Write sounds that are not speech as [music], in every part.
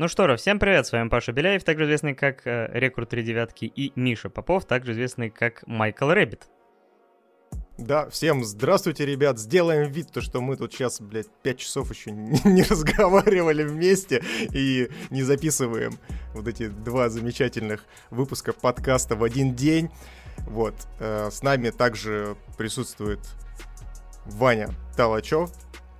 Ну что ж, всем привет, с вами Паша Беляев, также известный как э, Рекрут 3 девятки, и Миша Попов, также известный как Майкл Рэббит. Да, всем здравствуйте, ребят. Сделаем вид, то, что мы тут сейчас, блядь, 5 часов еще [laughs] не разговаривали вместе и не записываем вот эти два замечательных выпуска подкаста в один день. Вот. Э, с нами также присутствует Ваня Талачев.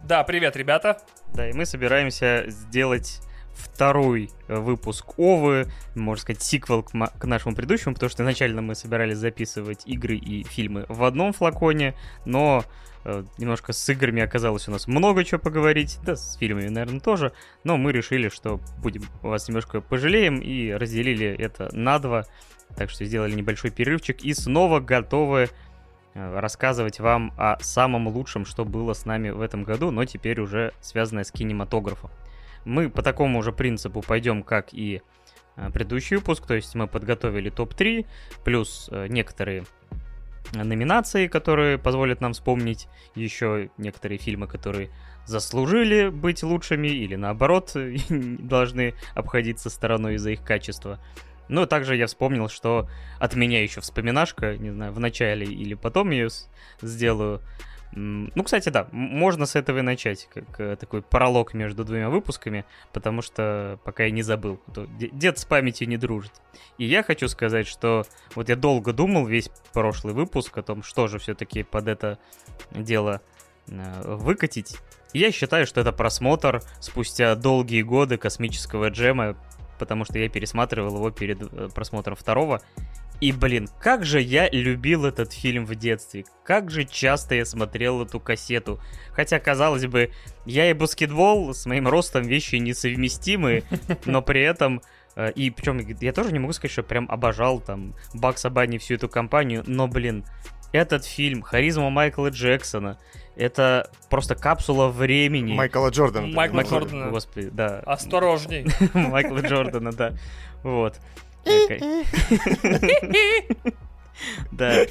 Да, привет, ребята. Да, и мы собираемся сделать второй выпуск Овы, можно сказать, сиквел к, к нашему предыдущему, потому что изначально мы собирались записывать игры и фильмы в одном флаконе, но э, немножко с играми оказалось у нас много чего поговорить, да, с фильмами, наверное, тоже, но мы решили, что будем вас немножко пожалеем и разделили это на два, так что сделали небольшой перерывчик и снова готовы э, рассказывать вам о самом лучшем, что было с нами в этом году, но теперь уже связанное с кинематографом. Мы по такому же принципу пойдем, как и э, предыдущий выпуск, то есть мы подготовили топ-3, плюс э, некоторые номинации, которые позволят нам вспомнить еще некоторые фильмы, которые заслужили быть лучшими или наоборот [laughs] должны обходиться стороной из-за их качества. Ну, также я вспомнил, что от меня еще вспоминашка, не знаю, в начале или потом ее сделаю. Ну, кстати, да, можно с этого и начать, как э, такой пролог между двумя выпусками, потому что пока я не забыл, то дед с памятью не дружит. И я хочу сказать, что вот я долго думал весь прошлый выпуск о том, что же все-таки под это дело э, выкатить. Я считаю, что это просмотр спустя долгие годы космического джема, потому что я пересматривал его перед э, просмотром второго, и, блин, как же я любил этот фильм в детстве. Как же часто я смотрел эту кассету. Хотя, казалось бы, я и баскетбол с моим ростом вещи несовместимые, [laughs] но при этом... Э, и причем я тоже не могу сказать, что прям обожал там Бакса Банни всю эту компанию, но, блин, этот фильм, харизма Майкла Джексона, это просто капсула времени. Майкла Джордана. Майкла Джордана. Господи, да. Осторожней. [laughs] Майкла Джордана, да. Вот. Да.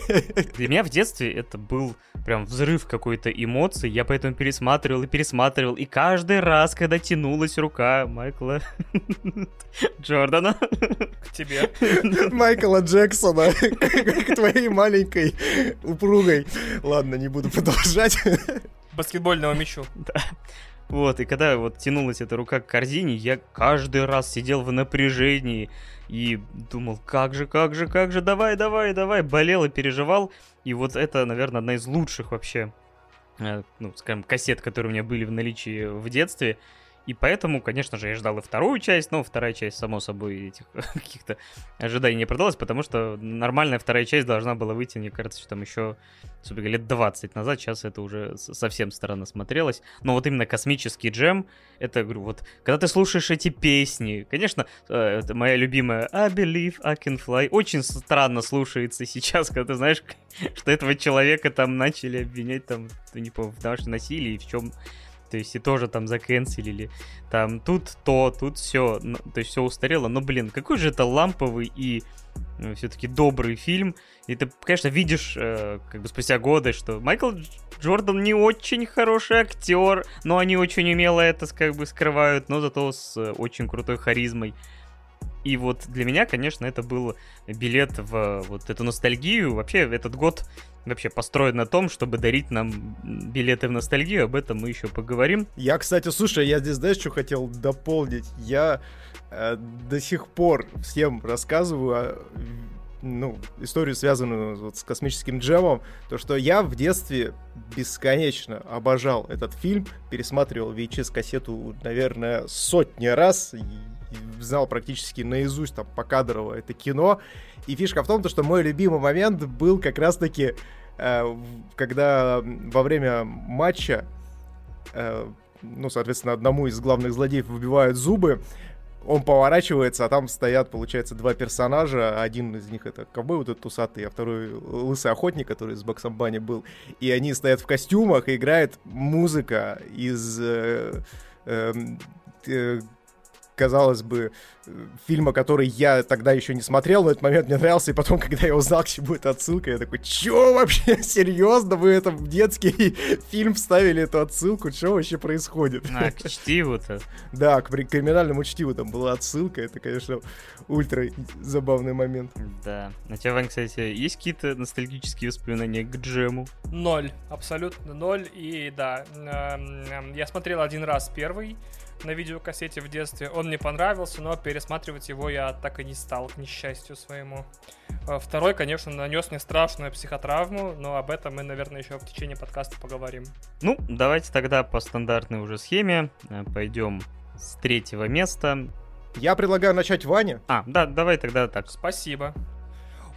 Для меня в детстве это был прям взрыв какой-то эмоций. Я поэтому пересматривал и пересматривал. И каждый раз, когда тянулась рука Майкла [laughs] Джордана [laughs] к тебе. Майкла Джексона [laughs] к твоей маленькой упругой. Ладно, не буду продолжать. Баскетбольного мячу. Да. Вот, и когда вот тянулась эта рука к корзине, я каждый раз сидел в напряжении и думал, как же, как же, как же, давай, давай, давай, болел и переживал. И вот это, наверное, одна из лучших вообще, э, ну, скажем, кассет, которые у меня были в наличии в детстве. И поэтому, конечно же, я ждал и вторую часть, но вторая часть, само собой, этих [laughs] каких-то ожиданий не продалась, потому что нормальная вторая часть должна была выйти, мне кажется, что там еще, собственно, лет 20 назад, сейчас это уже совсем странно смотрелось. Но вот именно космический джем, это, говорю, вот, когда ты слушаешь эти песни, конечно, э, это моя любимая I Believe I Can Fly, очень странно слушается сейчас, когда ты знаешь, [laughs] что этого человека там начали обвинять там, не помню, в домашнем насилии, в чем то есть и тоже там заканцелили. Там тут то, тут все. Ну, то есть все устарело. Но, блин, какой же это ламповый и ну, все-таки добрый фильм. И ты, конечно, видишь, э, как бы спустя годы, что Майкл Джордан не очень хороший актер, но они очень умело это как бы скрывают, но зато с э, очень крутой харизмой. И вот для меня, конечно, это был билет в вот эту ностальгию. Вообще, этот год вообще построен на том, чтобы дарить нам билеты в ностальгию. Об этом мы еще поговорим. Я, кстати, слушай, я здесь, знаешь, что хотел дополнить? Я э, до сих пор всем рассказываю о, ну, историю, связанную вот с космическим джемом, то, что я в детстве бесконечно обожал этот фильм, пересматривал VHS-кассету, наверное, сотни раз, знал практически наизусть там покадрово это кино. И фишка в том, то, что мой любимый момент был как раз-таки, э, когда во время матча, э, ну, соответственно, одному из главных злодеев выбивают зубы, он поворачивается, а там стоят, получается, два персонажа. Один из них это ковбой вот этот усатый, а второй лысый охотник, который с Баксом Бани был. И они стоят в костюмах, и играет музыка из... Э, э, э, казалось бы, э, фильма, который я тогда еще не смотрел, но этот момент мне нравился, и потом, [laughs] когда я узнал, к чему это отсылка, я такой, чё вообще, [laughs] серьезно, вы это в детский [laughs] фильм вставили эту отсылку, что вообще происходит? А, к чтиву-то. Да, к криминальному чтиву там была отсылка, это, конечно, ультра забавный момент. Да. На тебя, Вань, кстати, есть какие-то ностальгические воспоминания к джему? Ноль, абсолютно ноль. И да, я смотрел один раз первый на видеокассете в детстве. Он мне понравился, но пересматривать его я так и не стал, к несчастью своему. Э, второй, конечно, нанес мне страшную психотравму, но об этом мы, наверное, еще в течение подкаста поговорим. Ну, давайте тогда по стандартной уже схеме э, пойдем с третьего места. Я предлагаю начать Ваня. А, да, давай тогда так. Спасибо.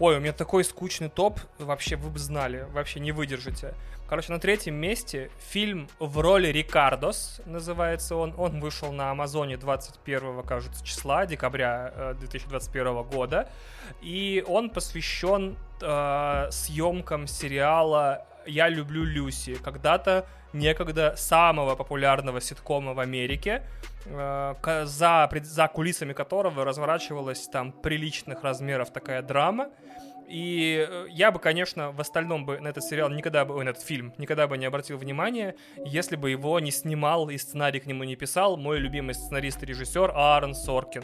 Ой, у меня такой скучный топ, вообще вы бы знали, вообще не выдержите. Короче, на третьем месте фильм в роли Рикардос, называется он. Он вышел на Амазоне 21, кажется, числа, декабря 2021 э, года. И он посвящен э, съемкам сериала «Я люблю Люси». Когда-то, некогда самого популярного ситкома в Америке, за, за кулисами которого разворачивалась там приличных размеров такая драма. И э, я бы, конечно, в остальном бы на этот сериал никогда бы, на этот фильм никогда бы не обратил внимания, если бы его не снимал и сценарий к нему не писал мой любимый сценарист и режиссер Аарон Соркин.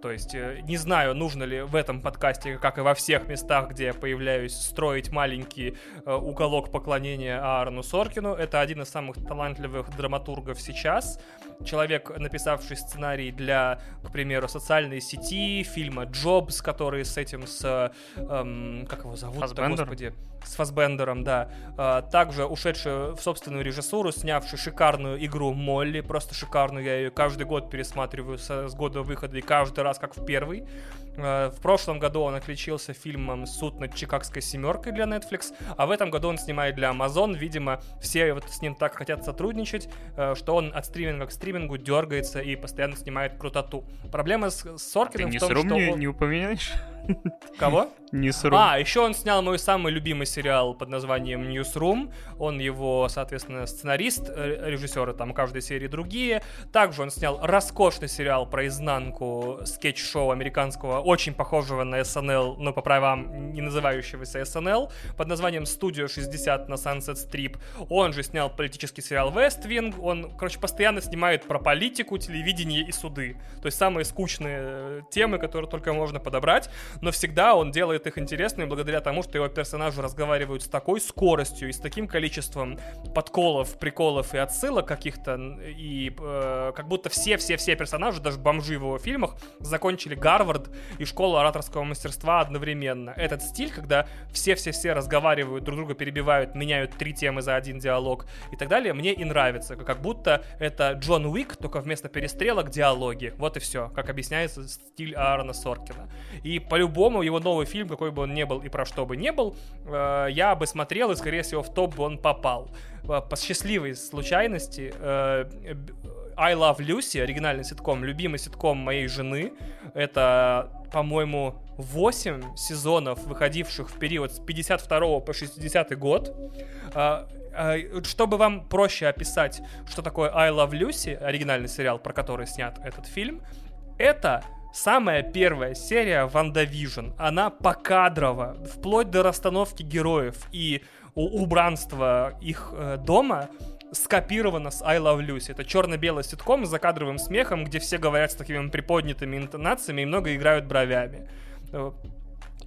То есть э, не знаю, нужно ли в этом подкасте, как и во всех местах, где я появляюсь, строить маленький э, уголок поклонения Аарону Соркину. Это один из самых талантливых драматургов сейчас. Человек, написавший сценарий для, к примеру, социальной сети, фильма «Джобс», который с этим, с... Эм, как его зовут господи? С Фасбендером, да. А, также ушедший в собственную режиссуру, снявший шикарную игру «Молли», просто шикарную. Я ее каждый год пересматриваю с, с года выхода и каждый раз как в первый. Э, в прошлом году он отличился фильмом «Суд над Чикагской семеркой» для Netflix, а в этом году он снимает для Amazon. Видимо, все вот с ним так хотят сотрудничать, э, что он от стриминга к стримингу дергается и постоянно снимает крутоту. Проблема с Соркиным Ты в том, что не, он... не упоминаешь? Кого? Newsroom. А, еще он снял мой самый любимый сериал под названием Newsroom. Он его, соответственно, сценарист, э, режиссеры там каждой серии другие. Также он снял роскошный сериал про изнанку скетч-шоу американского, очень похожего на SNL, но по правам не называющегося SNL, под названием «Студио 60» на Sunset Strip. Он же снял политический сериал West Wing. Он, короче, постоянно снимает про политику, телевидение и суды. То есть самые скучные э, темы, которые только можно подобрать но всегда он делает их интересными благодаря тому, что его персонажи разговаривают с такой скоростью и с таким количеством подколов, приколов и отсылок каких-то, и э, как будто все-все-все персонажи, даже бомжи в его фильмах, закончили Гарвард и школу ораторского мастерства одновременно. Этот стиль, когда все-все-все разговаривают, друг друга перебивают, меняют три темы за один диалог и так далее, мне и нравится. Как будто это Джон Уик, только вместо перестрелок диалоги. Вот и все, как объясняется стиль Аарона Соркина. И по-любому его новый фильм, какой бы он ни был и про что бы ни был, э, я бы смотрел, и, скорее всего, в топ бы он попал. Э, по счастливой случайности э, I Love Lucy, оригинальный ситком, любимый ситком моей жены. Это, по-моему, 8 сезонов, выходивших в период с 52 по 60 год. Э, э, чтобы вам проще описать, что такое I Love Lucy, оригинальный сериал, про который снят этот фильм, это Самая первая серия WandaVision, она покадрово, вплоть до расстановки героев и убранства их э, дома, скопировано с I Love Lucy. Это черно-белый ситком с закадровым смехом, где все говорят с такими приподнятыми интонациями и много играют бровями.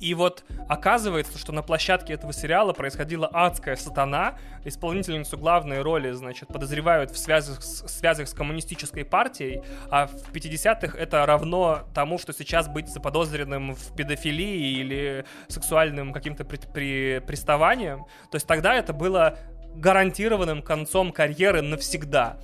И вот оказывается, что на площадке этого сериала происходила адская сатана. Исполнительницу главной роли, значит, подозревают в связях с, связях с коммунистической партией, а в 50-х это равно тому, что сейчас быть заподозренным в педофилии или сексуальным каким-то при, при, приставанием. То есть тогда это было гарантированным концом карьеры навсегда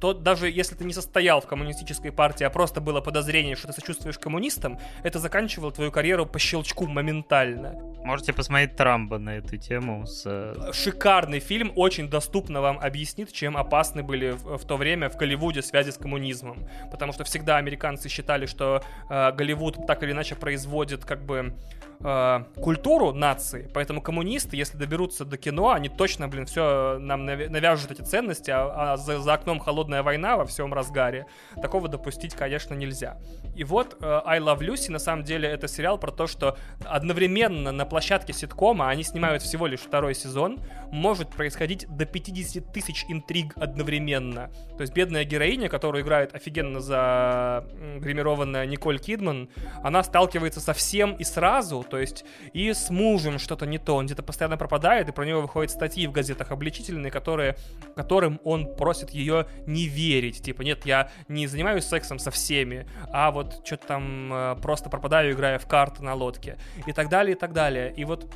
то даже если ты не состоял в коммунистической партии, а просто было подозрение, что ты сочувствуешь коммунистам, это заканчивало твою карьеру по щелчку моментально. Можете посмотреть Трамба на эту тему. С... Э, Шикарный фильм, очень доступно вам объяснит, чем опасны были в, в то время в Голливуде связи с коммунизмом. Потому что всегда американцы считали, что э, Голливуд так или иначе производит как бы э, культуру нации, поэтому коммунисты, если доберутся до кино, они точно, блин, все нам навяжут эти ценности, а, а за, за окном холодная война во всем разгаре. Такого допустить, конечно, нельзя. И вот э, I Love Lucy, на самом деле, это сериал про то, что одновременно на площадке ситкома, они снимают всего лишь второй сезон, может происходить до 50 тысяч интриг одновременно. То есть бедная героиня, которую играет офигенно за гримированная Николь Кидман, она сталкивается со всем и сразу, то есть и с мужем что-то не то, он где-то постоянно пропадает, и про него выходят статьи в газетах обличительные, которые, которым он просит ее не верить. Типа, нет, я не занимаюсь сексом со всеми, а вот что-то там э, просто пропадаю, играя в карты на лодке. И так далее, и так далее. И вот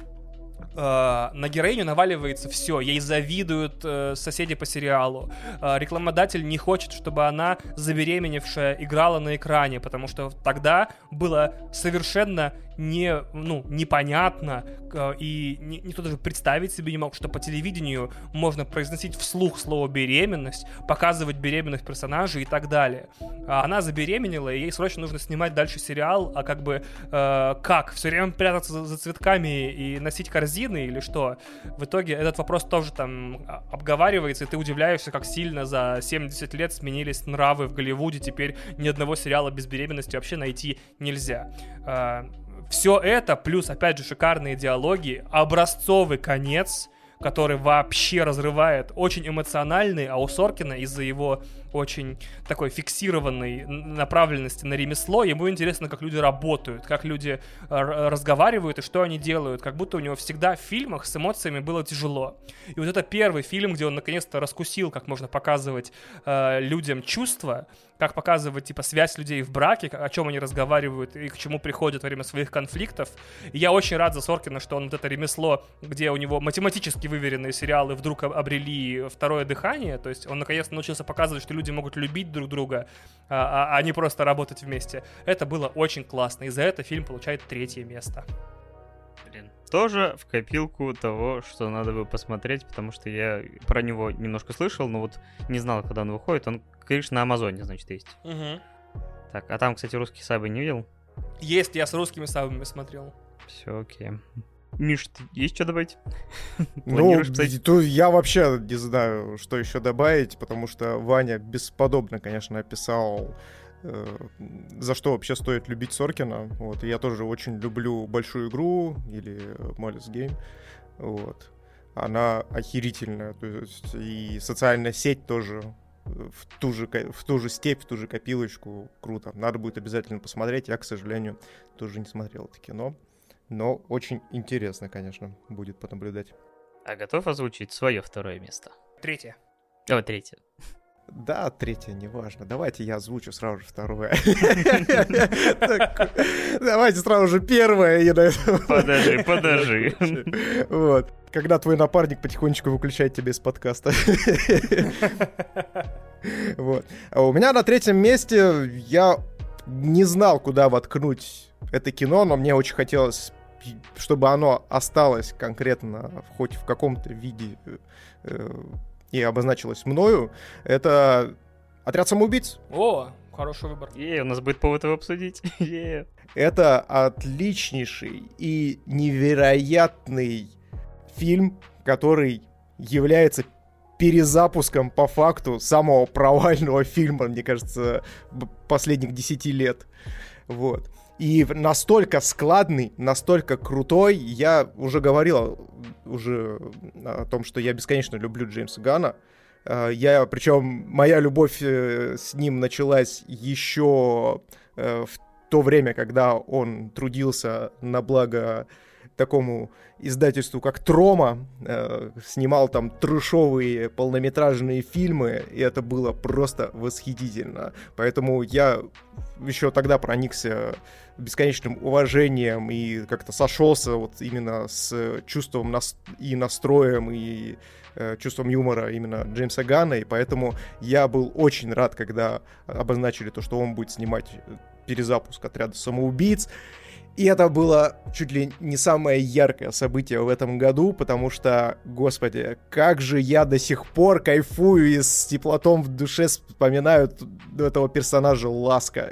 Uh, на героиню наваливается все, ей завидуют uh, соседи по сериалу. Рекламодатель не хочет, чтобы она забеременевшая играла на экране, потому что тогда было совершенно не, ну, непонятно, и никто даже представить себе не мог, что по телевидению можно произносить вслух слово беременность, показывать беременных персонажей и так далее. А она забеременела, и ей срочно нужно снимать дальше сериал, а как бы э, как? Все время прятаться за, за цветками и носить корзины или что? В итоге этот вопрос тоже там а, обговаривается, и ты удивляешься, как сильно за 70 лет сменились нравы в Голливуде, теперь ни одного сериала без беременности вообще найти нельзя. Э, все это, плюс, опять же, шикарные диалоги, образцовый конец, который вообще разрывает, очень эмоциональный, а у Соркина из-за его очень такой фиксированной направленности на ремесло, ему интересно, как люди работают, как люди э, разговаривают и что они делают, как будто у него всегда в фильмах с эмоциями было тяжело. И вот это первый фильм, где он наконец-то раскусил, как можно показывать э, людям чувства, как показывать, типа, связь людей в браке, о чем они разговаривают и к чему приходят во время своих конфликтов. И я очень рад за Соркина, что он вот это ремесло, где у него математически выверенные сериалы вдруг обрели второе дыхание, то есть он наконец-то научился показывать, что люди могут любить друг друга, а, а, а не просто работать вместе. Это было очень классно, и за это фильм получает третье место блин. Тоже в копилку того, что надо бы посмотреть, потому что я про него немножко слышал, но вот не знал, когда он выходит. Он, конечно, на Амазоне, значит, есть. Угу. Так, а там, кстати, русские сабы не видел? Есть, я с русскими сабами смотрел. Все окей. Миш, есть что добавить? [laughs] Ну, то я вообще не знаю, что еще добавить, потому что Ваня бесподобно, конечно, описал Э, за что вообще стоит любить Соркина. Вот, и я тоже очень люблю большую игру или Моллис Гейм. Вот. Она охерительная. То есть и социальная сеть тоже в ту же, в ту же степь, в ту же копилочку. Круто. Надо будет обязательно посмотреть. Я, к сожалению, тоже не смотрел это кино. Но очень интересно, конечно, будет понаблюдать. А готов озвучить свое второе место? Третье. О, третье. Да, третье, неважно. Давайте я озвучу сразу же второе. [laughs] Давайте сразу же первое. Подожди, [laughs] подожди. Вот. Когда твой напарник потихонечку выключает тебя из подкаста. [laughs] Вот. А у меня на третьем месте я не знал, куда воткнуть это кино, но мне очень хотелось чтобы оно осталось конкретно хоть в каком-то виде э, и обозначилось мною, это «Отряд самоубийц». О, хороший выбор. Е, у нас будет повод его обсудить. [laughs] Е. Это отличнейший и невероятный фильм, который является перезапуском по факту самого провального [laughs] фильма, мне кажется, последних десяти лет. Вот. И настолько складный, настолько крутой, я уже говорил уже о том, что я бесконечно люблю Джеймса Гана. А, я, причем, моя любовь э, с ним началась еще э, в то время, когда он трудился на благо такому издательству, как Трома, э, снимал там трешовые полнометражные фильмы, и это было просто восхитительно. Поэтому я еще тогда проникся бесконечным уважением и как-то сошелся вот именно с чувством нас и настроем и э, чувством юмора именно Джеймса Ганна, и поэтому я был очень рад, когда обозначили то, что он будет снимать перезапуск отряда самоубийц. И это было чуть ли не самое яркое событие в этом году, потому что, господи, как же я до сих пор кайфую и с теплотом в душе вспоминаю этого персонажа Ласка.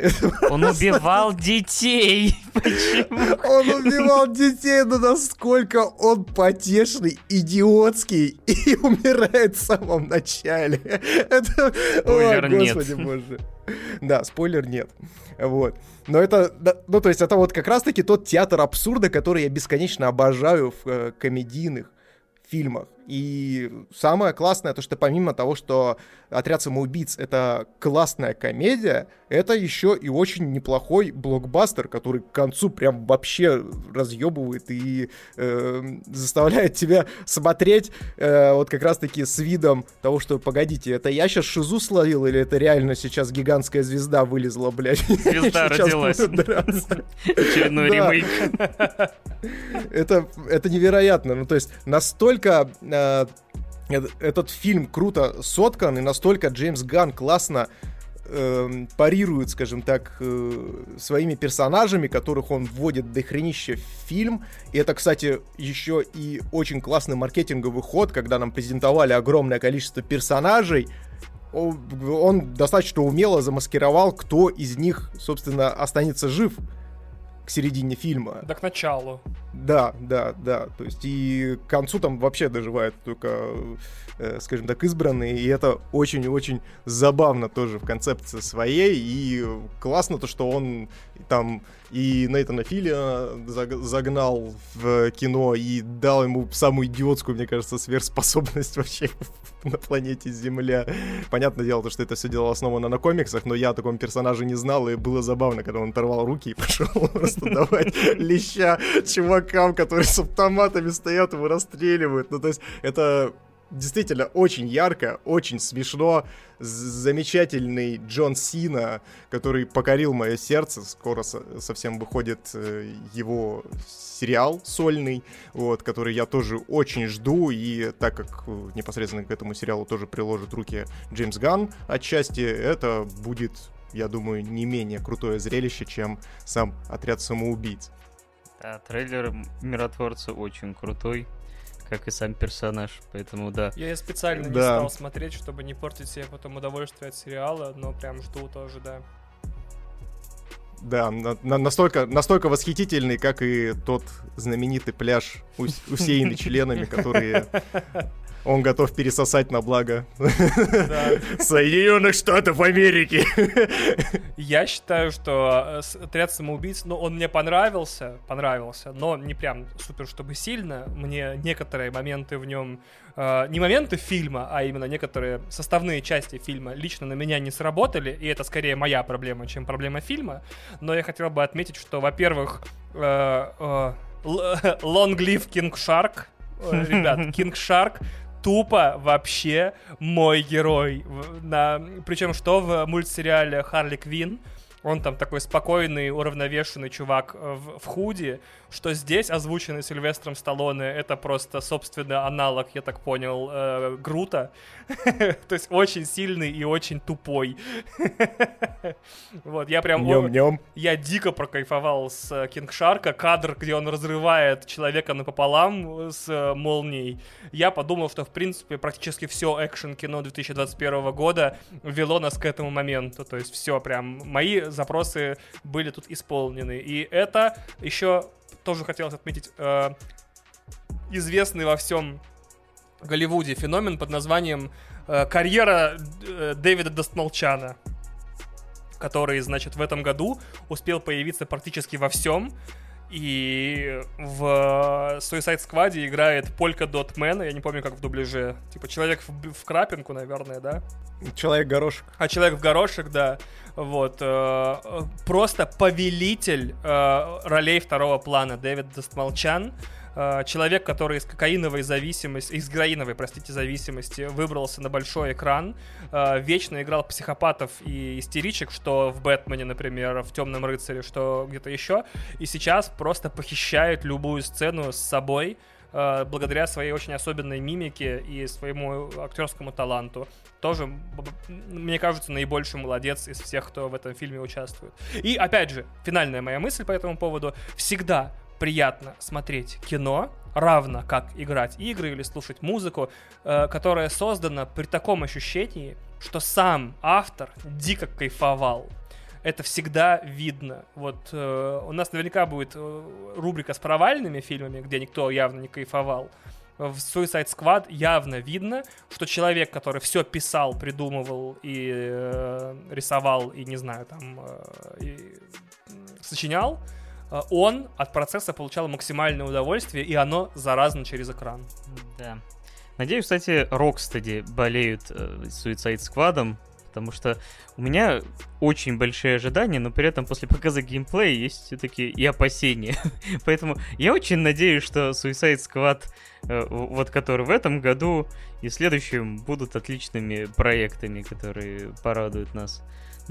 Он убивал детей! Почему? Он убивал детей, но насколько он потешный, идиотский и умирает в самом начале. Это... Спойлер О, господи боже. [laughs] Да, спойлер нет. Вот. Но это, ну то есть это вот как раз-таки тот театр абсурда, который я бесконечно обожаю в э, комедийных фильмах. И самое классное, то что помимо того, что «Отряд самоубийц» — это классная комедия, это еще и очень неплохой блокбастер, который к концу прям вообще разъебывает и э, заставляет тебя смотреть э, вот как раз-таки с видом того, что, погодите, это я сейчас шизу словил или это реально сейчас гигантская звезда вылезла, блядь? [laughs] Звезда родилась. Очередной ремейк. [laughs] это невероятно. Ну, то есть, настолько э, э- этот фильм круто соткан, и настолько Джеймс Ганн классно эм, парирует, скажем так, э, своими персонажами, которых он вводит до хренища в фильм. И это, кстати, еще и очень классный маркетинговый ход, когда нам презентовали огромное количество персонажей, он достаточно умело замаскировал, кто из них, собственно, останется жив к середине фильма. Да к началу. Да, да, да. То есть и к концу там вообще доживают только, э, скажем так, избранные. И это очень-очень забавно тоже в концепции своей. И классно то, что он там и Нейтана Филия заг- загнал в кино и дал ему самую идиотскую, мне кажется, сверхспособность [laughs] вообще [laughs] на планете Земля. Понятное дело, то, что это все дело основано на комиксах, но я о таком персонаже не знал, и было забавно, когда он оторвал руки и [laughs] пошел просто давать леща чувакам, которые с автоматами стоят, его расстреливают. Ну, то есть, это действительно очень ярко, очень смешно. Замечательный Джон Сина, который покорил мое сердце. Скоро со- совсем выходит э, его сериал сольный, вот, который я тоже очень жду. И так как непосредственно к этому сериалу тоже приложит руки Джеймс Ганн отчасти, это будет, я думаю, не менее крутое зрелище, чем сам отряд самоубийц. Да, трейлер Миротворца очень крутой, как и сам персонаж, поэтому да. Я специально не Да. стал смотреть, чтобы не портить себе потом удовольствие от сериала, но прям жду тоже, да. Да, на- на- настолько, настолько восхитительный, как и тот знаменитый пляж, ус- усеянный членами, которые [laughs] он готов пересосать на благо. Соединенных Штатов Америки. Я считаю, что э, отряд самоубийц, ну, он мне понравился, понравился, но не прям супер, чтобы сильно. Мне некоторые моменты в нем, э, не моменты фильма, а именно некоторые составные части фильма лично на меня не сработали, и это скорее моя проблема, чем проблема фильма. Но я хотел бы отметить, что, во-первых, э, э, [laughs] Long Live King Shark, Э, ребят, [laughs] King Shark тупо вообще мой герой. На... Причем что в мультсериале Харли Квин, он там такой спокойный, уравновешенный чувак э, в, в худи, что здесь озвученный Сильвестром Сталлоне это просто собственный аналог, я так понял, э, Грута. [laughs] То есть очень сильный и очень тупой. [laughs] Вот, я прям... о- Нем-нем. я дико прокайфовал с э, Кинг Шарка. Кадр, где он разрывает человека напополам с э, молнией. Я подумал, что, в принципе, практически все экшен-кино 2021 года вело нас к этому моменту. То есть все, прям, мои запросы были тут исполнены. И это еще тоже хотелось отметить э, известный во всем Голливуде феномен под названием э, карьера э, Дэвида Достмолчана который, значит, в этом году успел появиться практически во всем. И в Suicide Squad играет Полька Man, я не помню, как в дубляже. Типа человек в, в крапинку, наверное, да? Человек-горошек. А человек в горошек, да. Вот. э, э, просто повелитель э, ролей второго плана Дэвид Достмолчан. Э, человек, который из кокаиновой зависимости, из героиновой, простите, зависимости выбрался на большой экран, э, вечно играл психопатов и истеричек, что в Бэтмене, например, в Темном рыцаре, что где-то еще, и сейчас просто похищает любую сцену с собой, э, благодаря своей очень особенной мимике и своему актерскому таланту. Тоже, мне кажется, наибольший молодец из всех, кто в этом фильме участвует. И, опять же, финальная моя мысль по этому поводу. Всегда приятно смотреть кино, равно как играть игры или слушать музыку, э, которая создана при таком ощущении, что сам автор дико кайфовал. Это всегда видно. Вот э, у нас наверняка будет э, рубрика с провальными фильмами, где никто явно не кайфовал. В Suicide Squad явно видно, что человек, который все писал, придумывал и э, рисовал, и не знаю, там, э, и сочинял, э, он от процесса получал максимальное удовольствие, и оно заразно через экран. Да. Надеюсь, кстати, Рокстеди болеют э, Suicide Squad, потому что у меня очень большие ожидания, но при этом после показа геймплея есть все-таки и опасения. [laughs] Поэтому я очень надеюсь, что Suicide Squad, э, вот который в этом году и в следующем будут отличными проектами, которые порадуют нас.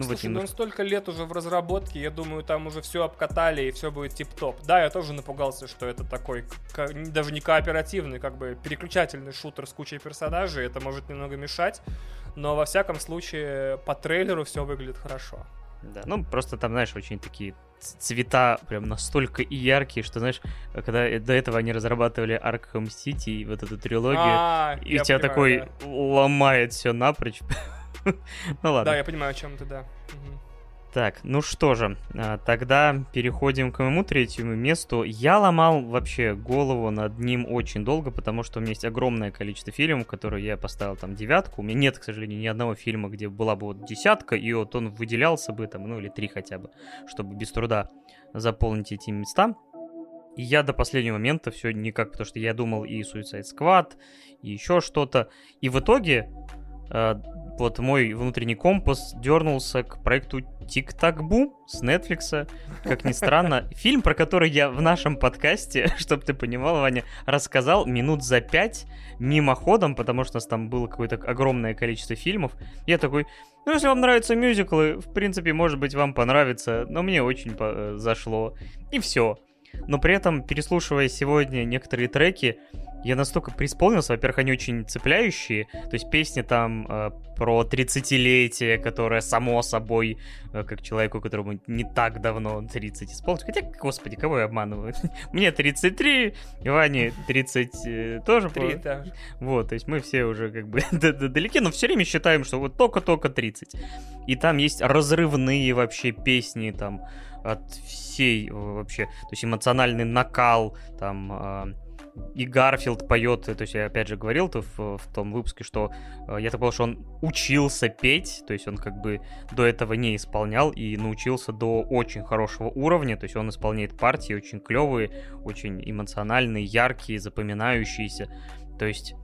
Ну, Слушай, вот немножко... ну он столько лет уже в разработке, я думаю, там уже все обкатали и все будет тип-топ. Да, я тоже напугался, что это такой, даже не кооперативный, как бы переключательный шутер с кучей персонажей, это может немного мешать, но во всяком случае по трейлеру все выглядит хорошо. Да, ну просто там, знаешь, очень такие цвета прям настолько и яркие, что, знаешь, когда до этого они разрабатывали Arkham City и вот эту трилогию, а, и у тебя понимаю, такой да. ломает все напрочь. [laughs] ну ладно. Да, я понимаю, о чем ты, да. Так, ну что же, а, тогда переходим к моему третьему месту. Я ломал вообще голову над ним очень долго, потому что у меня есть огромное количество фильмов, которые я поставил там девятку. У меня нет, к сожалению, ни одного фильма, где была бы вот десятка, и вот он выделялся бы там, ну или три хотя бы, чтобы без труда заполнить эти места. И я до последнего момента все никак, потому что я думал и Suicide Squad, и еще что-то. И в итоге а, вот мой внутренний компас дернулся к проекту Тик-Так-Бу с Netflix. Как ни странно, [laughs] фильм, про который я в нашем подкасте, [laughs] чтобы ты понимал, Ваня, рассказал минут за пять мимоходом, потому что у нас там было какое-то огромное количество фильмов. Я такой, ну, если вам нравятся мюзиклы, в принципе, может быть, вам понравится, но мне очень по- зашло. И все. Но при этом, переслушивая сегодня некоторые треки, я настолько преисполнился, во-первых, они очень цепляющие, то есть песни там э, про 30-летие, которое само собой, э, как человеку, которому не так давно 30 исполнилось, хотя, господи, кого я обманываю? [laughs] Мне 33, Иване 30 э, тоже. 3, да. Вот, то есть мы все уже как бы [laughs] далеки, но все время считаем, что вот только-только 30. И там есть разрывные вообще песни там от всей вообще, то есть эмоциональный накал, там э, и Гарфилд поет, то есть я опять же говорил -то в, в том выпуске, что э, я так понял, что он учился петь, то есть он как бы до этого не исполнял и научился до очень хорошего уровня, то есть он исполняет партии очень клевые, очень эмоциональные, яркие, запоминающиеся, то есть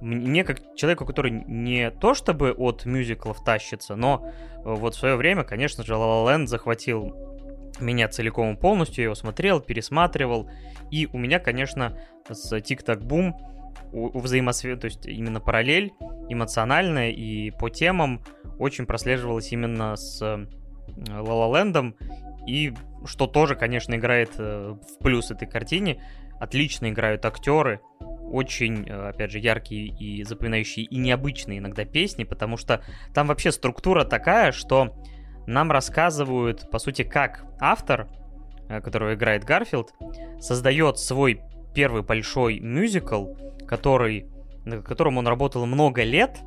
мне как человеку, который не то чтобы от мюзиклов тащится, но э, вот в свое время, конечно же, La La Land захватил меня целиком и полностью, я его смотрел, пересматривал, и у меня, конечно, с у, у взаимосвет, то есть именно параллель эмоциональная и по темам очень прослеживалась именно с La Land, и что тоже, конечно, играет э, в плюс этой картине, отлично играют актеры, очень, э, опять же, яркие и запоминающие и необычные иногда песни, потому что там вообще структура такая, что нам рассказывают, по сути, как автор, э, которого играет Гарфилд, создает свой первый большой мюзикл, который, над которым он работал много лет,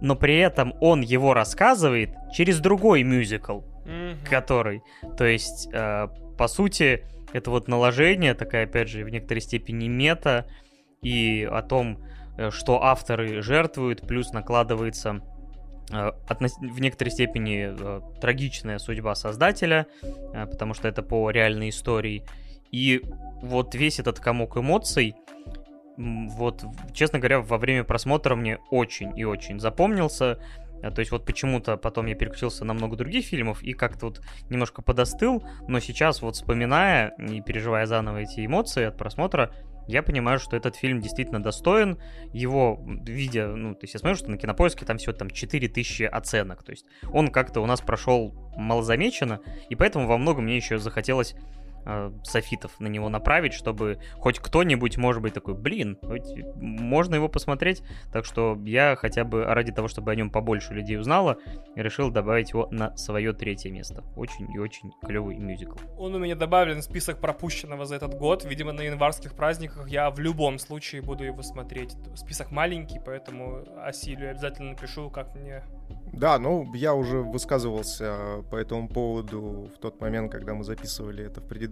но при этом он его рассказывает через другой мюзикл, mm-hmm. который, то есть, э, по сути, это вот наложение, такая, опять же, в некоторой степени мета, и о том, э, что авторы жертвуют, плюс накладывается в некоторой степени э, трагичная судьба создателя, потому что это по реальной истории. И вот весь этот комок эмоций, вот, честно говоря, во время просмотра мне очень и очень запомнился. То есть вот почему-то потом я переключился на много других фильмов и как-то вот немножко подостыл, но сейчас вот вспоминая и переживая заново эти эмоции от просмотра, я понимаю, что этот фильм действительно достоин. Его, видя, ну, то есть я смотрю, что на Кинопоиске там всего там 4000 оценок. То есть он как-то у нас прошел малозамеченно, и поэтому во многом мне еще захотелось э, софитов на него направить, чтобы хоть кто-нибудь, может быть, такой, блин, можно его посмотреть. Так что я хотя бы ради того, чтобы о нем побольше людей узнало, решил добавить его на свое третье место. Очень и очень клевый мюзикл. Он у меня добавлен в список пропущенного за этот год. Видимо, на январских праздниках я в любом случае буду его смотреть. Список маленький, поэтому Асилию обязательно напишу, как мне да, ну, я уже высказывался по этому поводу в тот момент, когда мы записывали это в предыдущем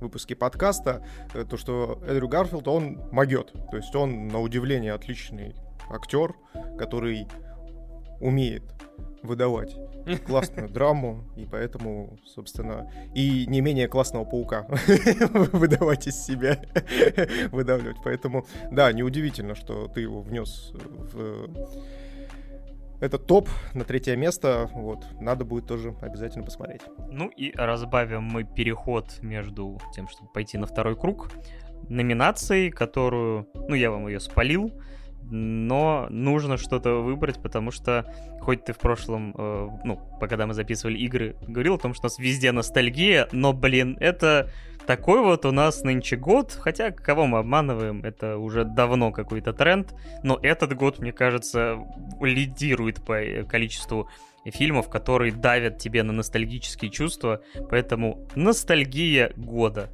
выпуске подкаста, э, то, что Эдрю Гарфилд, он могет. То есть он, на удивление, отличный актер, который умеет выдавать [laughs] классную драму, и поэтому, собственно, и не менее классного паука [laughs] выдавать из себя, [laughs] выдавливать. Поэтому, да, неудивительно, что ты его внес в это топ на третье место. Вот, надо будет тоже обязательно посмотреть. Ну и разбавим мы переход между тем, чтобы пойти на второй круг, номинацией, которую, ну я вам ее спалил, но нужно что-то выбрать, потому что хоть ты в прошлом, э, ну, когда мы записывали игры, говорил о том, что у нас везде ностальгия, но, блин, это такой вот у нас нынче год, хотя кого мы обманываем, это уже давно какой-то тренд, но этот год, мне кажется, лидирует по количеству фильмов, которые давят тебе на ностальгические чувства, поэтому ностальгия года.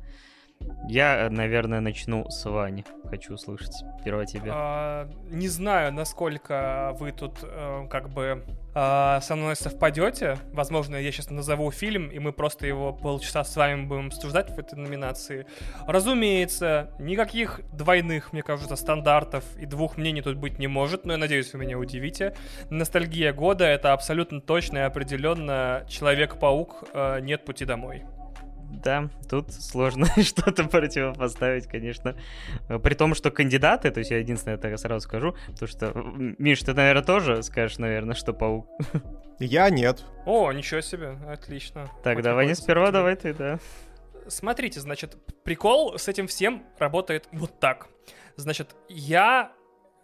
Я, наверное, начну с Вани. Хочу услышать сперва тебя. А, не знаю, насколько вы тут э, как бы э, со мной совпадете. Возможно, я сейчас назову фильм, и мы просто его полчаса с вами будем обсуждать в этой номинации. Разумеется, никаких двойных, мне кажется, стандартов и двух мнений тут быть не может, но я надеюсь, вы меня удивите. Ностальгия года — это абсолютно точно и определенно Человек-паук э, «Нет пути домой». Да, тут сложно [laughs] что-то противопоставить, конечно. При том, что кандидаты, то есть я единственное так сразу скажу, потому что, Миш, ты, наверное, тоже скажешь, наверное, что паук. Я нет. О, ничего себе, отлично. Так, Хоть давай не сперва, давай ты, да. Смотрите, значит, прикол с этим всем работает вот так. Значит, я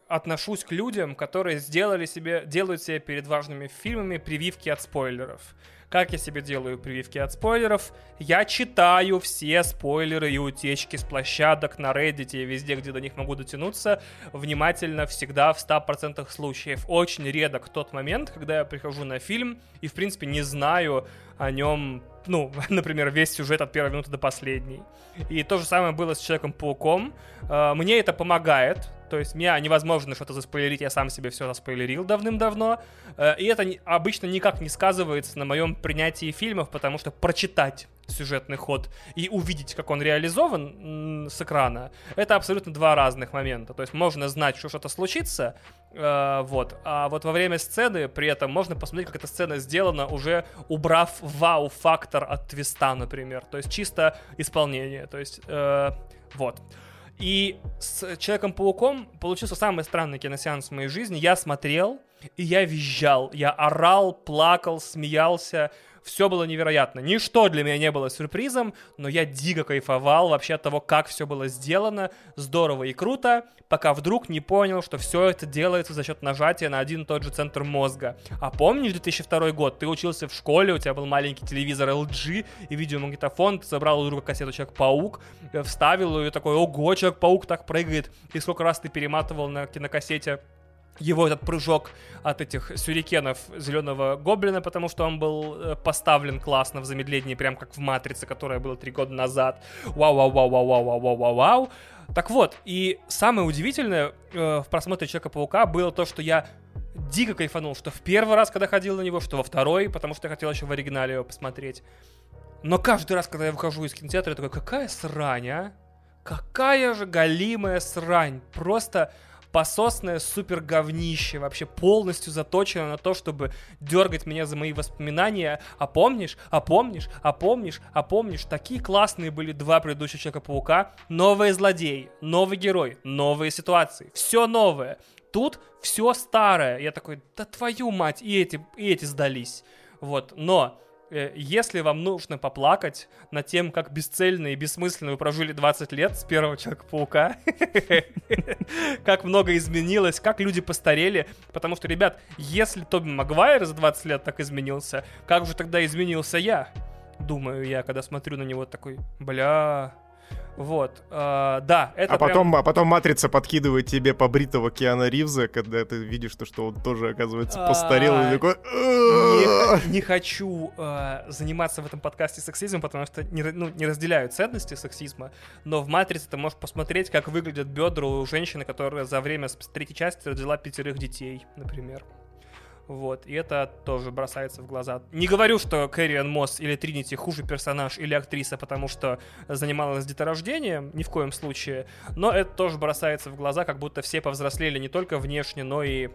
отношусь к людям, которые сделали себе, делают себе перед важными фильмами прививки от спойлеров. Как я себе делаю прививки от спойлеров? Я читаю все спойлеры и утечки с площадок на Reddit и везде, где до них могу дотянуться, внимательно всегда в 100% случаев. Очень редок тот момент, когда я прихожу на фильм и, в принципе, не знаю о нем ну, [laughs] например, весь сюжет от первой минуты до последней. И то же самое было с Человеком-пауком. А, мне это помогает, то есть меня невозможно что-то заспойлерить, я сам себе все заспойлерил давным-давно. Э, и это обычно никак не сказывается на моем принятии фильмов, потому что прочитать сюжетный ход и увидеть, как он реализован с экрана, это абсолютно два разных момента. То есть можно знать, что что-то случится, э, вот, а вот во время сцены при этом можно посмотреть, как эта сцена сделана, уже убрав вау-фактор от твиста, например. То есть чисто исполнение. То есть, э, вот. И с Человеком-пауком получился самый странный киносеанс в моей жизни. Я смотрел, и я визжал, я орал, плакал, смеялся, все было невероятно. Ничто для меня не было сюрпризом, но я дико кайфовал вообще от того, как все было сделано, здорово и круто, пока вдруг не понял, что все это делается за счет нажатия на один и тот же центр мозга. А помнишь 2002 год? Ты учился в школе, у тебя был маленький телевизор LG и видеомагнитофон, ты забрал у друга кассету Человек-паук, э, вставил ее такой, ого, Человек-паук так прыгает, и сколько раз ты перематывал на кинокассете его этот прыжок от этих сюрикенов зеленого гоблина, потому что он был э, поставлен классно в замедлении, прям как в Матрице, которая была три года назад. Вау-вау-вау-вау-вау-вау-вау. Так вот, и самое удивительное э, в просмотре Человека-паука было то, что я дико кайфанул, что в первый раз, когда ходил на него, что во второй, потому что я хотел еще в оригинале его посмотреть. Но каждый раз, когда я выхожу из кинотеатра, я такой, какая срань, а? Какая же галимая срань. Просто пососное супер говнище, вообще полностью заточено на то, чтобы дергать меня за мои воспоминания. А помнишь, а помнишь, а помнишь, а помнишь, такие классные были два предыдущих Человека-паука. Новые злодеи, новый герой, новые ситуации, все новое. Тут все старое. Я такой, да твою мать, и эти, и эти сдались. Вот, но если вам нужно поплакать над тем, как бесцельно и бессмысленно вы прожили 20 лет с первого Человека-паука, [laughs] как много изменилось, как люди постарели, потому что, ребят, если Тоби Магуайр за 20 лет так изменился, как же тогда изменился я? думаю я, когда смотрю на него такой, бля, вот, э, да, это а потом, а потом Матрица подкидывает тебе побритого Киана Ривза, когда ты видишь, то, что он тоже, оказывается, постарел, и такой... Не, не хочу э, заниматься в этом подкасте сексизмом, потому что не, ну, не разделяю ценности сексизма, но в «Матрице» ты можешь посмотреть, как выглядят бедра у женщины, которая за время третьей части родила пятерых детей, например. Вот, и это тоже бросается в глаза. Не говорю, что Кэрриан Мосс или Тринити хуже персонаж или актриса, потому что занималась деторождением, ни в коем случае, но это тоже бросается в глаза, как будто все повзрослели не только внешне, но и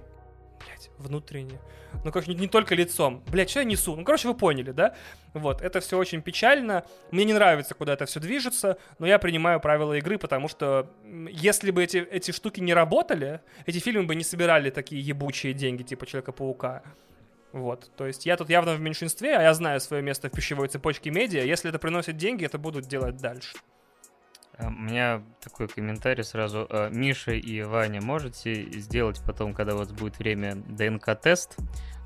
блядь, внутренне. Ну, короче, не, не только лицом. Блядь, что я несу? Ну, короче, вы поняли, да? Вот, это все очень печально. Мне не нравится, куда это все движется, но я принимаю правила игры, потому что если бы эти, эти штуки не работали, эти фильмы бы не собирали такие ебучие деньги, типа Человека-паука. Вот, то есть я тут явно в меньшинстве, а я знаю свое место в пищевой цепочке медиа. Если это приносит деньги, это будут делать дальше. А, у меня такой комментарий сразу. А, Миша и Ваня, можете сделать потом, когда у вас будет время, ДНК-тест?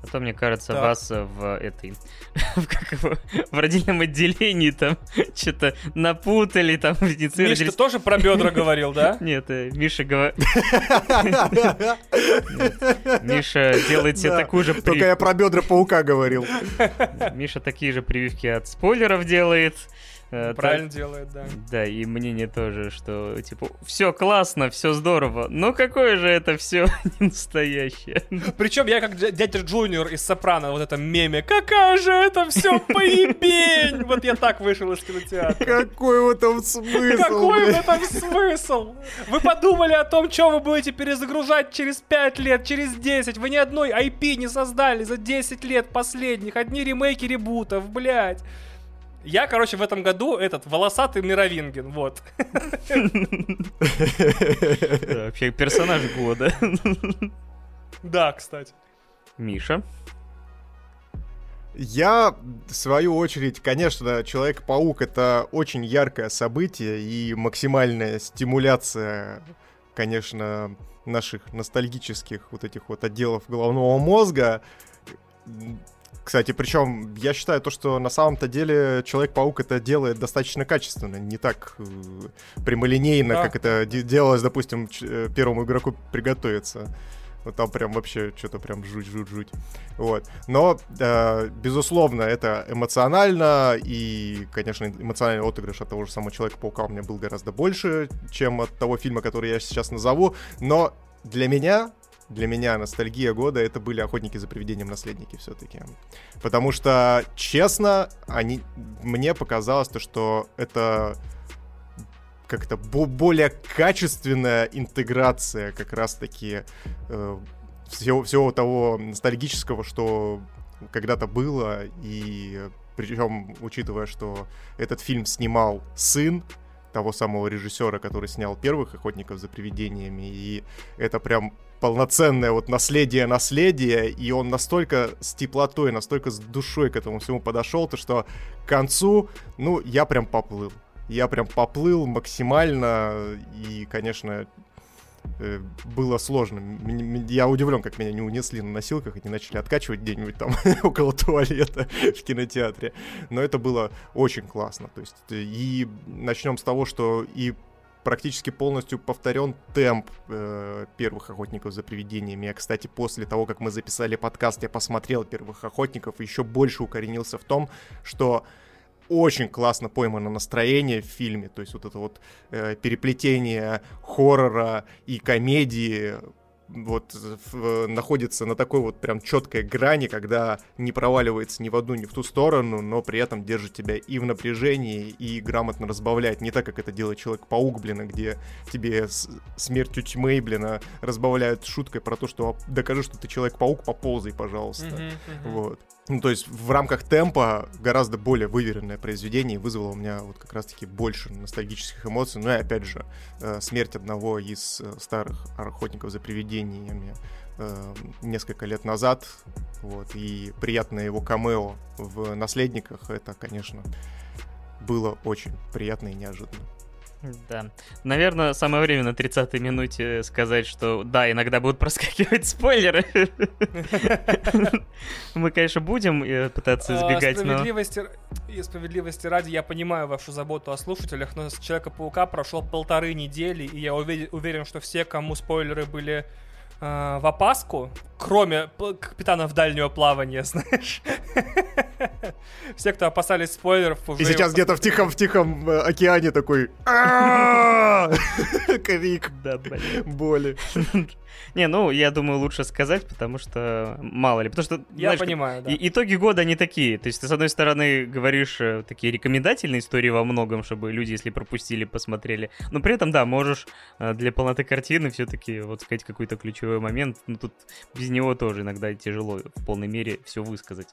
А то, мне кажется, да. вас в этой... [laughs] в, как его, в родильном отделении там [laughs] что-то напутали, там медицина... Миш, ты тоже про бедра [laughs] говорил, да? Нет, э, Миша говорит... Миша делает себе такую же... Только я про бедра паука говорил. Миша такие же прививки от спойлеров делает. Э, Правильно так, делает, да. Да, и мнение тоже, что, типа, все классно, все здорово, но какое же это все [laughs] не настоящее. Причем я как дядя Джуниор из Сопрано, вот этом меме, какая же это все поебень! Вот я так вышел из кинотеатра. Какой в этом смысл? Какой в этом смысл? Вы подумали о том, что вы будете перезагружать через 5 лет, через 10. Вы ни одной IP не создали за 10 лет последних. Одни ремейки ребутов, блядь. Я, короче, в этом году этот волосатый Мировингин, вот. Вообще персонаж года. Да, кстати. Миша. Я, в свою очередь, конечно, Человек-паук — это очень яркое событие и максимальная стимуляция, конечно, наших ностальгических вот этих вот отделов головного мозга. Кстати, причем я считаю то, что на самом-то деле Человек-паук это делает достаточно качественно, не так э, прямолинейно, да. как это делалось, допустим, э, первому игроку приготовиться. Вот там прям вообще что-то прям жуть-жуть-жуть. Вот. Но, э, безусловно, это эмоционально, и, конечно, эмоциональный отыгрыш от того же самого Человека-паука у меня был гораздо больше, чем от того фильма, который я сейчас назову. Но для меня для меня ностальгия года это были охотники за привидением наследники все-таки. Потому что, честно, они, мне показалось то, что это как-то более качественная интеграция как раз-таки э, всего, всего того ностальгического, что когда-то было, и причем, учитывая, что этот фильм снимал сын того самого режиссера, который снял первых охотников за привидениями, и это прям полноценное вот наследие наследия, и он настолько с теплотой, настолько с душой к этому всему подошел, то что к концу, ну, я прям поплыл. Я прям поплыл максимально, и, конечно, было сложно. Я удивлен, как меня не унесли на носилках и не начали откачивать где-нибудь там [laughs] около туалета в кинотеатре. Но это было очень классно. То есть, и начнем с того, что и практически полностью повторен темп э, первых охотников за привидениями. Я, кстати, после того, как мы записали подкаст, я посмотрел первых охотников и еще больше укоренился в том, что очень классно поймано настроение в фильме, то есть вот это вот э, переплетение хоррора и комедии вот в, находится на такой вот прям четкой грани, когда не проваливается ни в одну, ни в ту сторону, но при этом держит тебя и в напряжении, и грамотно разбавляет. Не так, как это делает Человек-паук, блин, где тебе с смертью тьмы, блин, разбавляют шуткой про то, что докажи, что ты Человек-паук, поползай, пожалуйста. Mm-hmm, mm-hmm. Вот. Ну, то есть в рамках темпа гораздо более выверенное произведение вызвало у меня вот как раз-таки больше ностальгических эмоций. Ну и опять же, э, смерть одного из э, старых охотников за привидениями э, несколько лет назад, вот, и приятное его камео в «Наследниках», это, конечно, было очень приятно и неожиданно. Да. Наверное, самое время на 30-й минуте сказать, что да, иногда будут [laughs] проскакивать спойлеры. [laughs] Мы, конечно, будем э, пытаться А, избегать, но... И справедливости ради, я понимаю вашу заботу о слушателях, но с Человека-паука прошло полторы недели, и я уве- уверен, что все, кому спойлеры были э, в опаску, кроме капитанов дальнего плавания, [laughs] знаешь. Все, кто опасались спойлеров, уже... И сейчас где-то в тихом, в тихом э, океане такой [laughs] крик Да, блин. боли. [laughs] Не, ну, я думаю, лучше сказать, потому что мало ли. Потому что, Я знаешь, понимаю, да. Итоги года они такие. То есть ты, с одной стороны, говоришь э, такие рекомендательные истории во многом, чтобы люди, если пропустили, посмотрели. Но при этом, да, можешь э, для полноты картины все-таки вот сказать какой-то ключевой момент. Ну, тут без него тоже иногда тяжело в полной мере все высказать.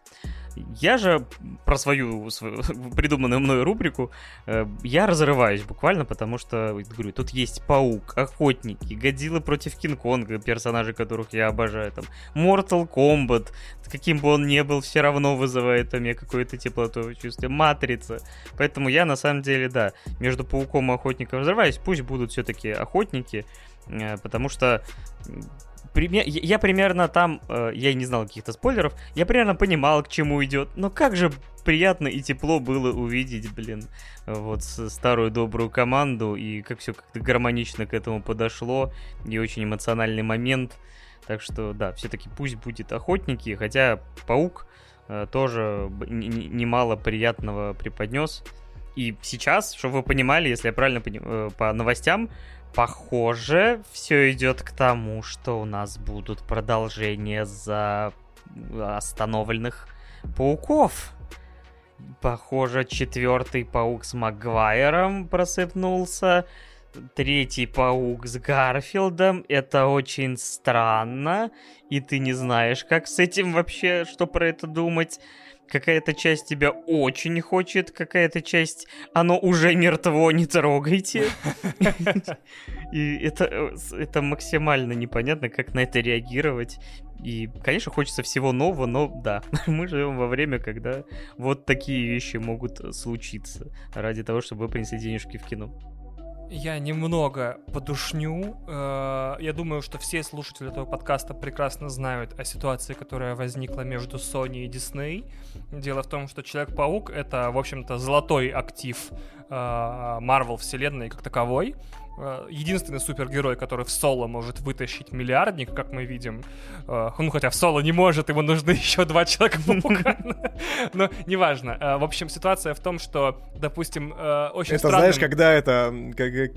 Я же про свою, свою [laughs] придуманную мною рубрику, э, я разрываюсь буквально, потому что, говорю, тут есть Паук, Охотники, Годзилла против Кинг-Конга, персонажи которых я обожаю, там, Mortal Kombat, каким бы он ни был, все равно вызывает у меня какое-то теплоту чувство, Матрица. Поэтому я, на самом деле, да, между Пауком и Охотником разрываюсь, пусть будут все-таки Охотники, э, потому что м, приме- я примерно там, э, я и не знал каких-то спойлеров, я примерно понимал, к чему идет, но как же приятно и тепло было увидеть, блин, вот старую добрую команду, и как все как-то гармонично к этому подошло, и очень эмоциональный момент, так что, да, все-таки пусть будет охотники, хотя Паук э, тоже немало приятного преподнес. И сейчас, чтобы вы понимали, если я правильно пони- э, по новостям, похоже, все идет к тому, что у нас будут продолжения за остановленных пауков. Похоже, четвертый паук с Магуайром просыпнулся. Третий паук с Гарфилдом. Это очень странно. И ты не знаешь, как с этим вообще, что про это думать. Какая-то часть тебя очень хочет, какая-то часть оно уже мертво, не трогайте. [laughs] И это, это максимально непонятно, как на это реагировать. И, конечно, хочется всего нового, но да, [laughs] мы живем во время, когда вот такие вещи могут случиться ради того, чтобы вы принесли денежки в кино. Я немного подушню. Э, Я думаю, что все слушатели этого подкаста прекрасно знают о ситуации, которая возникла между Sony и Disney. Дело в том, что Человек-паук — это, в общем-то, золотой актив э, Marvel вселенной как таковой. Э, Единственный супергерой, который в соло может вытащить миллиардник, как мы видим. Э, Ну, хотя в соло не может, ему нужны [laughs] еще два Человека-паука. [laughs] Но неважно. Э, В общем, ситуация в том, что, допустим, очень Это знаешь, когда это,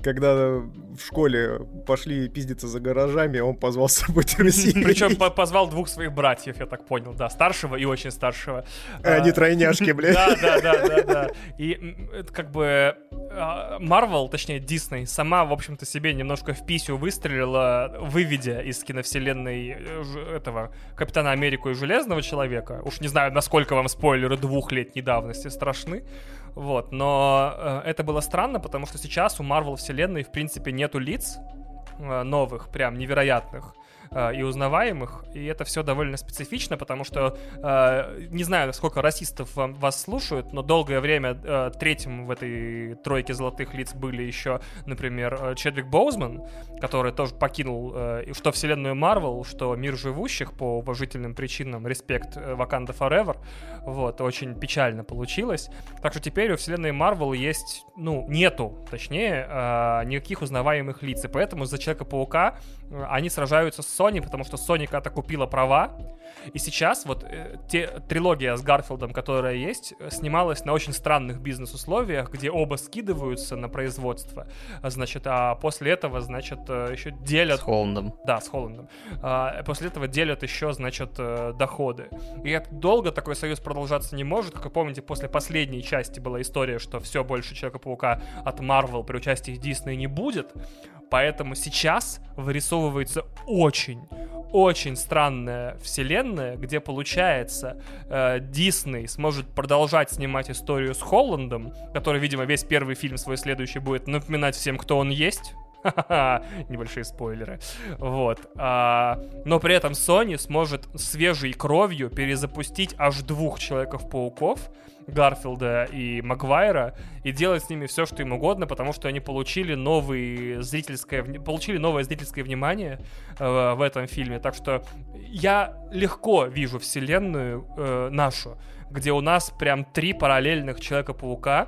когда в школе пошли пиздиться за гаражами, он позвал с собой [laughs] друзей. Причем по- позвал двух своих братьев, я так понял, да, старшего и очень старшего. Они А, тройняшки, блядь. Да, да, да, да, да. И как бы Marvel, точнее Disney, сама, в общем-то, себе немножко в писю выстрелила, выведя из киновселенной э, этого Капитана Америку и Железного Человека. Уж не знаю, насколько вам спойлеры двухлетней давности страшны. Вот, но э, это было странно, потому что сейчас у Marvel вселенной, в принципе, нету лиц э, новых, прям невероятных э, и узнаваемых, и это все довольно специфично, потому что э, не знаю, сколько расистов вам, вас слушают, но долгое время э, третьим в этой тройке золотых лиц были еще, например, э, Чедвик Боузман, который тоже покинул э, что вселенную Марвел, что мир живущих по уважительным причинам, респект Ваканда Forever, вот, очень печально получилось. Так что теперь у вселенной Марвел есть, ну, нету, точнее, э, никаких узнаваемых лиц, и поэтому за Человека-паука э, они сражаются с Sony, потому что Sony когда-то купила права, и сейчас вот э, те, трилогия с Гарфилдом, которая есть, э, снималась на очень странных бизнес-условиях, где оба скидываются на производство, а, значит, а после этого, значит, э, еще делят С Холландом. да, с Холландом. А, после этого делят еще, значит, э, доходы. И это долго такой союз продолжаться не может. Как вы помните, после последней части была история, что все больше Человека-паука от Marvel при участии Дисней не будет. Поэтому сейчас вырисовывается очень, очень странная вселенная, где, получается, э, Дисней сможет продолжать снимать историю с Холландом, который, видимо, весь первый фильм свой следующий будет напоминать всем, кто он есть. Небольшие спойлеры. Вот. А, но при этом Sony сможет свежей кровью перезапустить аж двух Человеков-пауков Гарфилда и Магуайра и делать с ними все, что им угодно, потому что они получили, новый зрительское, получили новое зрительское внимание э, в этом фильме. Так что я легко вижу вселенную э, нашу, где у нас прям три параллельных Человека-паука,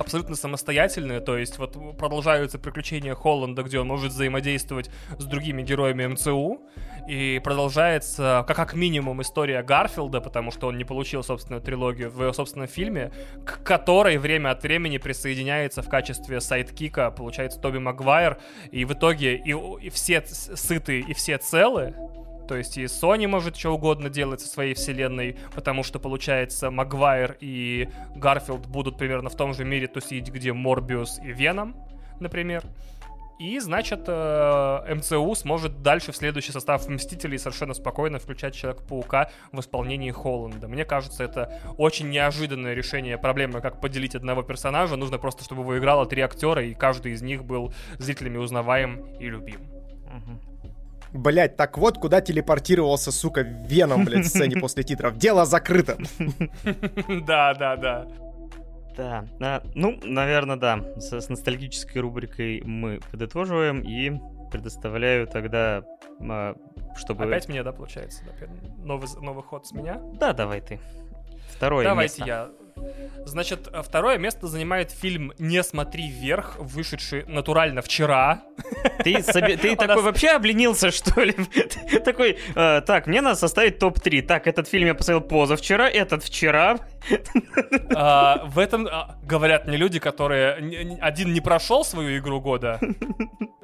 абсолютно самостоятельные, то есть вот продолжаются приключения Холланда, где он может взаимодействовать с другими героями МЦУ, и продолжается, как, как минимум, история Гарфилда, потому что он не получил собственную трилогию в его собственном фильме, к которой время от времени присоединяется в качестве сайдкика, получается, Тоби Магуайр, и в итоге и, и все сыты, и все целы, то есть и Sony может что угодно делать со своей вселенной, потому что, получается, Магуайр и Гарфилд будут примерно в том же мире тусить, где Морбиус и Веном, например. И, значит, э, МЦУ сможет дальше в следующий состав Мстителей совершенно спокойно включать Человека-паука в исполнении Холланда. Мне кажется, это очень неожиданное решение проблемы, как поделить одного персонажа. Нужно просто, чтобы его играло три актера, и каждый из них был зрителями узнаваем и любим. Блять, так вот, куда телепортировался, сука, Веном, блядь, в сцене [laughs] после титров. Дело закрыто. [laughs] Да, да, да. Да, а, ну, наверное, да. С, с ностальгической рубрикой мы подытоживаем и предоставляю тогда, а, чтобы... Опять мне, да, получается? Новый, новый ход с меня? Да, давай ты. Второе Давайте место. я. Значит, второе место занимает фильм «Не смотри вверх», вышедший натурально вчера. Ты, соби... ты [laughs] такой нас... вообще обленился, что ли? [laughs] такой, э, так, мне надо составить топ-3. Так, этот фильм я посмотрел позавчера, этот вчера. А, в этом а, говорят мне люди, которые один не прошел свою игру года,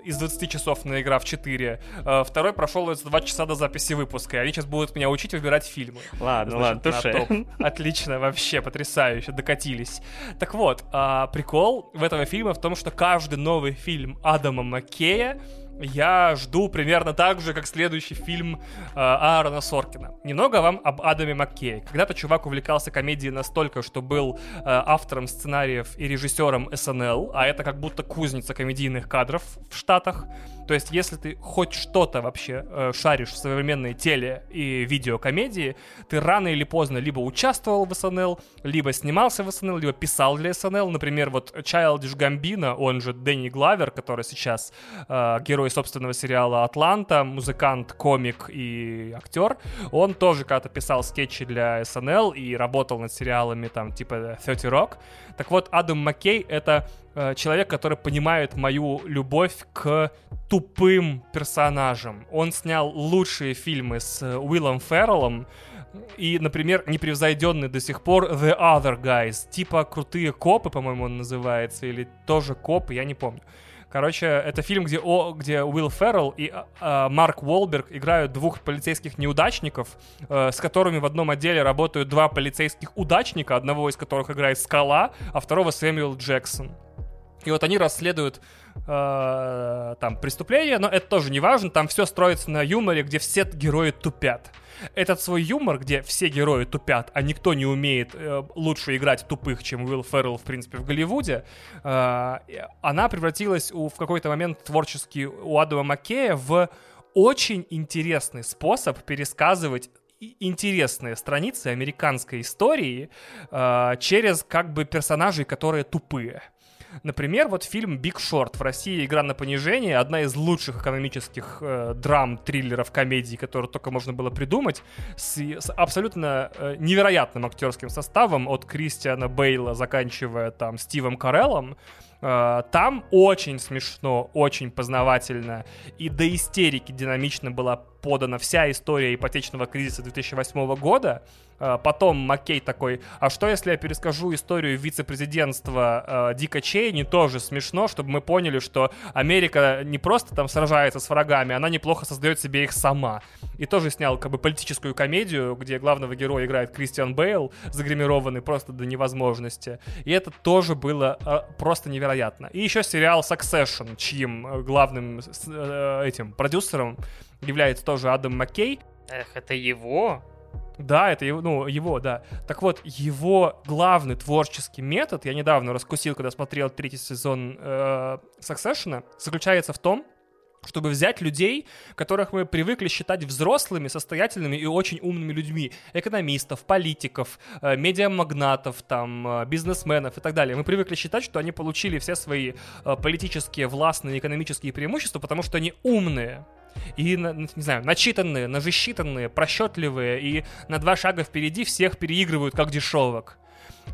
из 20 часов на игра в 4, а, второй прошел за 2 часа до записи выпуска, и они сейчас будут меня учить выбирать фильмы. Ладно, Значит, ладно, туше. Отлично, вообще потрясающе, докатились. Так вот, а, прикол в этого фильма в том, что каждый новый фильм Адама Маккея я жду примерно так же, как следующий фильм э, Аарона Соркина. Немного вам об Адаме Маккее. Когда-то чувак увлекался комедией настолько, что был э, автором сценариев и режиссером SNL, а это как будто кузница комедийных кадров в Штатах. То есть, если ты хоть что-то вообще э, шаришь в современной теле- и видеокомедии, ты рано или поздно либо участвовал в СНЛ, либо снимался в СНЛ, либо писал для СНЛ. Например, вот Childish Gambino, он же Дэнни Главер, который сейчас э, герой собственного сериала «Атланта», музыкант, комик и актер, он тоже когда-то писал скетчи для СНЛ и работал над сериалами там типа 30 Rock. Так вот, Адам Маккей — это э, человек, который понимает мою любовь к тупым персонажам. Он снял лучшие фильмы с э, Уиллом Ферреллом, и, например, непревзойденный до сих пор The Other Guys, типа крутые копы, по-моему, он называется, или тоже копы, я не помню. Короче, это фильм, где, о, где Уилл Феррелл и э, Марк Уолберг играют двух полицейских неудачников, э, с которыми в одном отделе работают два полицейских удачника, одного из которых играет Скала, а второго Сэмюэл Джексон. И вот они расследуют э, там преступления, но это тоже не важно, там все строится на юморе, где все герои тупят. Этот свой юмор, где все герои тупят, а никто не умеет э, лучше играть тупых, чем Уилл Феррелл, в принципе, в Голливуде, э, она превратилась у, в какой-то момент творчески у Адама Маккея в очень интересный способ пересказывать интересные страницы американской истории э, через как бы персонажей, которые тупые. Например, вот фильм «Биг Шорт» в России «Игра на понижение» — одна из лучших экономических э, драм, триллеров, комедий, которые только можно было придумать, с, с абсолютно э, невероятным актерским составом от Кристиана Бейла, заканчивая там Стивом Кареллом. Э, там очень смешно, очень познавательно и до истерики динамично была подана вся история ипотечного кризиса 2008 года. Э, потом Маккей такой, а что если я перескажу историю вице-президентства э, Дика Чейни, тоже смешно, чтобы мы поняли, что Америка не просто там сражается с врагами, она неплохо создает себе их сама. И тоже снял как бы политическую комедию, где главного героя играет Кристиан Бейл, загримированный просто до невозможности. И это тоже было э, просто невероятно. И еще сериал Succession, чьим э, главным э, этим продюсером является тоже Адам Маккей. Эх, это его? Да, это его, ну, его, да. Так вот, его главный творческий метод, я недавно раскусил, когда смотрел третий сезон э, Succession, заключается в том, чтобы взять людей, которых мы привыкли считать взрослыми, состоятельными и очень умными людьми, экономистов, политиков, э, медиамагнатов, там, э, бизнесменов и так далее. Мы привыкли считать, что они получили все свои э, политические, властные, экономические преимущества, потому что они умные. И, не знаю, начитанные, нажесчитанные, просчетливые и на два шага впереди всех переигрывают как дешевок.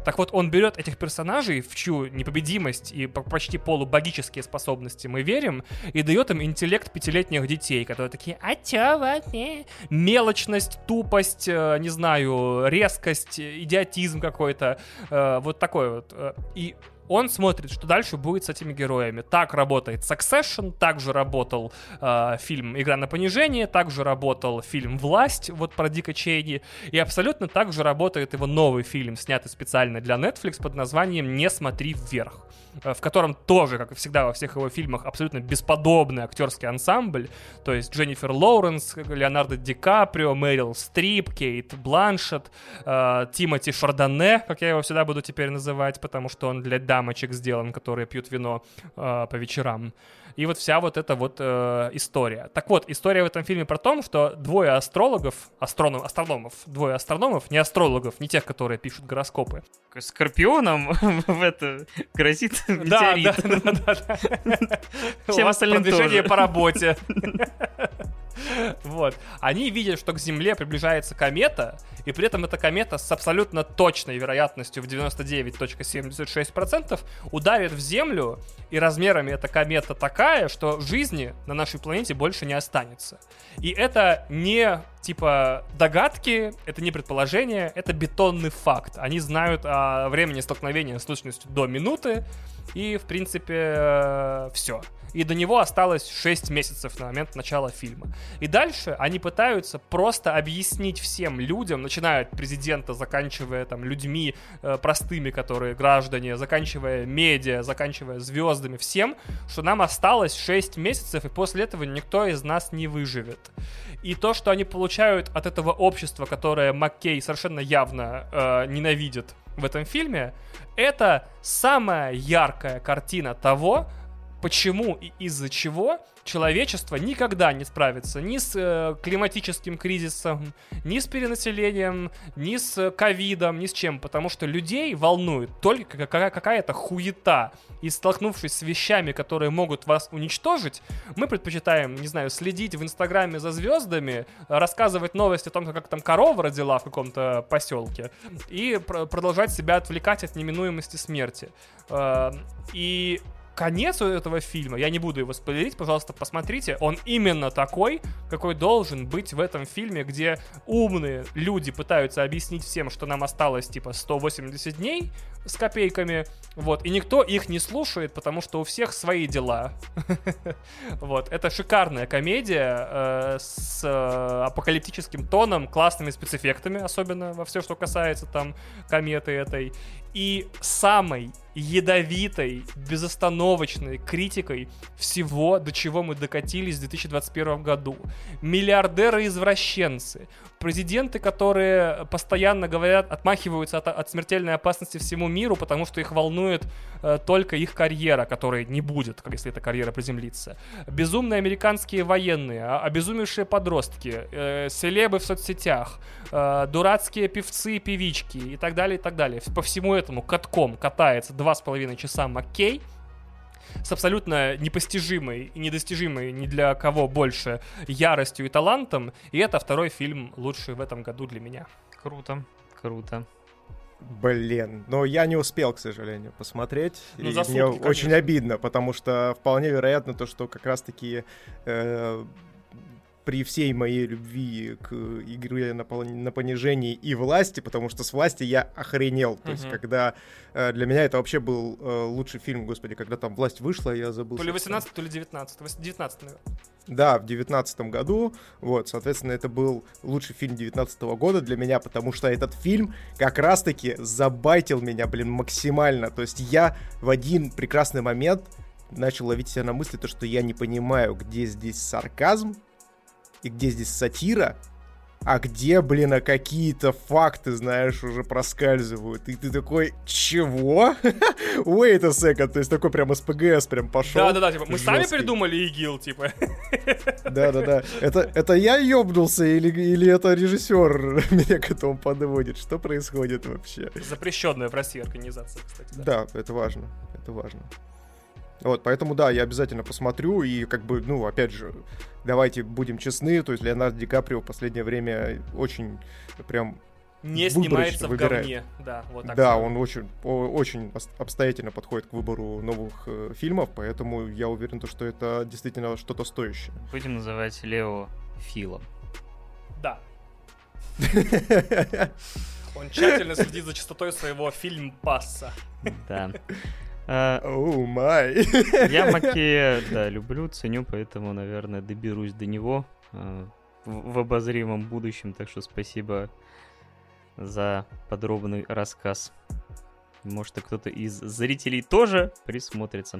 Так вот, он берет этих персонажей, в чью непобедимость и почти полубогические способности мы верим, и дает им интеллект пятилетних детей, которые такие, а чё вот, не? Мелочность, тупость, э, не знаю, резкость, идиотизм какой-то, э, вот такой вот. Э, и он смотрит, что дальше будет с этими героями. Так работает Succession, также работал э, фильм «Игра на понижение», также работал фильм «Власть», вот про Дика Чейни, и абсолютно так же работает его новый фильм, снятый специально для Netflix под названием «Не смотри вверх». Э, в котором тоже, как и всегда во всех его фильмах, абсолютно бесподобный актерский ансамбль. То есть Дженнифер Лоуренс, Леонардо Ди Каприо, Мэрил Стрип, Кейт Бланшет, э, Тимоти Шардоне, как я его всегда буду теперь называть, потому что он для дамочек сделан, которые пьют вино э, по вечерам. И вот вся вот эта вот э, история. Так вот, история в этом фильме про то, что двое астрологов, астроном, астрономов, двое астрономов, не астрологов, не тех, которые пишут гороскопы. Скорпионом [laughs] в это грозит метеорит. Да, [laughs] да, да, да. Всем остальным тоже. по работе. [laughs] Вот. Они видят, что к Земле приближается комета, и при этом эта комета с абсолютно точной вероятностью в 99.76% ударит в Землю, и размерами эта комета такая, что жизни на нашей планете больше не останется. И это не типа догадки, это не предположение, это бетонный факт. Они знают о времени столкновения с точностью до минуты, и, в принципе, э, все и до него осталось 6 месяцев на момент начала фильма. И дальше они пытаются просто объяснить всем людям, начиная от президента, заканчивая там людьми э, простыми, которые граждане, заканчивая медиа, заканчивая звездами, всем, что нам осталось 6 месяцев, и после этого никто из нас не выживет. И то, что они получают от этого общества, которое Маккей совершенно явно э, ненавидит в этом фильме, это самая яркая картина того, почему и из-за чего человечество никогда не справится ни с э, климатическим кризисом, ни с перенаселением, ни с ковидом, ни с чем, потому что людей волнует только какая- какая-то хуета. И столкнувшись с вещами, которые могут вас уничтожить, мы предпочитаем, не знаю, следить в Инстаграме за звездами, рассказывать новости о том, как там корова родила в каком-то поселке, и пр- продолжать себя отвлекать от неминуемости смерти. Э, и конец у этого фильма, я не буду его спойлерить, пожалуйста, посмотрите, он именно такой, какой должен быть в этом фильме, где умные люди пытаются объяснить всем, что нам осталось, типа, 180 дней с копейками, вот, и никто их не слушает, потому что у всех свои дела. [laughs] Вот, это шикарная комедия э, с э, апокалиптическим тоном, классными спецэффектами, особенно во все, что касается там кометы этой, и самой ядовитой, безостановочной критикой всего, до чего мы докатились в 2021 году. Миллиардеры-извращенцы, президенты, которые постоянно говорят, отмахиваются от, от смертельной опасности всему миру, потому что их волнует э, только их карьера, которой не будет, если эта карьера приземлится. Безумные американские военные, обезумевшие подростки, э, селебы в соцсетях, э, дурацкие певцы и певички и так далее, и так далее. По всему этому катком катается два с половиной часа Маккей, с абсолютно непостижимой и недостижимой ни для кого больше яростью и талантом. И это второй фильм лучший в этом году для меня. Круто, круто. Блин, но я не успел, к сожалению, посмотреть. Ну, и мне конечно. очень обидно, потому что вполне вероятно то, что как раз-таки э, при всей моей любви к игре на, на понижении и власти, потому что с власти я охренел. То uh-huh. есть, когда э, для меня это вообще был э, лучший фильм, господи, когда там власть вышла, я забыл. То ли 18, то ли 19. 19, наверное. Да, в девятнадцатом году, вот, соответственно, это был лучший фильм девятнадцатого года для меня, потому что этот фильм как раз-таки забайтил меня, блин, максимально. То есть я в один прекрасный момент начал ловить себя на мысли, то, что я не понимаю, где здесь сарказм, и где здесь сатира, а где, блин, а какие-то факты, знаешь, уже проскальзывают. И ты такой, чего? Wait a second, то есть такой прям СПГС прям пошел. Да-да-да, типа, мы сами придумали ИГИЛ, типа. [laughs] Да-да-да. Это, это я ёбнулся или, или это режиссер [laughs] меня к этому подводит? Что происходит вообще? Запрещенная в России организация, кстати. Да, да это важно, это важно. Вот, поэтому, да, я обязательно посмотрю, и как бы, ну, опять же, давайте будем честны, то есть Леонардо Ди Каприо в последнее время очень прям не снимается в говне, да, вот так. Да, он очень, очень обстоятельно подходит к выбору новых э, фильмов, поэтому я уверен, то, что это действительно что-то стоящее. Будем называть Лео Филом. Да. [laughs] Он тщательно следит за частотой своего фильм-пасса. Да. Оу, май. Я Макея, да, люблю, ценю, поэтому, наверное, доберусь до него а, в обозримом будущем. Так что спасибо за подробный рассказ. Может, кто-то из зрителей тоже присмотрится.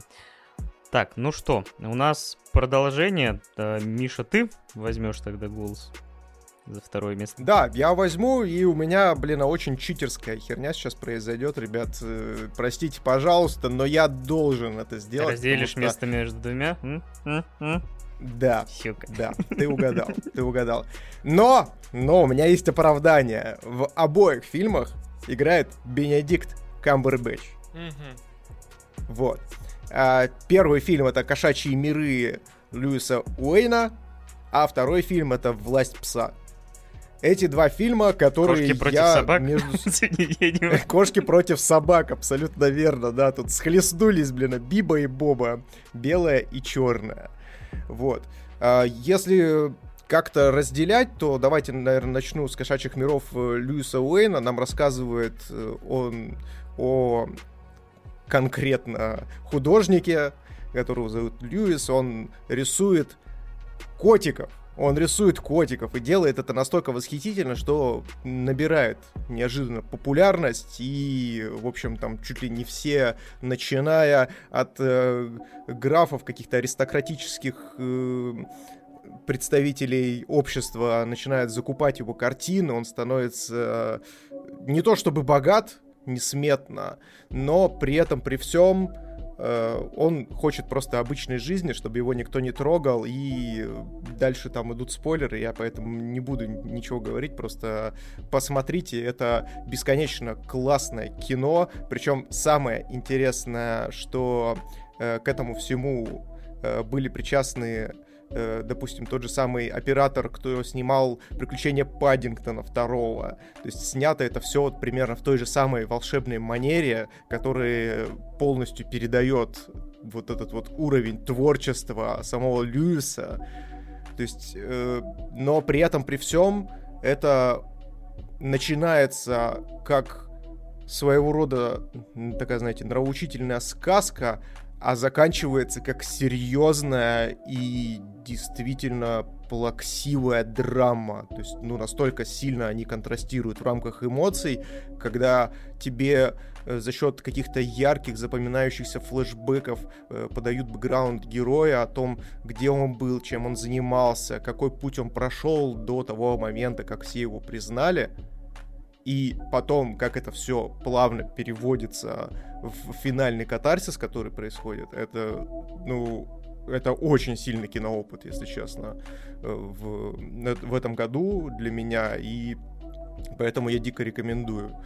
Так, ну что, у нас продолжение. Миша, ты возьмешь тогда голос? За второе место. Да, я возьму, и у меня, блин, очень читерская херня сейчас произойдет, ребят. Э, простите, пожалуйста, но я должен это сделать. Разделишь что... место между двумя? Да, Щука. да, ты угадал, ты угадал. Но, но у меня есть оправдание. В обоих фильмах играет Бенедикт Камбербэтч. Вот. А, первый фильм это «Кошачьи миры» Льюиса Уэйна, а второй фильм это «Власть пса». Эти два фильма, которые Кошки против я собак? между... [laughs] [laughs] Кошки против собак, абсолютно верно, да. Тут схлестнулись, блин, Биба и Боба. Белая и черная. Вот. А, если как-то разделять, то давайте, наверное, начну с «Кошачьих миров» э, Льюиса Уэйна. Нам рассказывает э, он о конкретно художнике, которого зовут Льюис. Он рисует котиков он рисует котиков и делает это настолько восхитительно, что набирает неожиданно популярность. И, в общем, там чуть ли не все, начиная от э, графов каких-то аристократических э, представителей общества, начинают закупать его картины. Он становится э, не то чтобы богат, несметно, но при этом, при всем он хочет просто обычной жизни, чтобы его никто не трогал, и дальше там идут спойлеры, я поэтому не буду ничего говорить, просто посмотрите, это бесконечно классное кино, причем самое интересное, что э, к этому всему э, были причастны э, допустим, тот же самый оператор, кто снимал «Приключения Паддингтона» второго. То есть снято это все вот примерно в той же самой волшебной манере, которая полностью передает вот этот вот уровень творчества самого Льюиса. То есть, э, но при этом, при всем, это начинается как своего рода такая, знаете, нравоучительная сказка, а заканчивается как серьезная и действительно плаксивая драма. То есть, ну, настолько сильно они контрастируют в рамках эмоций, когда тебе э, за счет каких-то ярких, запоминающихся флешбеков э, подают бэкграунд героя о том, где он был, чем он занимался, какой путь он прошел до того момента, как все его признали. И потом, как это все плавно переводится в финальный катарсис, который происходит, это, ну, это очень сильный киноопыт, если честно, э, в, в этом году для меня, и поэтому я дико рекомендую.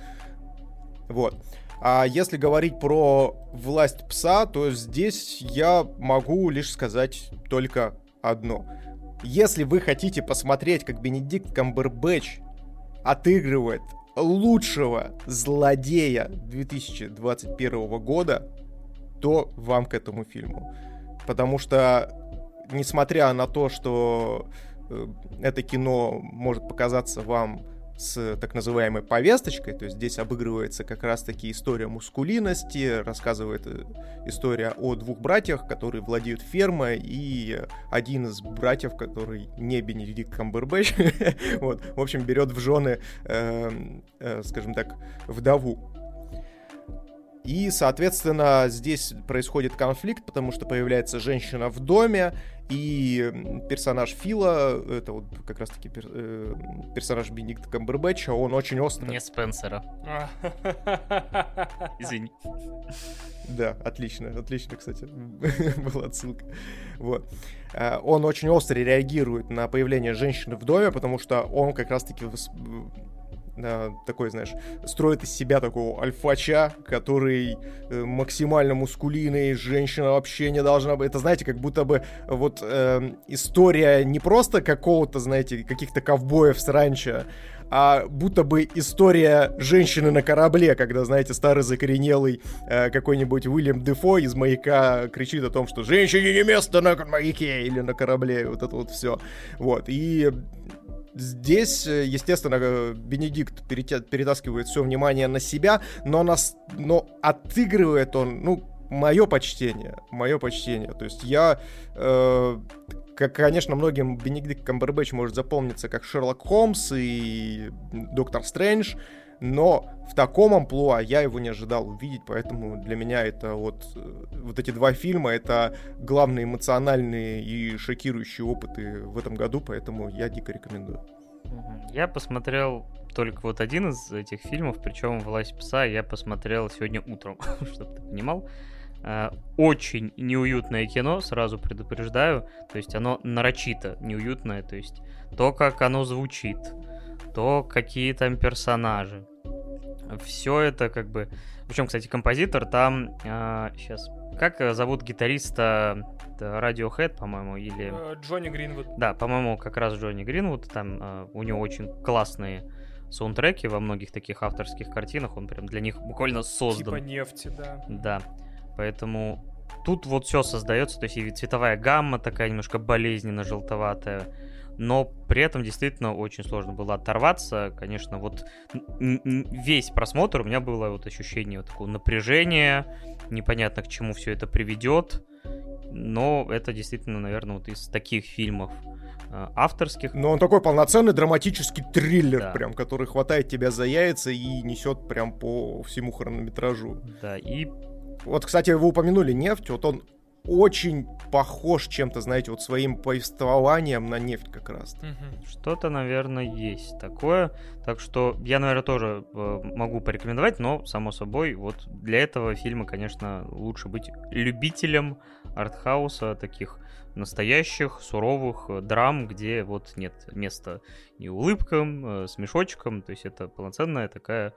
Вот. А если говорить про власть пса, то здесь я могу лишь сказать только одно. Если вы хотите посмотреть, как Бенедикт Камбербэтч отыгрывает лучшего злодея 2021 года, то вам к этому фильму. Потому что, несмотря на то, что э, это кино может показаться вам с так называемой повесточкой, то есть здесь обыгрывается как раз-таки история мускулинности, рассказывает э, история о двух братьях, которые владеют фермой, и один из братьев, который не Бенедикт Камбербэтч, [laughs] вот, в общем, берет в жены, э, э, скажем так, вдову. И, соответственно, здесь происходит конфликт, потому что появляется женщина в доме, и персонаж Фила, это вот как раз-таки пер, э, персонаж Бенедикта Камбербэтча, он очень острый. Не Спенсера. [laughs] Извини. Да, отлично, отлично, кстати, [laughs] была отсылка. Вот. Э, он очень остро реагирует на появление женщины в доме, потому что он как раз-таки такой, знаешь, строит из себя такого альфача, который э, максимально мускулинный, женщина вообще не должна быть. Это, знаете, как будто бы вот э, история не просто какого-то, знаете, каких-то ковбоев с ранчо, а будто бы история женщины на корабле, когда, знаете, старый закоренелый э, какой-нибудь Уильям Дефо из «Маяка» кричит о том, что «женщине не место на маяке» или на корабле, вот это вот все. Вот, и Здесь, э, естественно, э, Бенедикт перетаскивает все внимание на себя, но, нас, но отыгрывает он, ну, мое почтение, мое почтение. То есть я, э, как, конечно, многим Бенедикт Камбербэтч может запомниться как Шерлок Холмс и Доктор Стрэндж, но в таком амплуа я его не ожидал увидеть, поэтому для меня это вот, э, вот эти два фильма, это главные эмоциональные и шокирующие опыты в этом году, поэтому я дико рекомендую. Я посмотрел только вот один из этих фильмов, причем «Власть пса» я посмотрел сегодня утром, [laughs] чтобы ты понимал. Э, очень неуютное кино, сразу предупреждаю. То есть оно нарочито неуютное. То есть то, как оно звучит, то какие там персонажи. Все это как бы... Причем, кстати, композитор там... Э, сейчас... Как зовут гитариста Radiohead, по-моему, или... Э, Джонни Гринвуд. Да, по-моему, как раз Джонни Гринвуд. Там э, у него очень классные саундтреки во многих таких авторских картинах. Он прям для них буквально создан. Типа нефти, да. Да. Поэтому тут вот все создается, то есть и цветовая гамма такая немножко болезненно желтоватая, но при этом действительно очень сложно было оторваться. Конечно, вот весь просмотр у меня было вот ощущение вот такого напряжения, непонятно к чему все это приведет, но это действительно, наверное, вот из таких фильмов э, авторских. Но он такой полноценный драматический триллер, да. прям, который хватает тебя за яйца и несет прям по всему хронометражу. Да, и... Вот, кстати, вы упомянули нефть, вот он очень похож чем-то, знаете, вот своим повествованием на нефть как раз. Что-то, наверное, есть такое. Так что я, наверное, тоже э, могу порекомендовать, но, само собой, вот для этого фильма, конечно, лучше быть любителем артхауса, таких настоящих, суровых э, драм, где вот нет места ни улыбкам, э, смешочкам, то есть это полноценная такая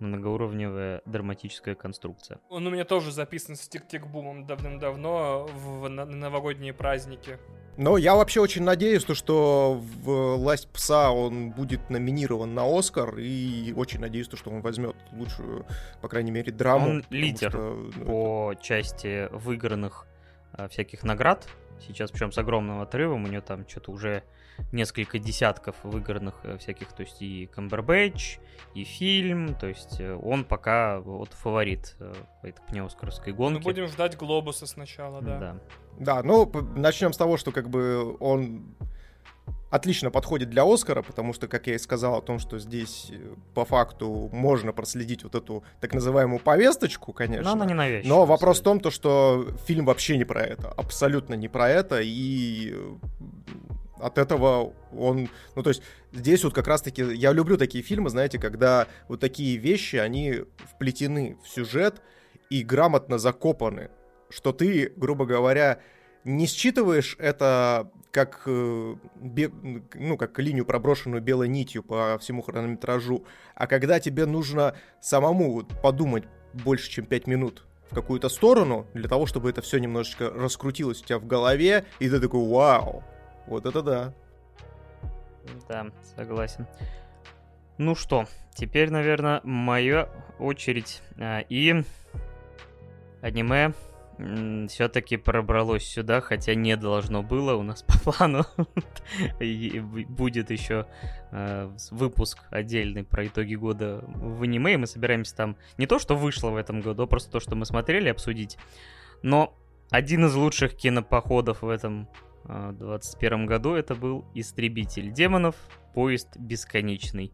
многоуровневая драматическая конструкция. Он у меня тоже записан с тик-тик-бумом давным-давно в новогодние праздники. Но я вообще очень надеюсь, то, что в «Власть пса» он будет номинирован на «Оскар», и очень надеюсь, то, что он возьмет лучшую, по крайней мере, драму. Он лидер что, ну, по это... части выигранных а, всяких наград сейчас, причем с огромным отрывом, у нее там что-то уже несколько десятков выигранных э, всяких, то есть и Камбербэтч, и фильм, то есть э, он пока вот фаворит э, этой понимаю, оскаровской гонке. Мы будем ждать Глобуса сначала, да. Да, да ну, начнем с того, что как бы он отлично подходит для Оскара, потому что, как я и сказал, о том, что здесь по факту можно проследить вот эту так называемую повесточку, конечно. Но она не навязчивая. Но вопрос в том, то, что фильм вообще не про это, абсолютно не про это, и от этого он, ну то есть здесь вот как раз-таки, я люблю такие фильмы, знаете, когда вот такие вещи, они вплетены в сюжет и грамотно закопаны, что ты, грубо говоря, не считываешь это как, э, ну, как линию, проброшенную белой нитью по всему хронометражу, а когда тебе нужно самому подумать больше, чем 5 минут в какую-то сторону, для того, чтобы это все немножечко раскрутилось у тебя в голове, и ты такой, вау, вот это да. Да, согласен. Ну что, теперь, наверное, моя очередь. А, и аниме все-таки пробралось сюда, хотя не должно было у нас [laughs] по плану. Будет еще э, выпуск отдельный про итоги года в аниме. Мы собираемся там не то, что вышло в этом году, а просто то, что мы смотрели, обсудить. Но один из лучших кинопоходов в этом 2021 году это был «Истребитель демонов. Поезд бесконечный».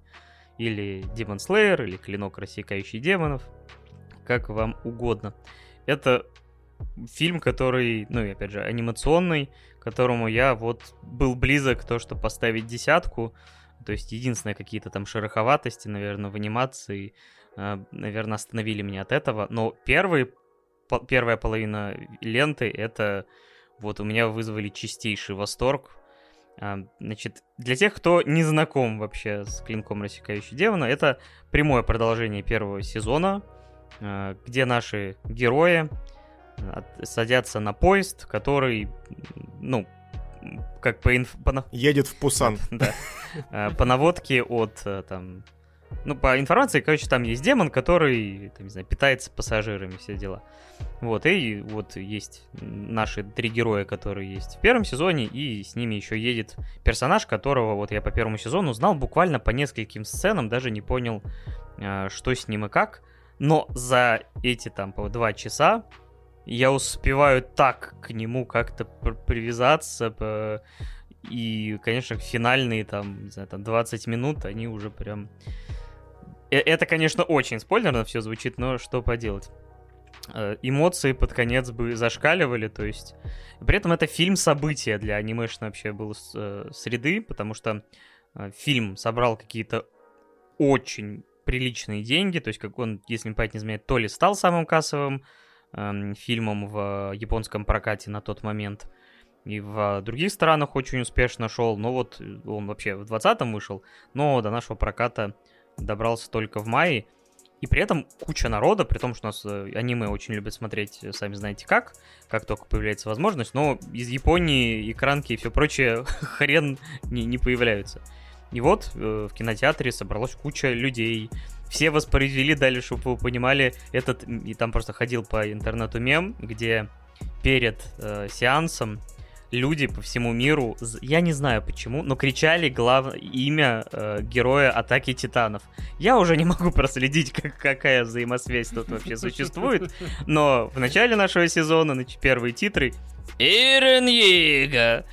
Или «Демон Слеер», или «Клинок, рассекающий демонов». как вам угодно. Это фильм, который, ну и опять же, анимационный, которому я вот был близок то, что поставить десятку. То есть единственное какие-то там шероховатости, наверное, в анимации, э, наверное, остановили меня от этого. Но первый, по, первая половина ленты это вот у меня вызвали чистейший восторг. А, значит, для тех, кто не знаком вообще с клинком рассекающий демона, это прямое продолжение первого сезона, а, где наши герои садятся на поезд, который, ну, как по инф... По... Едет в Пусан. [laughs] Да. А, по наводке от, э, там, ну, по информации, короче, там есть демон, который, там, не знаю, питается пассажирами, все дела. Вот, и вот есть наши три героя, которые есть в первом сезоне, и с ними еще едет персонаж, которого вот я по первому сезону знал буквально по нескольким сценам, даже не понял, а, что с ним и как. Но за эти там два часа я успеваю так к нему как-то привязаться. И, конечно, финальные там, не знаю, там 20 минут, они уже прям... Э, это, конечно, очень спойлерно все звучит, но что поделать. Э, эмоции под конец бы зашкаливали, то есть... При этом это фильм события для анимешной вообще был э, среды, потому что фильм собрал какие-то очень приличные деньги, то есть как он, если память не изменяет, то ли стал самым кассовым э, фильмом в японском прокате на тот момент, и в других странах очень успешно шел, но вот он вообще в 20-м вышел, но до нашего проката добрался только в мае, и при этом куча народа, при том, что у нас э, аниме очень любят смотреть, э, сами знаете как, как только появляется возможность, но из Японии экранки и все прочее [laughs] хрен не, не появляются. И вот э, в кинотеатре собралась куча людей. Все воспроизвели дали, чтобы вы понимали, этот, и там просто ходил по интернету мем, где перед э, сеансом люди по всему миру, я не знаю почему, но кричали глав... имя э, героя Атаки Титанов. Я уже не могу проследить, как, какая взаимосвязь тут вообще [laughs] существует, но в начале нашего сезона, значит, первые титры Ирен Йега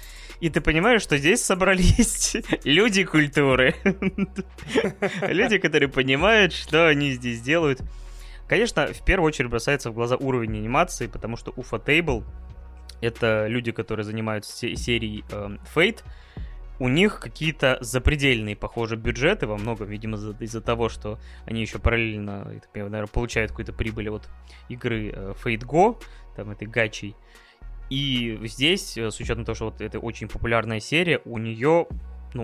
и ты понимаешь, что здесь собрались [laughs] люди культуры. [laughs] Люди, которые понимают, что они здесь делают. Конечно, в первую очередь бросается в глаза уровень анимации, потому что Уфа Table — это люди, которые занимаются серией э, Fate, у них какие-то запредельные, похоже, бюджеты во многом, видимо, из-за того, что они еще параллельно, наверное, получают какую-то прибыль от игры э, Fate Go, там этой гачей. И здесь, э, с учетом того, что вот это очень популярная серия, у нее, ну,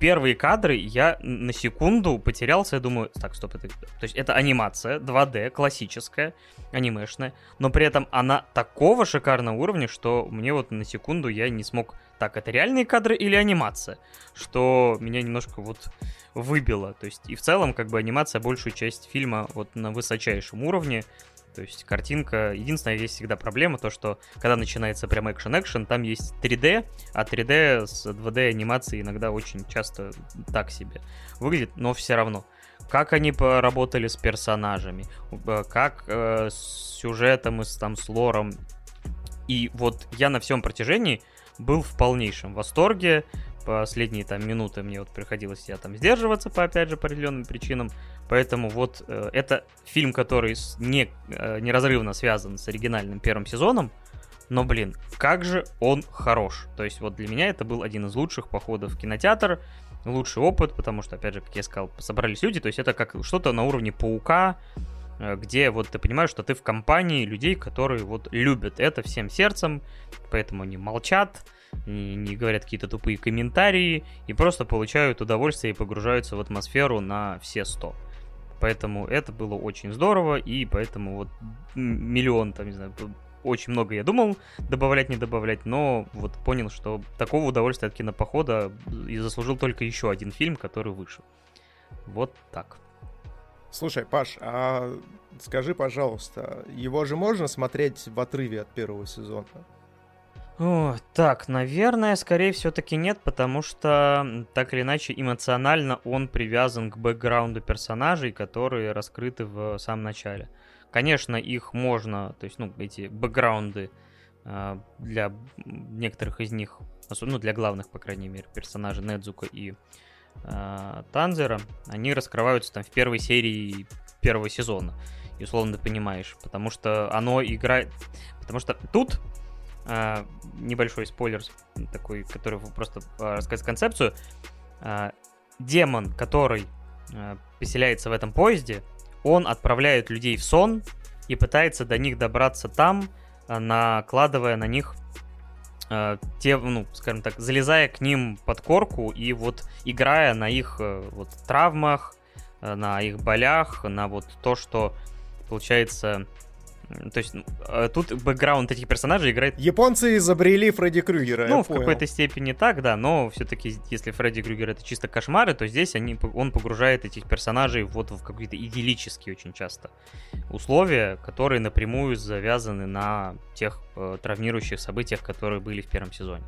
первые кадры я на секунду потерялся, я думаю, так, стоп, это, то есть это анимация 2D, классическая, анимешная, но при этом она такого шикарного уровня, что мне вот на секунду я не смог, так, это реальные кадры или анимация, что меня немножко вот выбило, то есть и в целом как бы анимация большую часть фильма вот на высочайшем уровне, то есть картинка... Единственная есть всегда проблема, то что когда начинается прям экшен-экшен, там есть 3D, а 3D с 2D анимацией иногда очень часто так себе выглядит, но все равно. Как они поработали с персонажами, э, как э, с сюжетом и с, там, с лором. И вот я на всем протяжении был в полнейшем восторге. Последние там минуты мне вот приходилось я там сдерживаться по опять же по определенным причинам. Поэтому вот э, это фильм, который не, э, неразрывно связан с оригинальным первым сезоном. Но, блин, как же он хорош. То есть вот для меня это был один из лучших походов в кинотеатр. Лучший опыт, потому что, опять же, как я сказал, собрались люди. То есть это как что-то на уровне паука, э, где вот ты понимаешь, что ты в компании людей, которые вот любят это всем сердцем, поэтому они молчат, не, не говорят какие-то тупые комментарии и просто получают удовольствие и погружаются в атмосферу на все сто. Поэтому это было очень здорово, и поэтому вот миллион, там, не знаю, очень много я думал добавлять, не добавлять, но вот понял, что такого удовольствия от кинопохода и заслужил только еще один фильм, который вышел. Вот так. Слушай, Паш, а скажи, пожалуйста, его же можно смотреть в отрыве от первого сезона? Так, наверное, скорее все-таки нет, потому что так или иначе эмоционально он привязан к бэкграунду персонажей, которые раскрыты в самом начале. Конечно, их можно, то есть, ну, эти бэкграунды э, для некоторых из них, особенно ну, для главных, по крайней мере, персонажей Недзука и э, Танзера, они раскрываются там в первой серии первого сезона. и условно понимаешь, потому что оно играет... Потому что тут э, небольшой спойлер такой, который просто э, рассказать концепцию. Э, демон, который э, поселяется в этом поезде, он отправляет людей в сон и пытается до них добраться там, накладывая на них те, ну, скажем так, залезая к ним под корку и вот играя на их э, вот травмах, э, на их болях, на вот то, что получается то есть э, тут бэкграунд этих персонажей играет... Японцы изобрели Фредди Крюгера, Ну, в какой-то степени так, да, но все-таки, если Фредди Крюгер это чисто кошмары, то здесь они, он погружает этих персонажей вот в какие-то идиллические очень часто условия, которые напрямую завязаны на тех э, травмирующих событиях, которые были в первом сезоне.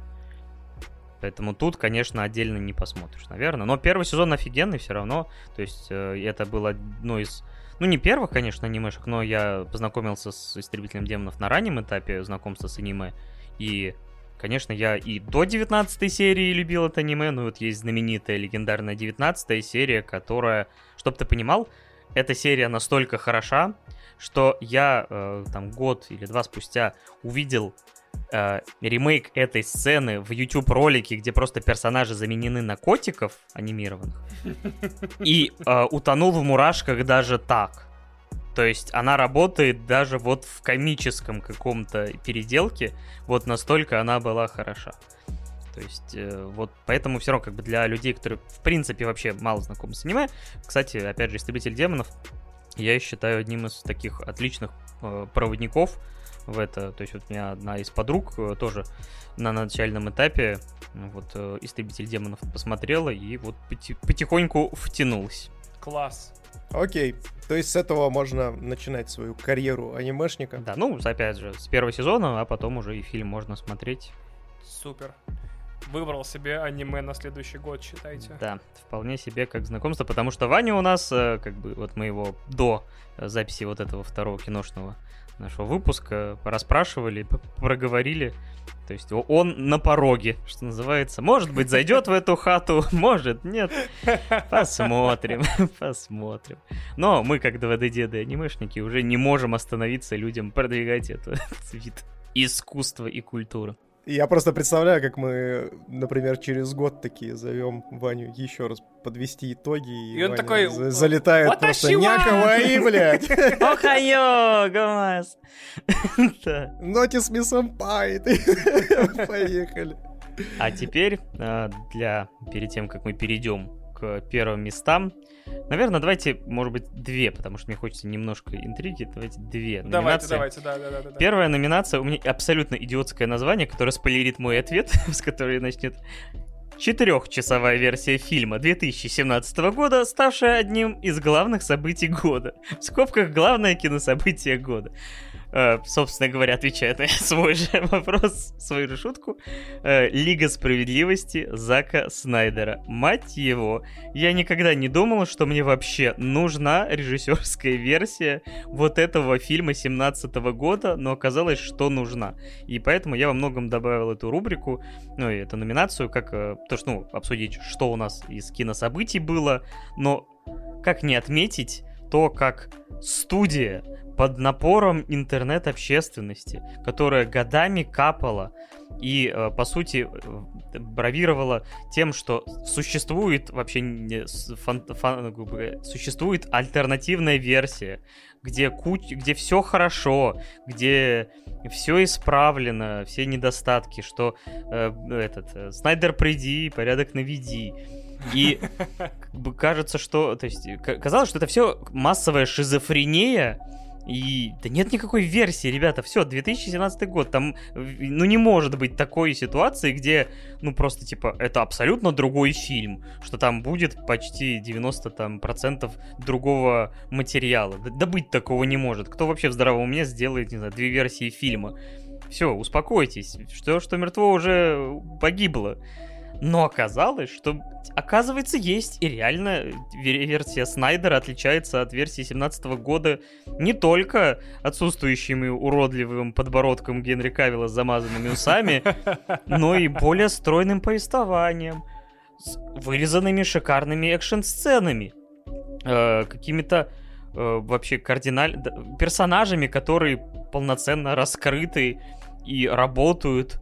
Поэтому тут, конечно, отдельно не посмотришь, наверное. Но первый сезон офигенный все равно. То есть э, это было одно из ну, не первых, конечно, анимешек, но я познакомился с «Истребителем демонов» на раннем этапе знакомства с аниме. И, конечно, я и до 19 серии любил это аниме, но вот есть знаменитая легендарная 19 серия, которая, чтоб ты понимал, эта серия настолько хороша, что я э, там год или два спустя увидел э, ремейк этой сцены в YouTube ролике, где просто персонажи заменены на котиков анимированных, [laughs] и э, утонул в мурашках даже так. То есть она работает даже вот в комическом каком-то переделке, вот настолько она была хороша. То есть, э, вот поэтому все равно как бы для людей, которые в принципе вообще мало знакомы с аниме, кстати, опять же, «Истребитель демонов» я считаю одним из таких отличных э, проводников в это. То есть вот у меня одна из подруг э, тоже на начальном этапе вот э, «Истребитель демонов» посмотрела и вот потихоньку втянулась. Класс. Окей, то есть с этого можно начинать свою карьеру анимешника. Да, ну, опять же, с первого сезона, а потом уже и фильм можно смотреть. Супер выбрал себе аниме на следующий год, считайте. Да, вполне себе как знакомство, потому что Ваня у нас, э, как бы, вот мы его до записи вот этого второго киношного нашего выпуска расспрашивали, проговорили. То есть он на пороге, что называется. Может быть, зайдет в эту хату, [laughs] может, нет. Посмотрим, [laughs] посмотрим. Но мы, как ДВД-деды анимешники, уже не можем остановиться людям продвигать этот [laughs] вид искусства и культуры. Я просто представляю, как мы, например, через год такие зовем Ваню еще раз подвести итоги, и, и он Ваня такой за- залетает вот просто някого и, блядь. Охайо, гамас. Нотис ми сэмпай. Поехали. А теперь, а, для, перед тем, как мы перейдем к первым местам, Наверное, давайте, может быть, две, потому что мне хочется немножко интриги. Давайте две давайте, Давайте, да, да, да, да. Первая номинация, у меня абсолютно идиотское название, которое спойлерит мой ответ, [laughs] с которой начнет четырехчасовая версия фильма 2017 года, ставшая одним из главных событий года. В скобках главное кинособытие года. Э, собственно говоря, отвечая на [laughs] свой же вопрос, свою же шутку, э, Лига справедливости Зака Снайдера. Мать его, я никогда не думал, что мне вообще нужна режиссерская версия вот этого фильма 17 года, но оказалось, что нужна. И поэтому я во многом добавил эту рубрику, ну и эту номинацию, как э, то, что, ну, обсудить, что у нас из кинособытий было, но как не отметить то, как студия под напором интернет-общественности, которая годами капала и, э, по сути, э, бравировала тем, что существует вообще фан, фан, существует альтернативная версия, где, куч, где все хорошо, где все исправлено, все недостатки, что э, этот э, Снайдер приди, порядок наведи. И [laughs] кажется, что, то есть, казалось, что это все массовая шизофрения, и да нет никакой версии, ребята, все, 2017 год, там, ну не может быть такой ситуации, где, ну просто типа, это абсолютно другой фильм, что там будет почти 90 там процентов другого материала. Да, да быть такого не может. Кто вообще в здравом уме сделает, не знаю, две версии фильма? Все, успокойтесь, что, что мертво уже погибло. Но оказалось, что, оказывается, есть и реально версия Снайдера отличается от версии 17 года не только отсутствующим и уродливым подбородком Генри Кавилла с замазанными усами, [laughs] но и более стройным повествованием, с вырезанными шикарными экшн-сценами, э, какими-то э, вообще кардинально... персонажами, которые полноценно раскрыты и работают.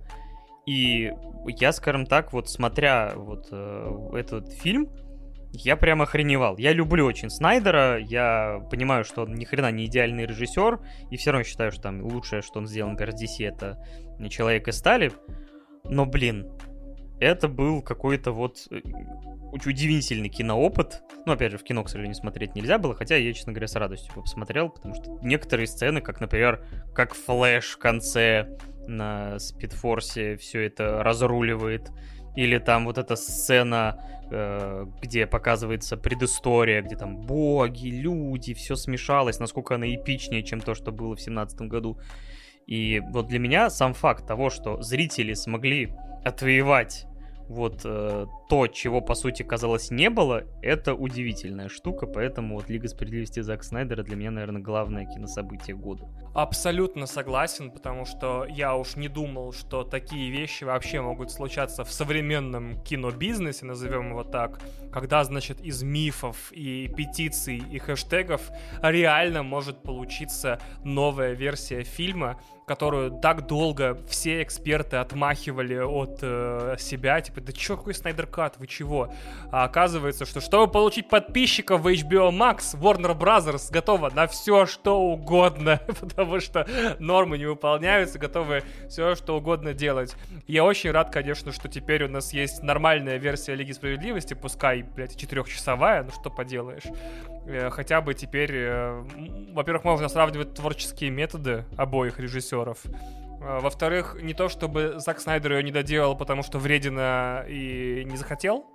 И я, скажем так, вот смотря вот э, этот фильм, я прям охреневал. Я люблю очень Снайдера, я понимаю, что он ни хрена не идеальный режиссер, и все равно считаю, что там лучшее, что он сделал, например, DC, это Человек из стали. Но, блин, это был какой-то вот э, удивительный киноопыт. Ну, опять же, в кино, к сожалению, смотреть нельзя было, хотя я, честно говоря, с радостью его посмотрел, потому что некоторые сцены, как, например, как Флэш в конце на Спидфорсе все это разруливает, или там вот эта сцена, э, где показывается предыстория, где там боги, люди, все смешалось, насколько она эпичнее, чем то, что было в семнадцатом году. И вот для меня сам факт того, что зрители смогли отвоевать вот э, то, чего по сути казалось не было, это удивительная штука, поэтому вот Лига справедливости Зака Снайдера для меня, наверное, главное кинособытие года. Абсолютно согласен, потому что я уж не думал, что такие вещи вообще могут случаться в современном кинобизнесе, назовем его так, когда, значит, из мифов и петиций и хэштегов реально может получиться новая версия фильма, которую так долго все эксперты отмахивали от э, себя, типа, да чё, какой Снайдер Кат, вы чего? А оказывается, что чтобы получить подписчиков в HBO Max, Warner Brothers готова на все, что угодно, [laughs] потому что нормы не выполняются, готовы все, что угодно делать. Я очень рад, конечно, что теперь у нас есть нормальная версия Лиги Справедливости, пускай, блядь, четырехчасовая, ну что поделаешь. Э, хотя бы теперь, э, во-первых, можно сравнивать творческие методы обоих режиссеров. Э, во-вторых, не то чтобы Зак Снайдер ее не доделал, потому что вредина и не захотел.